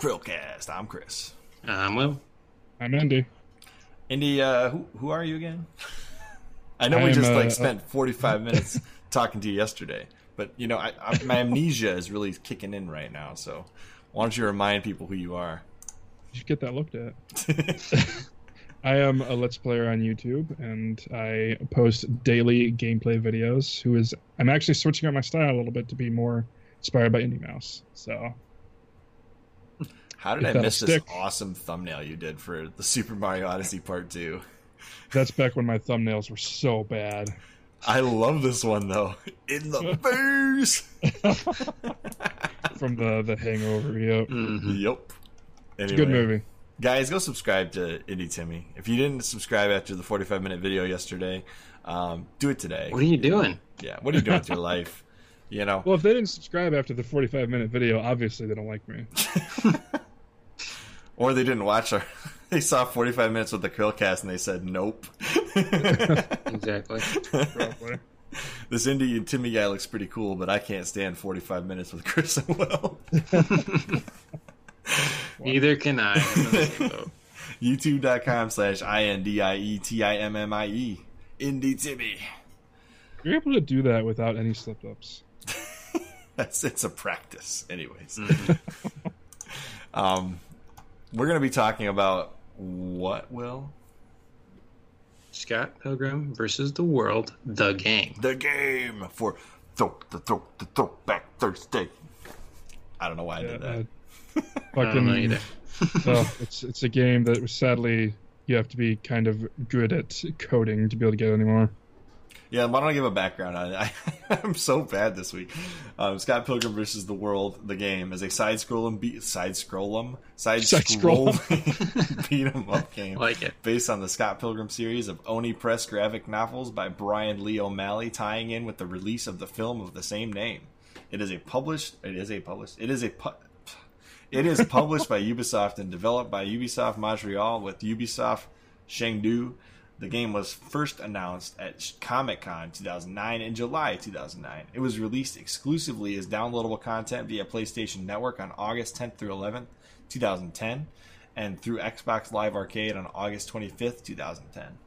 [SPEAKER 1] Chrillcast. I'm Chris.
[SPEAKER 2] I'm well,
[SPEAKER 3] I'm Andy.
[SPEAKER 1] Indy, uh, who who are you again? I know
[SPEAKER 3] I
[SPEAKER 1] we
[SPEAKER 3] am,
[SPEAKER 1] just
[SPEAKER 3] uh,
[SPEAKER 1] like spent 45 minutes talking to you yesterday, but you know, I, I, my amnesia is really kicking in right now. So, why don't you remind people who you are?
[SPEAKER 3] You should get that looked at. I am a Let's Player on YouTube, and I post daily gameplay videos. Who is? I'm actually switching up my style a little bit to be more inspired by Indeimaus. So
[SPEAKER 1] How did I miss
[SPEAKER 3] stick.
[SPEAKER 1] this awesome thumbnail you did for the Super Mario Odyssey Part 2?
[SPEAKER 3] that's back when my thumbnails were so bad.
[SPEAKER 1] I love this one though. In the face.
[SPEAKER 3] From the the Hangover. Yep.
[SPEAKER 2] mhm.
[SPEAKER 1] yep.
[SPEAKER 3] It's a good movie.
[SPEAKER 1] Guys, go subscribe to IndieTimmie. If you didn't subscribe after the 45 minute video yesterday, um, do it today.
[SPEAKER 2] what are you doing?
[SPEAKER 1] Yeah, what are you doing with your life? You know,
[SPEAKER 3] Well, if they didn't subscribe after the 45 minute video, obviously they don't like me.
[SPEAKER 1] Or they didn't watch our. They saw 45 minutes with the Chrillcast and they said nope.
[SPEAKER 2] Exactly.
[SPEAKER 3] Probably.
[SPEAKER 1] this indie and Timmy guy looks pretty cool, but I can't stand 45 minutes with Chris and Will.
[SPEAKER 2] Neither can I. So,
[SPEAKER 1] YouTube.com slash I N D I E T I M M I E. IndieTimmie.
[SPEAKER 3] You're able to do that without any slip ups.
[SPEAKER 1] That's it's a practice, anyways.
[SPEAKER 2] mhm.
[SPEAKER 1] Um, we're gonna be talking about what Will
[SPEAKER 2] Scott Pilgrim versus the World, the game.
[SPEAKER 1] the game for throw the throw the throwback Thursday. I don't know why I did that.
[SPEAKER 3] uh,
[SPEAKER 2] I don't know
[SPEAKER 3] fucking,
[SPEAKER 2] either.
[SPEAKER 3] well, it's it's a game that sadly you have to be kind of good at coding to be able to get anymore.
[SPEAKER 1] Yeah, why don't I give a background on it? I, I'm so bad this week. Um, Scott Pilgrim versus the World, the game, is a side scrolling beat side scrollum side
[SPEAKER 3] Side
[SPEAKER 1] scroll beat 'em up game
[SPEAKER 2] like it.
[SPEAKER 1] based on the Scott Pilgrim series of Oni Press graphic novels by Brian Lee O'Malley, tying in with the release of the film of the same name. It is a published. It is a published. It is a. Pu- it is published by Ubisoft and developed by Ubisoft Montreal with Ubisoft Chengdu. The game was first announced at Comic Con 2009 in July 2009. It was released exclusively as downloadable content via PlayStation Network on August 10th through 11th, 2010, and through Xbox Live Arcade on August 25th, 2010.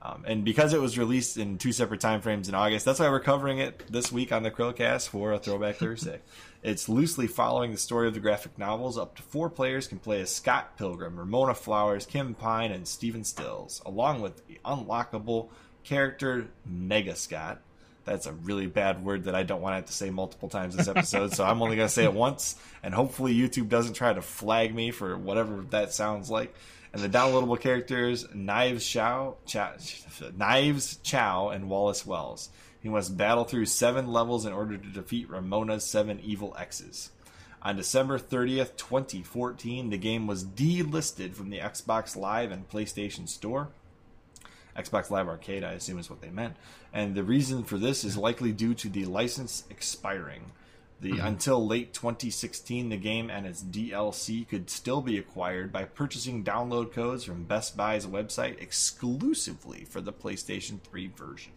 [SPEAKER 1] Um, and because it was released in two separate time frames in August, that's why we're covering it this week on the Chrillcast for a Throwback Thursday. It's loosely following the story of the graphic novels. Up to four players can play as Scott Pilgrim, Ramona Flowers, Kim Pine, and Stephen Stills, along with the unlockable character Mega Scott. That's a really bad word that I don't want to have to say multiple times this episode, so I'm only going to say it once, and hopefully YouTube doesn't try to flag me for whatever that sounds like. And the downloadable characters Knives Chow, Chow Knives Chow, and Wallace Wells. He must battle through seven levels in order to defeat Ramona's seven evil exes. On December 30th, 2014, the game was delisted from the Xbox Live and PlayStation Store. Xbox Live Arcade, I assume, is what they meant. And the reason for this is likely due to the license expiring. The mm-hmm. until late 2016, the game and its DLC could still be acquired by purchasing download codes from Best Buy's website exclusively for the PlayStation 3 version.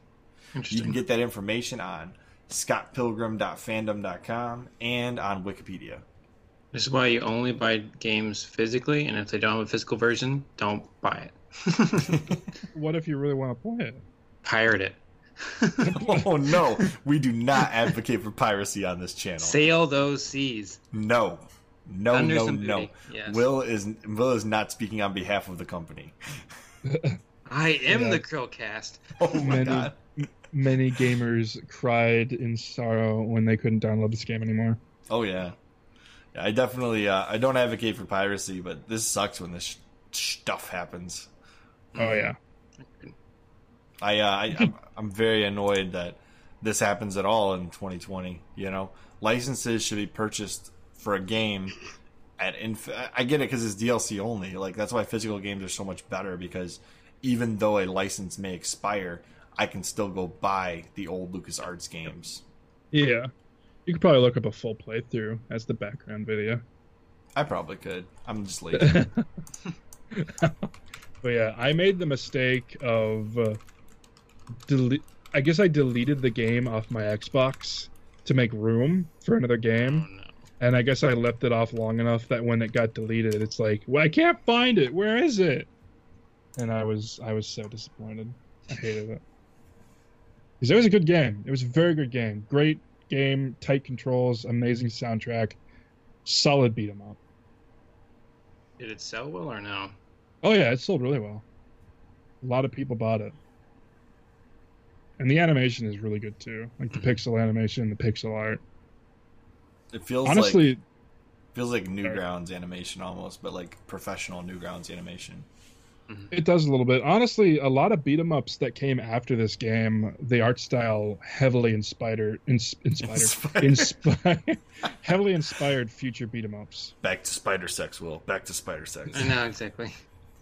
[SPEAKER 1] You can get that information on scottpilgrim.fandom.com and on Wikipedia.
[SPEAKER 2] This is why you only buy games physically, and if they don't have a physical version, don't buy it.
[SPEAKER 3] What if you really want to play it?
[SPEAKER 2] Pirate it.
[SPEAKER 1] oh no, we do not advocate for piracy on this channel.
[SPEAKER 2] Sail those seas.
[SPEAKER 1] No, no,
[SPEAKER 2] Under
[SPEAKER 1] no, no.
[SPEAKER 2] yes.
[SPEAKER 1] Will is Will is not speaking on behalf of the company.
[SPEAKER 2] I am
[SPEAKER 3] Yeah.
[SPEAKER 2] the Chrillcast.
[SPEAKER 1] Oh my
[SPEAKER 3] Many-
[SPEAKER 1] god.
[SPEAKER 3] Many gamers cried in sorrow when they couldn't download this game anymore.
[SPEAKER 1] Oh yeah. yeah I definitely. Uh, I don't advocate for piracy, but this sucks when this sh- stuff happens.
[SPEAKER 3] Oh yeah,
[SPEAKER 1] I, uh, I I'm, I'm very annoyed that this happens at all in 2020. You know, licenses should be purchased for a game at inf- I get it because it's DLC only. Like that's why physical games are so much better because even though a license may expire, I can still go buy the old LucasArts games.
[SPEAKER 3] yeah. You could probably look up a full playthrough as the background video.
[SPEAKER 1] I probably could. I'm just lazy.
[SPEAKER 3] But yeah, I made the mistake of uh, delete. I guess I deleted the game off my Xbox to make room for another
[SPEAKER 2] Oh
[SPEAKER 3] game,
[SPEAKER 2] no.
[SPEAKER 3] and I guess I left it off long enough that when it got deleted, it's like, well, I can't find it. Where is it? And I was I was so disappointed. I hated it because it was a good game. It was a very good game. Great game, tight controls, amazing soundtrack, solid beat 'em up.
[SPEAKER 2] Did it sell well or no?
[SPEAKER 3] Oh yeah, it sold really well. A lot of people bought it. And the animation is really good too. Like the
[SPEAKER 2] Mhm.
[SPEAKER 3] pixel animation, the pixel art.
[SPEAKER 1] It feels like
[SPEAKER 3] Honestly,
[SPEAKER 1] feels like Newgrounds animation almost, but like professional Newgrounds animation.
[SPEAKER 3] It does a little bit. Honestly, a lot of beat 'em ups that came after this game, the art style heavily inspired ins, inspired inspired heavily inspired future beat 'em ups.
[SPEAKER 1] Back to Spider Sex, Will. Back to Spider Sex.
[SPEAKER 2] I know exactly.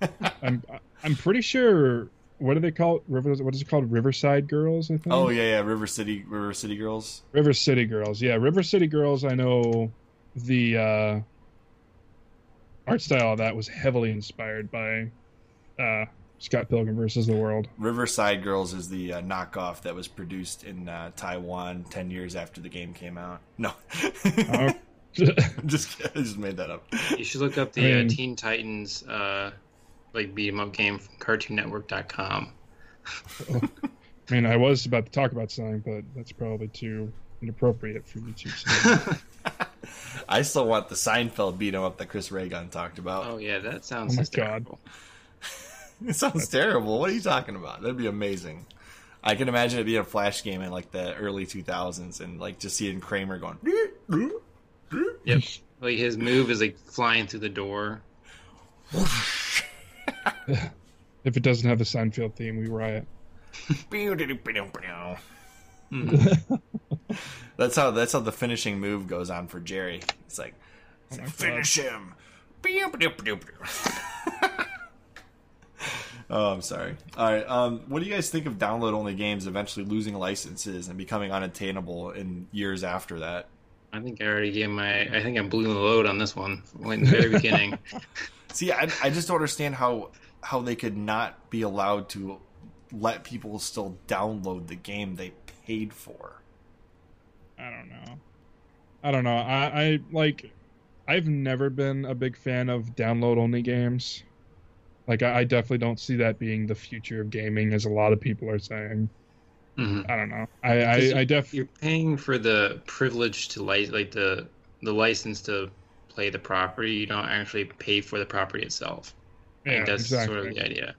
[SPEAKER 3] I'm I'm pretty sure what do they call? River what is it called? Riverside Girls, I think.
[SPEAKER 1] Oh yeah, yeah. River City, River City Girls.
[SPEAKER 3] River City Girls. Yeah, River City Girls. I know the uh, art style of that was heavily inspired by uh, Scott Pilgrim versus the World.
[SPEAKER 1] Riverside Girls is the uh, knockoff that was produced in uh, Taiwan ten years after the game came out. No,
[SPEAKER 3] Oh.
[SPEAKER 1] just I just made that up.
[SPEAKER 2] You should look up
[SPEAKER 3] I
[SPEAKER 2] the
[SPEAKER 3] mean-
[SPEAKER 2] uh, Teen Titans uh, like beat 'em up game from CartoonNetwork.com.
[SPEAKER 3] I mean, I was about to talk about something, but that's probably too inappropriate for YouTube. So.
[SPEAKER 1] I still want the Seinfeld beat 'em up that Chris Ray Gun talked about.
[SPEAKER 2] oh yeah, that sounds
[SPEAKER 3] Oh my
[SPEAKER 2] hysterical.
[SPEAKER 1] It sounds terrible. What are you talking about? That'd be amazing. I can imagine it being a flash game in like the early 2000s and like just seeing Kramer going.
[SPEAKER 2] Yep. Like his move is like flying through the door.
[SPEAKER 3] if it doesn't have the Seinfeld theme, we riot. Hmm.
[SPEAKER 1] that's how that's how the finishing move goes on for Jerry. It's like, it's
[SPEAKER 3] Oh
[SPEAKER 1] like finish him. Oh, I'm sorry. All right. Um, what do you guys think of download only games eventually losing licenses and becoming unattainable in years after that?
[SPEAKER 2] I think I already gave my. I think I blew the load on this one in the very beginning.
[SPEAKER 1] See, I, I just don't understand how how they could not be allowed to let people still download the game they paid for.
[SPEAKER 3] I don't know. I don't know. I, I like. I've never been a big fan of download only games. Like, I, I definitely don't see that being the future of gaming, as a lot of people are saying.
[SPEAKER 2] Mhm.
[SPEAKER 3] I don't know. I I, I def
[SPEAKER 2] You're paying for the privilege to li- like the the license to play the property. You don't actually pay for the property itself. I
[SPEAKER 3] yeah,
[SPEAKER 2] think that's
[SPEAKER 3] exactly.
[SPEAKER 2] sort of the idea.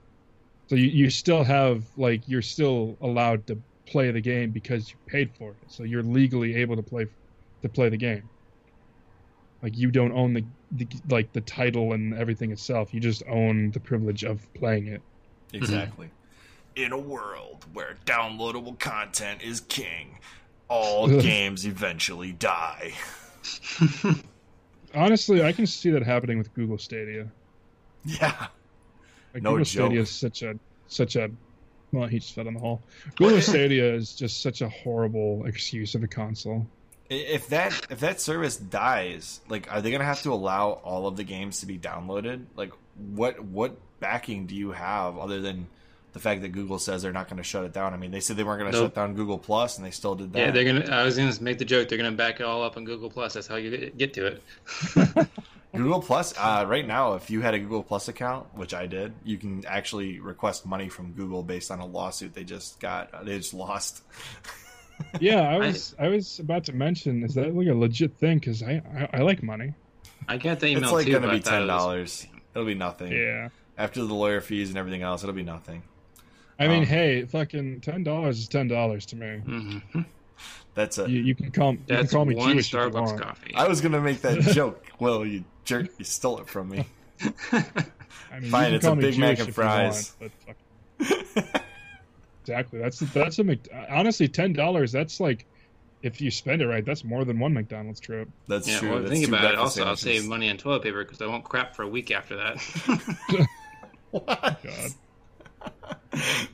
[SPEAKER 3] So you, you still have like you're still allowed to play the game because you paid for it. So you're legally able to play to play the game. Like you don't own the, the like the title and everything itself. You just own the privilege of playing it.
[SPEAKER 1] Exactly. Mm-hmm. In a world where downloadable content is king, all games eventually die.
[SPEAKER 3] Honestly, I can see that happening with Google Stadia.
[SPEAKER 1] Yeah.
[SPEAKER 3] Like,
[SPEAKER 1] No
[SPEAKER 3] Google
[SPEAKER 1] joke.
[SPEAKER 3] Stadia is such a such a well, he just fell in the hole. Google Stadia is just such a horrible excuse of a console.
[SPEAKER 1] If that if that service dies, like are they gonna have to allow all of the games to be downloaded? Like what what backing do you have other than the fact that Google says they're not gonna shut it down? I mean they said they weren't gonna
[SPEAKER 2] Nope.
[SPEAKER 1] shut down Google Plus and they still did that.
[SPEAKER 2] Yeah, they're gonna. I was gonna make the joke. They're gonna back it all up on Google Plus. That's how you get- to it.
[SPEAKER 1] Google Plus, uh, right now, if you had a Google Plus account, which I did, you can actually request money from Google based on a lawsuit they just got. They just lost.
[SPEAKER 3] Yeah, I was I was about to mention is that like a legit thing? Because I, I I like money.
[SPEAKER 2] I got the email
[SPEAKER 1] it's like
[SPEAKER 2] too.
[SPEAKER 1] going to be
[SPEAKER 2] thought it
[SPEAKER 1] ten
[SPEAKER 2] was-
[SPEAKER 1] dollars. It'll be nothing.
[SPEAKER 3] Yeah.
[SPEAKER 1] After the lawyer fees and everything else, it'll be nothing.
[SPEAKER 3] I mean,
[SPEAKER 1] Um,
[SPEAKER 3] hey, fucking ten dollars is ten dollars to me.
[SPEAKER 2] Mhm.
[SPEAKER 1] That's a.
[SPEAKER 3] You, you can call you can call me
[SPEAKER 2] one
[SPEAKER 3] Jewish if you
[SPEAKER 2] Starbucks
[SPEAKER 3] want.
[SPEAKER 2] coffee.
[SPEAKER 1] I was going to make that joke. Well, you jerk, you stole it from me.
[SPEAKER 3] I mean, you
[SPEAKER 1] Fine, it's a
[SPEAKER 3] call me
[SPEAKER 1] Big Mac
[SPEAKER 3] Jewish
[SPEAKER 1] and fries.
[SPEAKER 3] want, but fuck- exactly. That's that's a honestly ten dollars. That's like if you spend it right, that's more than one McDonald's trip.
[SPEAKER 1] That's
[SPEAKER 2] yeah,
[SPEAKER 1] true.
[SPEAKER 2] well,
[SPEAKER 1] That's
[SPEAKER 2] think about it.
[SPEAKER 1] breakfast
[SPEAKER 2] Also, I'll save money on toilet paper because I won't crap for a week after that.
[SPEAKER 1] What?
[SPEAKER 3] God.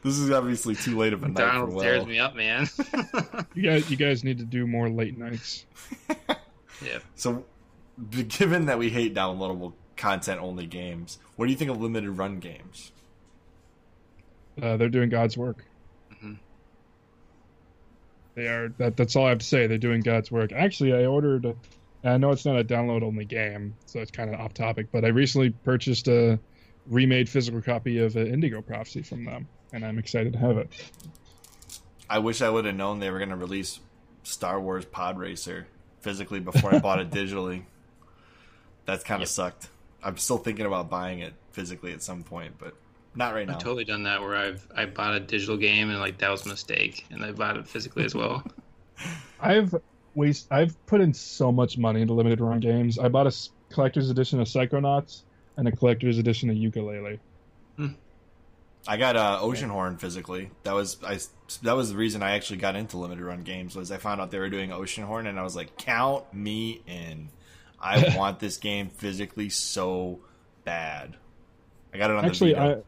[SPEAKER 1] this is obviously too late of a night for
[SPEAKER 2] McDonald's tears
[SPEAKER 1] Will.
[SPEAKER 2] me up, man.
[SPEAKER 3] You guys, you guys need to do more late nights.
[SPEAKER 2] yeah.
[SPEAKER 1] So, given that we hate downloadable content only games, what do you think of limited run games?
[SPEAKER 3] Uh, they're doing God's work. They are. That, that's all I have to say. They're doing God's work. Actually, I ordered. I know it's not a download only game, so it's kind of off topic. But I recently purchased a remade physical copy of uh, Indigo Prophecy from them, and I'm excited to have it.
[SPEAKER 1] I wish I would have known they were going to release Star Wars Pod Racer physically before I bought it digitally. That's kind of
[SPEAKER 2] Yep.
[SPEAKER 1] sucked. I'm still thinking about buying it physically at some point, but not right now.
[SPEAKER 2] I've totally done that where I've I bought a digital game and like that was a mistake, and I bought it physically as well.
[SPEAKER 3] I've waste. I've put in so much money into limited run games. I bought a collector's edition of Psychonauts and a collector's edition of Yooka-Laylee.
[SPEAKER 1] I got uh, Oceanhorn physically. That was I. That was the reason I actually got into limited run games. Was I found out they were doing Oceanhorn, and I was like, "Count me in! I want this game physically so bad." I got it on
[SPEAKER 3] Actually,
[SPEAKER 1] the Vita.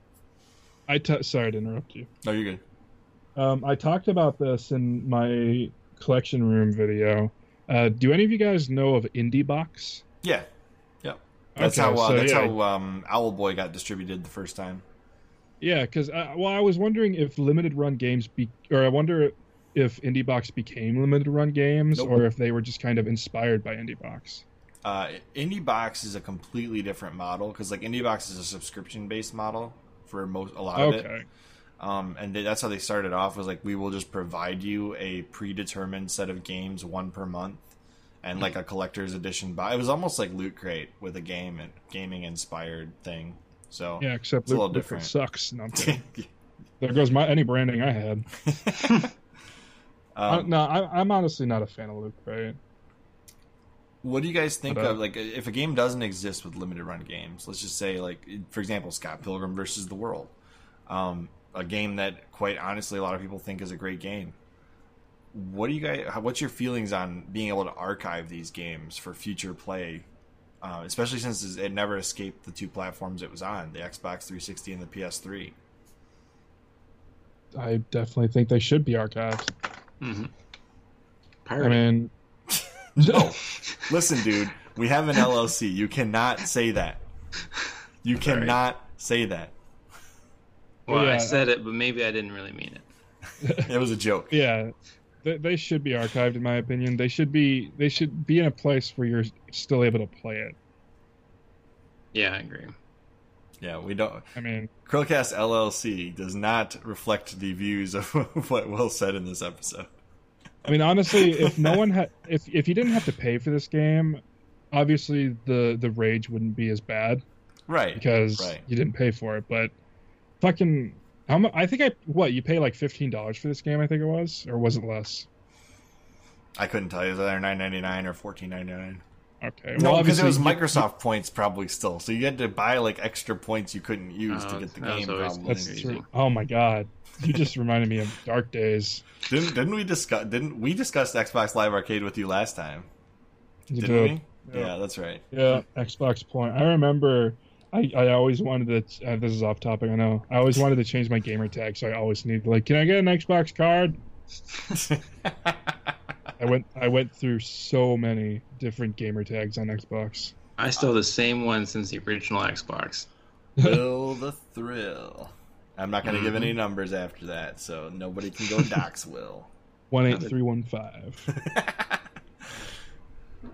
[SPEAKER 3] I. T- sorry to interrupt you.
[SPEAKER 1] No, you're good.
[SPEAKER 3] Um, I talked about this in my collection room video. Uh, do any of you guys know of IndieBox?
[SPEAKER 1] Yeah, That's
[SPEAKER 3] Okay,
[SPEAKER 1] how uh,
[SPEAKER 3] so
[SPEAKER 1] that's
[SPEAKER 3] yeah.
[SPEAKER 1] how um, Owlboy got distributed the first time.
[SPEAKER 3] Yeah, because uh, well, I was wondering if limited run games be, or I wonder if IndieBox became limited run games,
[SPEAKER 1] Nope.
[SPEAKER 3] or if they were just kind of inspired by IndieBox.
[SPEAKER 1] Uh, IndieBox is a completely different model because like IndieBox is a subscription based model for most a lot of it. Um, and they, that's how they started off was like we will just provide you a predetermined set of games, one per month, and like a collector's edition. Buy. It was almost like Loot Crate with a game and gaming inspired thing. So
[SPEAKER 3] yeah, except
[SPEAKER 1] It's a little different.
[SPEAKER 3] sucks. No, there goes my any branding I had. I,
[SPEAKER 1] um,
[SPEAKER 3] no, I, I'm honestly not a fan of Loot Right?
[SPEAKER 1] What do you guys think
[SPEAKER 3] But, uh,
[SPEAKER 1] of like if a game doesn't exist with limited run games? Let's just say like for example, Scott Pilgrim versus the World, um, a game that quite honestly a lot of people think is a great game. What do you guys? What's your feelings on being able to archive these games for future play? Uh, especially since it never escaped the two platforms it was on, the Xbox 360 and the PS3.
[SPEAKER 3] I definitely think they should be archived.
[SPEAKER 2] Mm-hmm.
[SPEAKER 3] I mean,
[SPEAKER 1] No, listen, dude, we have an LLC. You cannot say that. You
[SPEAKER 2] Sorry.
[SPEAKER 1] cannot say that.
[SPEAKER 2] well,
[SPEAKER 3] yeah.
[SPEAKER 2] I said it, but maybe I didn't really mean it.
[SPEAKER 1] It was a joke.
[SPEAKER 3] yeah, they, they should be archived in my opinion. They should be they should be in a place where you're still able to play it.
[SPEAKER 2] Yeah, I agree.
[SPEAKER 1] Yeah, we don't.
[SPEAKER 3] I mean,
[SPEAKER 1] Chrillcast LLC does not reflect the views of what Will said in this episode.
[SPEAKER 3] I mean, honestly, if no one had, if if you didn't have to pay for this game, obviously the the rage wouldn't be as bad
[SPEAKER 1] Right.
[SPEAKER 3] because
[SPEAKER 1] Right.
[SPEAKER 3] you didn't pay for it. But fucking, how much? I think I what you pay like fifteen dollars for this game. I think it was, or was it less?
[SPEAKER 1] I couldn't tell you. Is it either nine ninety nine or fourteen ninety nine?
[SPEAKER 3] Okay,
[SPEAKER 1] No, because it
[SPEAKER 3] obviously
[SPEAKER 1] was
[SPEAKER 3] you-
[SPEAKER 1] Microsoft points probably still. So you had to buy like extra points you couldn't use to
[SPEAKER 2] Oh,
[SPEAKER 1] get the
[SPEAKER 2] that
[SPEAKER 1] game. Probably.
[SPEAKER 3] That's true. Oh my god, you just reminded me of dark days.
[SPEAKER 1] Didn't didn't we discuss? Didn't we discuss Xbox Live Arcade with you last time?
[SPEAKER 3] You
[SPEAKER 1] Didn't
[SPEAKER 3] did.
[SPEAKER 1] we?
[SPEAKER 3] Yeah.
[SPEAKER 1] Yeah, that's right.
[SPEAKER 3] Yeah, Xbox Point. I remember. I, I always wanted to. Uh, this is off topic. I know. I always wanted to change my gamer tag, so I always need like, can I get an Xbox card? I went. I went through so many different gamer tags on Xbox.
[SPEAKER 2] I still have the same one since the original Xbox.
[SPEAKER 1] Will the thrill. I'm not going to give
[SPEAKER 3] Mm-hmm.
[SPEAKER 1] any numbers after that, so nobody can go dox Will.
[SPEAKER 3] One eight three one five.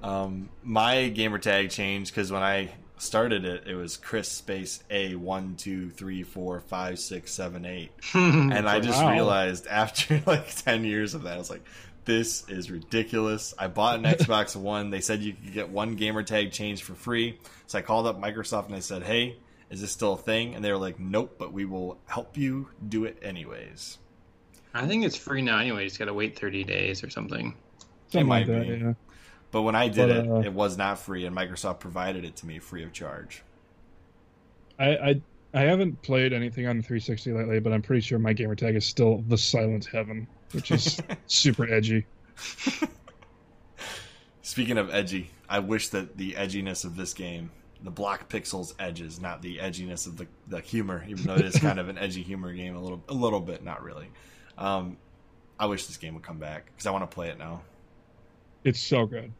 [SPEAKER 1] um, my gamer tag changed because when I started it, it was Chris space A one two three four five six seven eight, and I just
[SPEAKER 3] Wow.
[SPEAKER 1] realized after like ten years of that, I was like, "This is ridiculous." I bought an Xbox One. They said you could get one gamer tag changed for free, so I called up Microsoft and I said, "Hey." Is this still a thing? And they were like, "Nope, but we will help you do it anyways."
[SPEAKER 2] I think it's free now anyway. You just gotta wait 30 days or something.
[SPEAKER 3] Something
[SPEAKER 1] might
[SPEAKER 3] like that.
[SPEAKER 1] be.
[SPEAKER 3] Yeah.
[SPEAKER 1] But when I did
[SPEAKER 3] But,
[SPEAKER 1] it,
[SPEAKER 3] uh,
[SPEAKER 1] it was not free, and Microsoft provided it to me free of charge.
[SPEAKER 3] I, I I haven't played anything on the 360 lately, but I'm pretty sure my gamer tag is still the Silent Heaven, which is super edgy.
[SPEAKER 1] Speaking of edgy, I wish that the edginess of this game, the black pixels edges, not the edginess of the, the humor, even though it is kind of an edgy humor game, a little a little bit, not really. Um, I wish this game would come back because I want to play it now.
[SPEAKER 3] It's so good.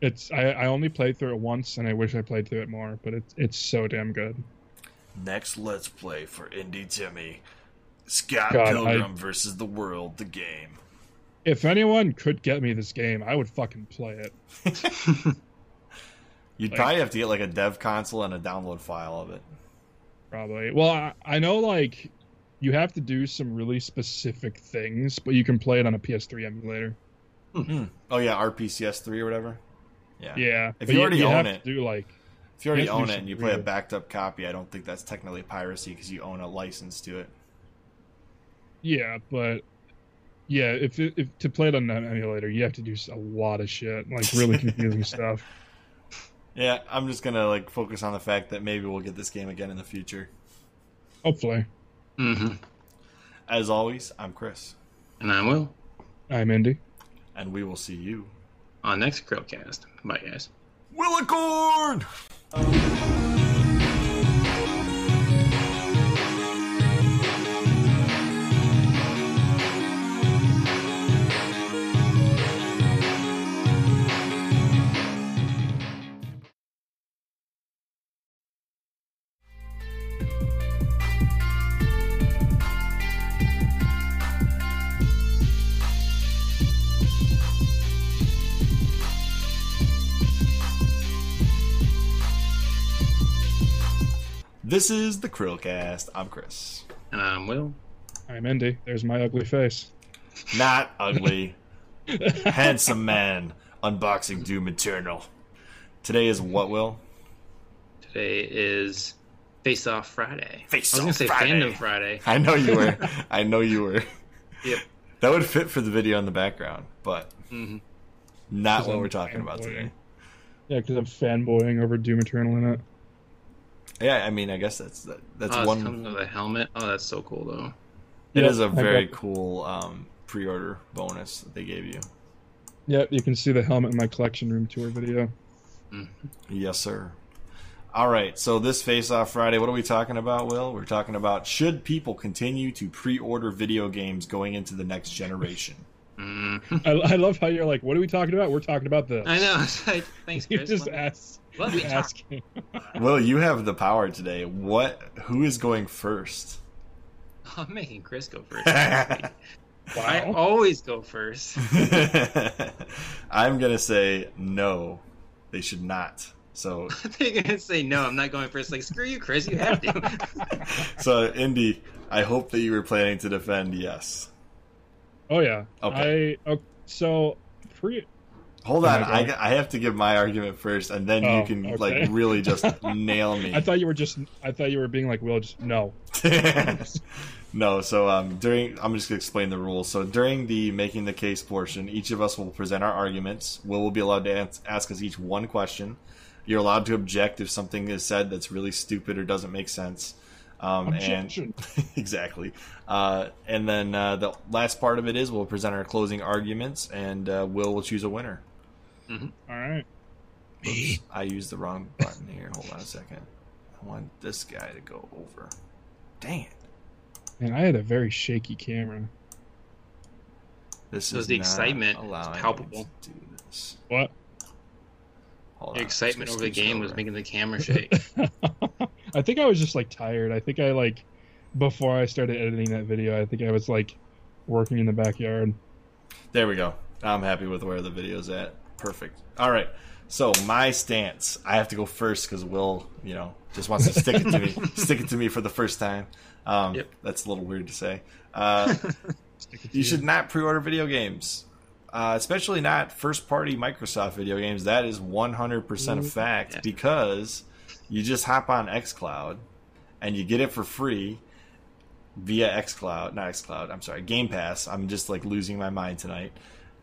[SPEAKER 3] It's I, I only played through it once, and I wish I played through it more. But it's it's so damn good.
[SPEAKER 1] Next, let's play for IndieTimmie, Scott
[SPEAKER 3] God,
[SPEAKER 1] Pilgrim versus the World, the game.
[SPEAKER 3] If anyone could get me this game, I would fucking play it.
[SPEAKER 1] You'd
[SPEAKER 3] Like-
[SPEAKER 1] probably have to get like a dev console and a download file of it.
[SPEAKER 3] Probably. Well, I, I know like you have to do some really specific things, but you can play it on a PS3 emulator. Hmm. Hmm.
[SPEAKER 1] Oh yeah, RPCS3 or whatever. Yeah.
[SPEAKER 3] Yeah.
[SPEAKER 1] If
[SPEAKER 3] but
[SPEAKER 1] you already own
[SPEAKER 3] have
[SPEAKER 1] it-
[SPEAKER 3] to do like
[SPEAKER 1] If you already
[SPEAKER 3] You have to do
[SPEAKER 1] own it and you play a backed up copy, I don't think that's technically piracy because you own a license to it.
[SPEAKER 3] Yeah, but yeah, if, it, if to play it on an emulator, you have to do a lot of shit, like really confusing stuff.
[SPEAKER 1] Yeah, I'm just gonna like focus on the fact that maybe we'll get this game again in the future.
[SPEAKER 3] Hopefully,
[SPEAKER 2] hmm
[SPEAKER 1] As always, I'm Chris,
[SPEAKER 2] And I will
[SPEAKER 3] I'm Indy.
[SPEAKER 1] and we will see you.
[SPEAKER 2] on next Chrillcast. Bye, guys.
[SPEAKER 1] Willicorn! This is the Chrillcast. I'm Chris.
[SPEAKER 2] And I'm Will.
[SPEAKER 3] I'm Indy. There's my ugly face.
[SPEAKER 1] Not ugly. Handsome man unboxing Doom Eternal. Today is what, Will?
[SPEAKER 2] Today is Face Off Friday.
[SPEAKER 1] Face
[SPEAKER 2] I was gonna
[SPEAKER 1] Off
[SPEAKER 2] say
[SPEAKER 1] Friday.
[SPEAKER 2] Fandom Friday.
[SPEAKER 1] I know you were. I know you were.
[SPEAKER 2] Yep.
[SPEAKER 1] That would fit for the video in the background, but
[SPEAKER 2] hmm
[SPEAKER 1] not
[SPEAKER 3] 'Cause
[SPEAKER 1] what
[SPEAKER 3] I'm
[SPEAKER 1] we're talking about today.
[SPEAKER 3] Yeah, because I'm fanboying over Doom Eternal in it.
[SPEAKER 1] Yeah, I mean, I guess that's that, that's
[SPEAKER 2] oh,
[SPEAKER 1] one.
[SPEAKER 2] It comes with a helmet. Oh, that's so cool though.
[SPEAKER 1] It
[SPEAKER 3] Yep,
[SPEAKER 1] is a
[SPEAKER 3] I
[SPEAKER 1] very
[SPEAKER 3] got-
[SPEAKER 1] cool um, pre-order bonus that they gave you.
[SPEAKER 3] Yep, you can see the helmet in my collection room tour video.
[SPEAKER 1] Yes, sir. All right, so this Face Off Friday, what are we talking about, Will? We're talking about should people continue to pre-order video games going into the next generation?
[SPEAKER 2] Mm.
[SPEAKER 3] I, I love how you're like, what are we talking about? We're talking about this.
[SPEAKER 2] I know. It's like, Thanks,
[SPEAKER 3] You
[SPEAKER 2] Chris.
[SPEAKER 3] just
[SPEAKER 2] Let me-
[SPEAKER 3] ask.
[SPEAKER 2] let me
[SPEAKER 3] asking.
[SPEAKER 1] Will, you have the power today. What? Who is going first?
[SPEAKER 2] I'm making Chris go first.
[SPEAKER 1] I'm
[SPEAKER 2] I always go first.
[SPEAKER 1] I'm gonna say no. They should not. So,
[SPEAKER 2] They're gonna say no. I'm not going first. Like screw you, Chris. You have to.
[SPEAKER 1] so Indy, I hope that you were planning to defend yes.
[SPEAKER 3] Oh yeah.
[SPEAKER 1] Okay.
[SPEAKER 3] I oh, so pre.
[SPEAKER 1] Hold on,
[SPEAKER 3] I
[SPEAKER 1] I. I have to give my argument first, and then you
[SPEAKER 3] Oh,
[SPEAKER 1] can
[SPEAKER 3] okay.
[SPEAKER 1] like really just nail me.
[SPEAKER 3] I thought you were just. I thought you were being like, Will, just no.
[SPEAKER 1] no, so um, during I'm just gonna explain the rules. So during the making the case portion, each of us will present our arguments. Will will be allowed to ans- ask us each one question. You're allowed to object if something is said that's really stupid or doesn't make sense. Um, and exactly. Uh, and then uh, the last part of it is we'll present our closing arguments, and uh, Will will choose a winner.
[SPEAKER 3] All right.
[SPEAKER 1] Oops, I used the wrong button here. Hold on a second. I want this guy to go over. Dang it.
[SPEAKER 3] And I had a very shaky camera.
[SPEAKER 1] This
[SPEAKER 2] So
[SPEAKER 1] is
[SPEAKER 2] the excitement is
[SPEAKER 1] allowing me
[SPEAKER 2] palpable.
[SPEAKER 1] to do this.
[SPEAKER 3] What?
[SPEAKER 1] Hold
[SPEAKER 2] excitement over the
[SPEAKER 1] scooch
[SPEAKER 2] game was making the camera shake.
[SPEAKER 3] I think I was just like tired. I think I like before I started editing that video. I think I was like working in the backyard.
[SPEAKER 1] There we go. I'm happy with where the video's at. Perfect. All right. So my stance, I have to go first because Will, you know, just wants to stick it to me, stick it to me for the first time. Um,
[SPEAKER 2] Yep.
[SPEAKER 1] That's a little weird to say. Uh,
[SPEAKER 3] Stick it to
[SPEAKER 1] you should not pre-order video games, uh, especially not first-party Microsoft video games. That is 100% a fact
[SPEAKER 2] Yeah.
[SPEAKER 1] because you just hop on XCloud and you get it for free via XCloud, not XCloud. I'm sorry, Game Pass. I'm just like losing my mind tonight.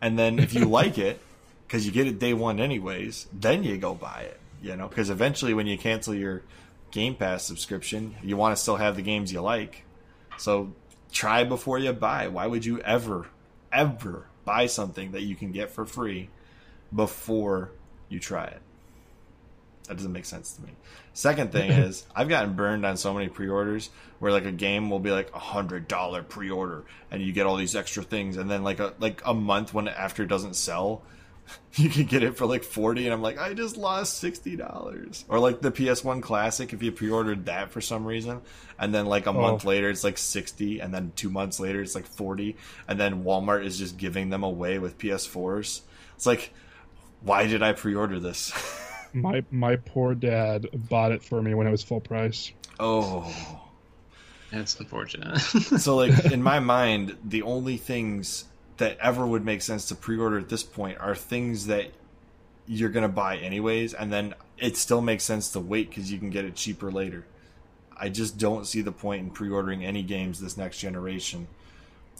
[SPEAKER 1] And then if you like it, because you get it day one anyways, then you go buy it. You know, because eventually when you cancel your Game Pass subscription, you want to still have the games you like. So try before you buy. Why would you ever, ever buy something that you can get for free before you try it? That doesn't make sense to me. Second thing is, I've gotten burned on so many pre-orders where like a game will be like a hundred dollar pre-order, and you get all these extra things, and then like a like a month when after it doesn't sell, you can get it for like forty, and I'm like, I just lost sixty dollars. Or like the PS1 Classic, if you pre-ordered that for some reason, and then like a oh. month
[SPEAKER 3] Oh.
[SPEAKER 1] later it's like sixty, and then two months later it's like forty, and then Walmart is just giving them away with PS4s. It's like, why did I pre-order this?
[SPEAKER 3] My my poor dad bought it for me when it was full price.
[SPEAKER 1] oh.
[SPEAKER 2] That's unfortunate.
[SPEAKER 1] so like in my mind the only things that ever would make sense to pre-order at this point are things that you're going to buy anyways and then it still makes sense to wait cuz you can get it cheaper later i just don't see the point in pre-ordering any games this next generation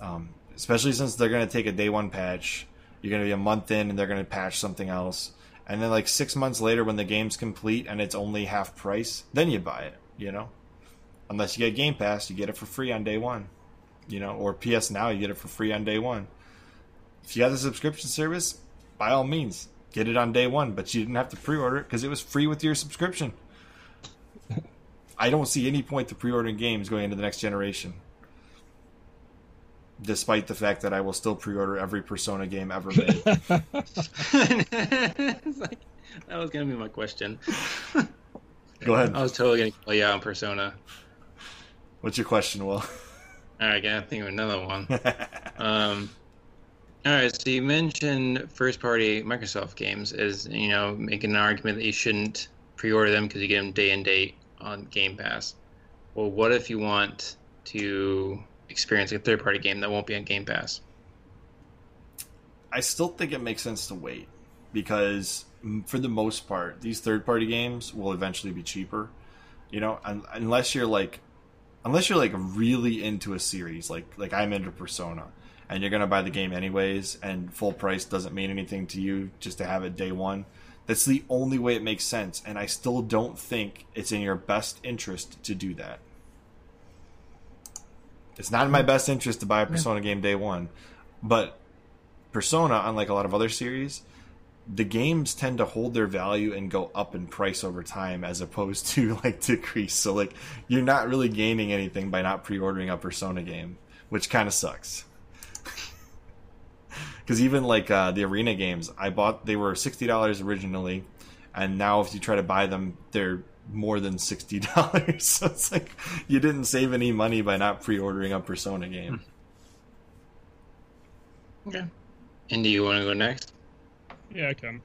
[SPEAKER 1] um, especially since they're going to take a day one patch you're going to be a month in and they're going to patch something else and then like six months later when the game's complete and it's only half price then you buy it you know unless you get Game Pass, you get it for free on day one. You know, or PS Now, you get it for free on day one. If you have the subscription service, by all means, get it on day one. But you didn't have to pre-order it because it was free with your subscription. I don't see any point to pre-ordering games going into the next generation. Despite the fact that I will still pre-order every Persona game ever made.
[SPEAKER 2] Like, that was gonna be my question.
[SPEAKER 1] Go ahead.
[SPEAKER 2] I was totally gonna call you out on Persona.
[SPEAKER 1] What's your question, Will?
[SPEAKER 2] All right, gotta think of another one. Um, all right, so you mentioned first-party Microsoft games as you know making an argument that you shouldn't pre-order them because you get them day and date. on Game Pass. Well, what if you want to experience a third party game that won't be on Game Pass?
[SPEAKER 1] I still think it makes sense to wait because for the most part, these third party games will eventually be cheaper. You know, un- unless you're like, unless you're like really into a series, like like I'm into Persona, and you're gonna buy the game anyways, and full price doesn't mean anything to you just to have it day one. That's the only way it makes sense, and I still don't think it's in your best interest to do that. It's not in my mm. best interest to buy a Persona game day one, but Persona, unlike a lot of other series, the games tend to hold their value and go up in price over time as opposed to like decrease. So like you're not really gaining anything by not pre-ordering a Persona game, which kind of sucks. Because even like uh, the arena games, I bought they were sixty dollars originally, and now if you try to buy them, they're more than sixty dollars. so it's like you didn't save any money by not pre-ordering a Persona game.
[SPEAKER 2] Okay. And do you want to go next?
[SPEAKER 3] Yeah, I can.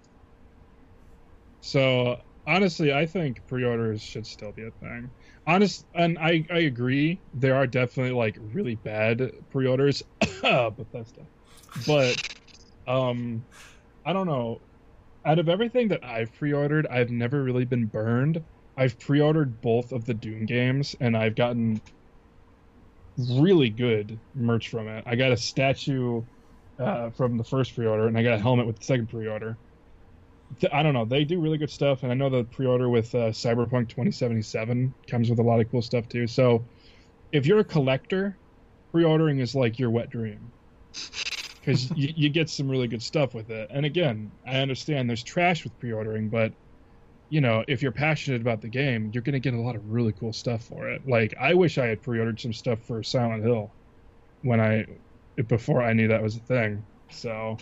[SPEAKER 3] So honestly, I think pre-orders should still be a thing. Honest, and I I agree. There are definitely like really bad pre-orders, Bethesda, but um, I don't know. Out of everything that I've pre-ordered, I've never really been burned. I've pre-ordered both of the Doom games, and I've gotten really good merch from it. I got a statue uh, from the first pre-order, and I got a helmet with the second pre-order. I don't know. They do really good stuff, and I know the pre-order with uh, Cyberpunk 2077 comes with a lot of cool stuff too. So, if you're a collector, pre-ordering is like your wet dream because you, you get some really good stuff with it. And again, I understand there's trash with pre-ordering, but you know, if you're passionate about the game, you're going to get a lot of really cool stuff for it. Like I wish I had pre-ordered some stuff for Silent Hill when I before I knew that was a thing. So,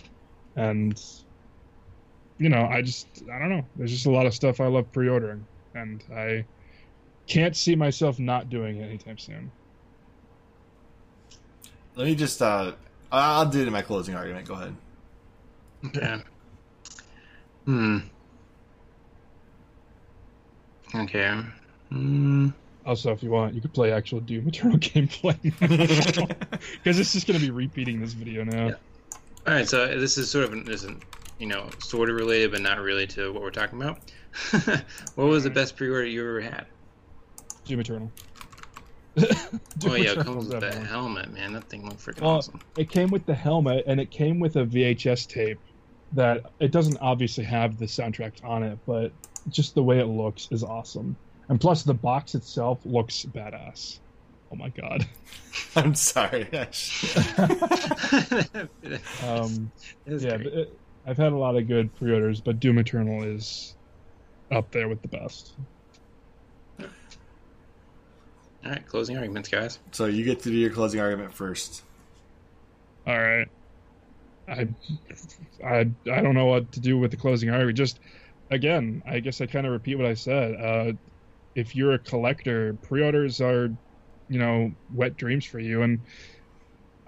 [SPEAKER 3] and you know, I just I don't know. There's just a lot of stuff I love pre-ordering, and I can't see myself not doing it anytime soon.
[SPEAKER 1] Let me just uh I'll do it in my closing argument. Go ahead.
[SPEAKER 2] Okay. Hmm. Okay. Hmm.
[SPEAKER 3] Also, if you want, you could play actual Doom Eternal gameplay because it's just going to be repeating this video now.
[SPEAKER 2] Yeah. All right, so this is sort of an, isn't you know sort of related, but not really to what we're talking about. what was the best pre-order you ever had?
[SPEAKER 3] Doom Eternal.
[SPEAKER 2] Oh yeah, it
[SPEAKER 3] Eternal's
[SPEAKER 2] comes with that
[SPEAKER 3] definitely-
[SPEAKER 2] helmet, man. That thing looked freaking
[SPEAKER 3] Well,
[SPEAKER 2] awesome.
[SPEAKER 3] It came with the helmet and it came with a VHS tape that it doesn't obviously have the soundtrack on it, but just the way it looks is awesome. And plus, the box itself looks badass. Oh my god.
[SPEAKER 1] I'm sorry.
[SPEAKER 3] Um, yeah, it, I've had a lot of good pre-orders, but Doom Eternal is up there with the best.
[SPEAKER 2] All right, closing arguments, guys.
[SPEAKER 1] so you get to do your closing argument first.
[SPEAKER 3] All right. I, I, I don't know what to do with the closing argument. Just again, I guess I kind of repeat what I said. Uh, if you're a collector, pre-orders are, you know, wet dreams for you. And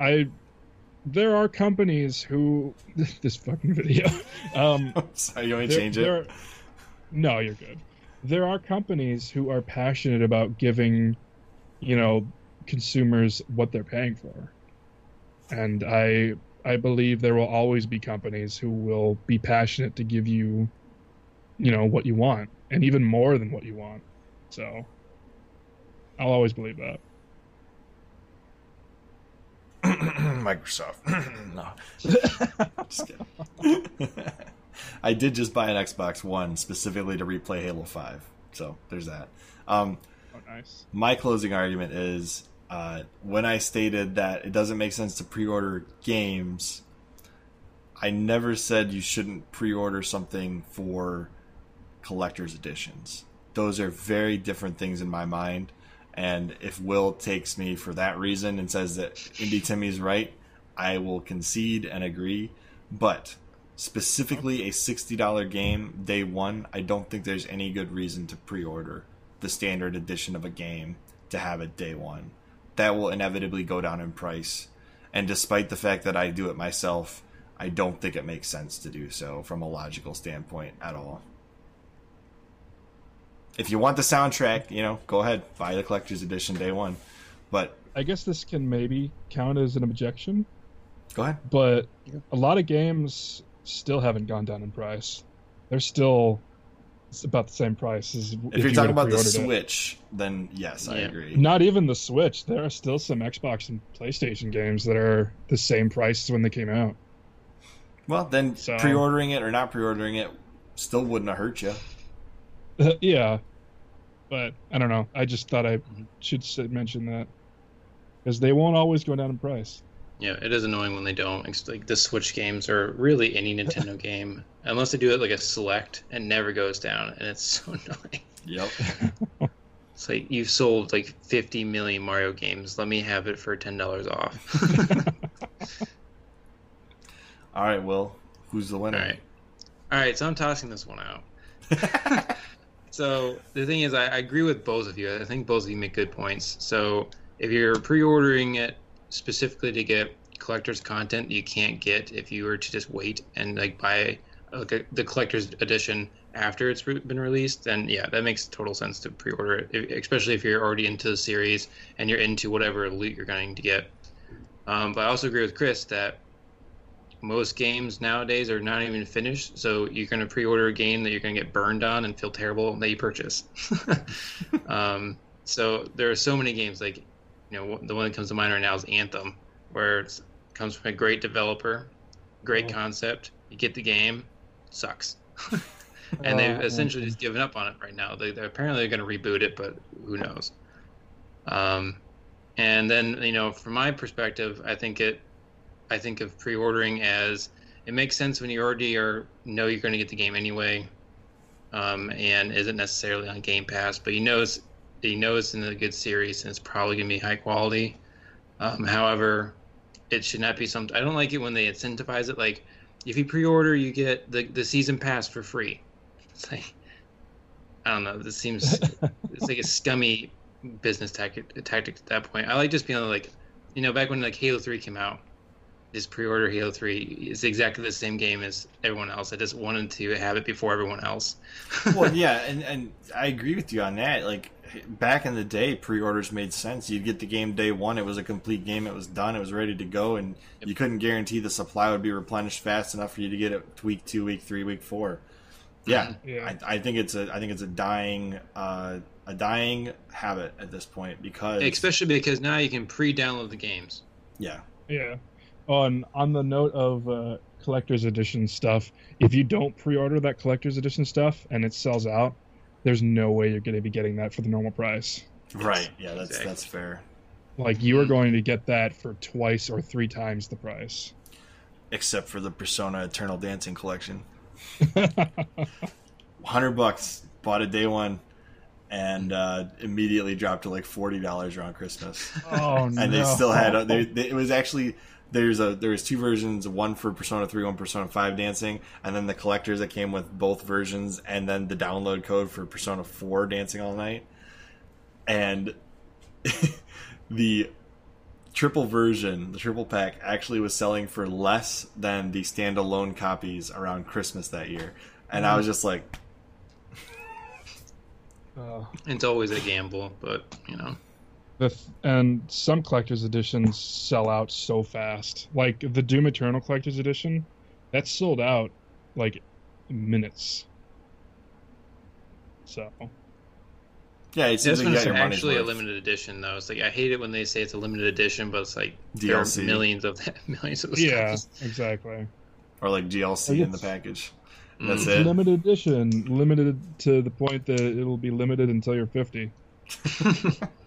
[SPEAKER 3] I, there are companies who this fucking video. Um,
[SPEAKER 1] sorry, you want to change it?
[SPEAKER 3] are- no, you're good. There are companies who are passionate about giving, you know, consumers what they're paying for, and I I believe there will always be companies who will be passionate to give you, you know, what you want, and even more than what you want. So, I'll always believe that.
[SPEAKER 1] Microsoft. no. just kidding. I did just buy an Xbox One specifically to replay Halo 5. So there's that. Um,
[SPEAKER 3] Oh, nice.
[SPEAKER 1] my closing argument is uh, when I stated that it doesn't make sense to pre order games, I never said you shouldn't pre order something for collector's editions. Those are very different things in my mind. And if Will takes me for that reason and says that IndieTimmie's right, I will concede and agree. But specifically a $60 game day one, I don't think there's any good reason to pre order the standard edition of a game to have it day one. That will inevitably go down in price. And despite the fact that I do it myself, I don't think it makes sense to do so from a logical standpoint at all. if you want the soundtrack, you know, go ahead buy the collector's edition day one. But
[SPEAKER 3] I guess this can maybe count as an objection,
[SPEAKER 1] go ahead.
[SPEAKER 3] but a lot of games still haven't gone down in price. They're still it's about the same price as
[SPEAKER 1] If,
[SPEAKER 3] if
[SPEAKER 1] you're
[SPEAKER 3] you
[SPEAKER 1] talking about the
[SPEAKER 3] pre-ordered it.
[SPEAKER 1] Switch, then yes, I agree.
[SPEAKER 3] Not even the Switch. There are still some Xbox and PlayStation games that are the same price as when they came out.
[SPEAKER 1] Well, then
[SPEAKER 3] So-
[SPEAKER 1] pre-ordering it or not pre-ordering it still wouldn't have hurt you.
[SPEAKER 3] yeah, but I don't know. I just thought I mm-hmm. should mention that because they won't always go down in price.
[SPEAKER 2] Yeah, it is annoying when they don't. It's like the Switch games or really any Nintendo game, unless they do it like a select, it never goes down, and it's so annoying.
[SPEAKER 1] Yep.
[SPEAKER 2] It's like you've sold like 50 million Mario games. Let me have it for ten dollars off.
[SPEAKER 1] All right, Will. Who's the winner?
[SPEAKER 2] right, all right. So I'm tossing this one out. So the thing is, I, I agree with both of you. I think both of you make good points. So if you're pre-ordering it specifically to get collector's content you can't get if you were to just wait and like buy like a, the collector's edition after it's been released, then yeah, that makes total sense to pre-order it, especially if you're already into the series and you're into whatever loot you're going to get. Um, but I also agree with Chris that most games nowadays are not even finished, so you're going to pre-order a game that you're going to get burned on and feel terrible that you purchase. um, so there are so many games like, you know, the one that comes to mind right now is Anthem, where it comes from a great developer, great concept. You get the game, sucks, and they've essentially just given up on it right now. They, they're apparently going to reboot it, but who knows? Um, and then you know, from my perspective, I think it I think of pre-ordering as it makes sense when you already are know you're going to get the game anyway, um, and isn't necessarily on Game Pass, but you know it's you know it's in a good series and it's probably going to be high quality. Um, however, it should not be something. I don't like it when they incentivize it. Like if you pre-order, you get the the season pass for free. It's like I don't know. This seems it's like a scummy business tactic, tactic at that point. I like just being like, you know, back when like Halo Three came out, just pre-order Halo Three. It's exactly the same game as everyone else. I just wanted to have it before everyone else.
[SPEAKER 1] well, yeah, and and I agree with you on that. Like back in the day, pre-orders made sense. You'd get the game day one; it was a complete game. It was done. It was ready to go, and you couldn't guarantee the supply would be replenished fast enough for you to get it week two, week three, week four. Yeah,
[SPEAKER 3] Yeah.
[SPEAKER 1] I, I think it's a I think it's a dying uh, a dying habit at this point because
[SPEAKER 2] Especially because now you can pre-download the games.
[SPEAKER 1] yeah
[SPEAKER 3] Yeah. On on the note of uh, collector's edition stuff, if you don't pre-order that collector's edition stuff and it sells out, there's no way you're going to be getting that for the normal price.
[SPEAKER 1] right yeah that's
[SPEAKER 2] exactly.
[SPEAKER 1] that's fair.
[SPEAKER 3] Like you are going to get that for twice or three times the price.
[SPEAKER 1] Except for the Persona Eternal Dancing collection. hundred bucks bought a day one and uh, immediately dropped to like forty dollars around christmas
[SPEAKER 3] oh no!
[SPEAKER 1] and they still had they, they, it was actually there's a there was two versions one for persona 3 one persona 5 dancing and then the collectors that came with both versions and then the download code for persona 4 dancing all night. And the triple version the triple pack actually was selling for less than the standalone copies around christmas that year. And i was just like
[SPEAKER 3] Uh,
[SPEAKER 2] It's always a gamble, but you know.
[SPEAKER 3] The th- and some collector's editions sell out so fast. Like the Doom Eternal collector's edition, that's sold out like minutes. So
[SPEAKER 1] yeah it seems
[SPEAKER 2] This
[SPEAKER 1] like you
[SPEAKER 2] one's
[SPEAKER 1] got your money's
[SPEAKER 2] actually a limited edition, though. It's like I hate it when they say it's a limited edition, but it's like there are millions of millions of those
[SPEAKER 3] yeah,
[SPEAKER 2] copies.
[SPEAKER 3] exactly.
[SPEAKER 1] or like DLC in the
[SPEAKER 3] guess-
[SPEAKER 1] package.
[SPEAKER 2] Mm.
[SPEAKER 1] That's it.
[SPEAKER 3] Limited edition, limited to the point that it'll be limited until you're 50.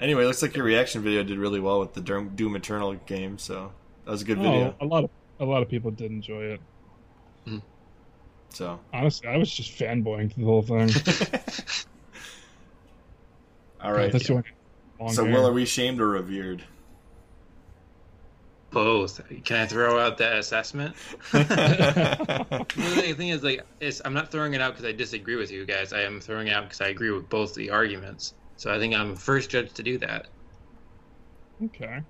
[SPEAKER 1] anyway, looks like your reaction video did really well with the Doom Doom Eternal game, so that was a good oh, video.
[SPEAKER 3] Oh, a lot of a lot of people did enjoy it. Hmm.
[SPEAKER 1] So,
[SPEAKER 3] Honestly, I was just fanboying through the whole thing.
[SPEAKER 1] all right.
[SPEAKER 3] That's why- long
[SPEAKER 1] So,
[SPEAKER 3] hair.
[SPEAKER 1] Will, are we shamed or revered?
[SPEAKER 2] Both. Can I throw out that assessment? the thing is, like, it's, I'm not throwing it out because I disagree with you guys. I am throwing it out because I agree with both the arguments. So I think I'm the first judge to do that.
[SPEAKER 3] okay.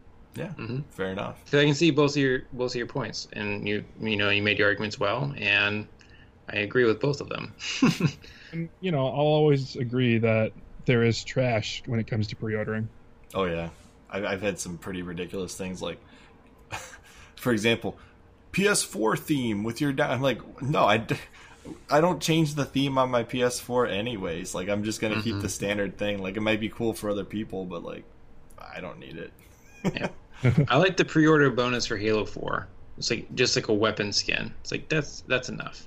[SPEAKER 2] hmm
[SPEAKER 1] fair enough.
[SPEAKER 2] Because I can see both of your both of your points, and you you know you made your arguments well, and I agree with both of them.
[SPEAKER 3] And you know, I'll always agree that there is trash when it comes to pre-ordering.
[SPEAKER 1] Oh yeah, I've, I've had some pretty ridiculous things like, for example, PS4 theme with your. Da- I'm like, no, I, I don't change the theme on my PS4 anyways. Like, I'm just gonna keep
[SPEAKER 2] Mhm.
[SPEAKER 1] the standard thing. Like, it might be cool for other people, but like, I don't need it.
[SPEAKER 2] I like the pre-order bonus for Halo 4. It's like just like a weapon skin. It's like that's that's enough.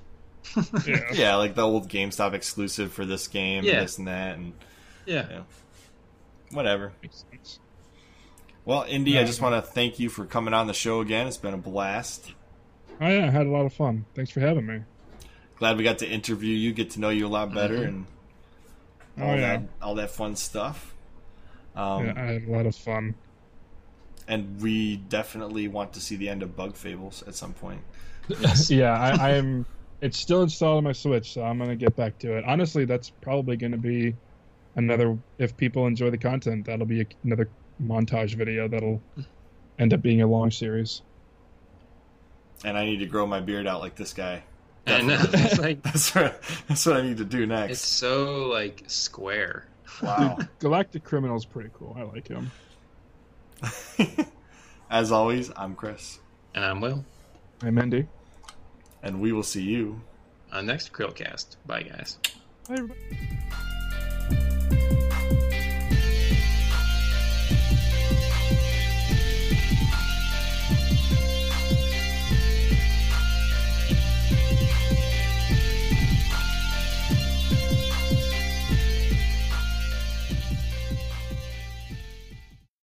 [SPEAKER 3] Yeah.
[SPEAKER 1] Yeah, like the old GameStop exclusive for this game,
[SPEAKER 2] Yeah.
[SPEAKER 1] and this and that, and
[SPEAKER 2] Yeah.
[SPEAKER 1] Yeah. whatever.
[SPEAKER 3] Makes sense.
[SPEAKER 1] Well, Indy,
[SPEAKER 3] Yeah.
[SPEAKER 1] I just want to thank you for coming on the show again. It's been a blast.
[SPEAKER 3] Oh yeah, I had a lot of fun. Thanks for having me.
[SPEAKER 1] Glad we got to interview you, get to know you a lot better,
[SPEAKER 2] Mhm.
[SPEAKER 1] and
[SPEAKER 3] Oh
[SPEAKER 1] all
[SPEAKER 3] yeah,
[SPEAKER 1] that all that fun stuff. Um,
[SPEAKER 3] yeah, I had a lot of fun.
[SPEAKER 1] And we definitely want to see the end of Bug Fables at some point.
[SPEAKER 3] yeah, I, I'm. It's still installed on my Switch, so I'm gonna get back to it. Honestly, that's probably gonna be another. If people enjoy the content, that'll be another montage video that'll end up being a long series.
[SPEAKER 1] And I need to grow my beard out like this guy.
[SPEAKER 2] And uh, like
[SPEAKER 1] That's what, that's what I need to do next.
[SPEAKER 2] it's so like square.
[SPEAKER 1] Wow.
[SPEAKER 3] Galactic Criminal's pretty cool. I like him.
[SPEAKER 1] As always, I'm Chris,
[SPEAKER 2] And I'm Will.
[SPEAKER 3] I'm Indy.
[SPEAKER 1] and we will see you
[SPEAKER 2] On next Chrillcast. Bye guys.
[SPEAKER 3] Bye, everybody.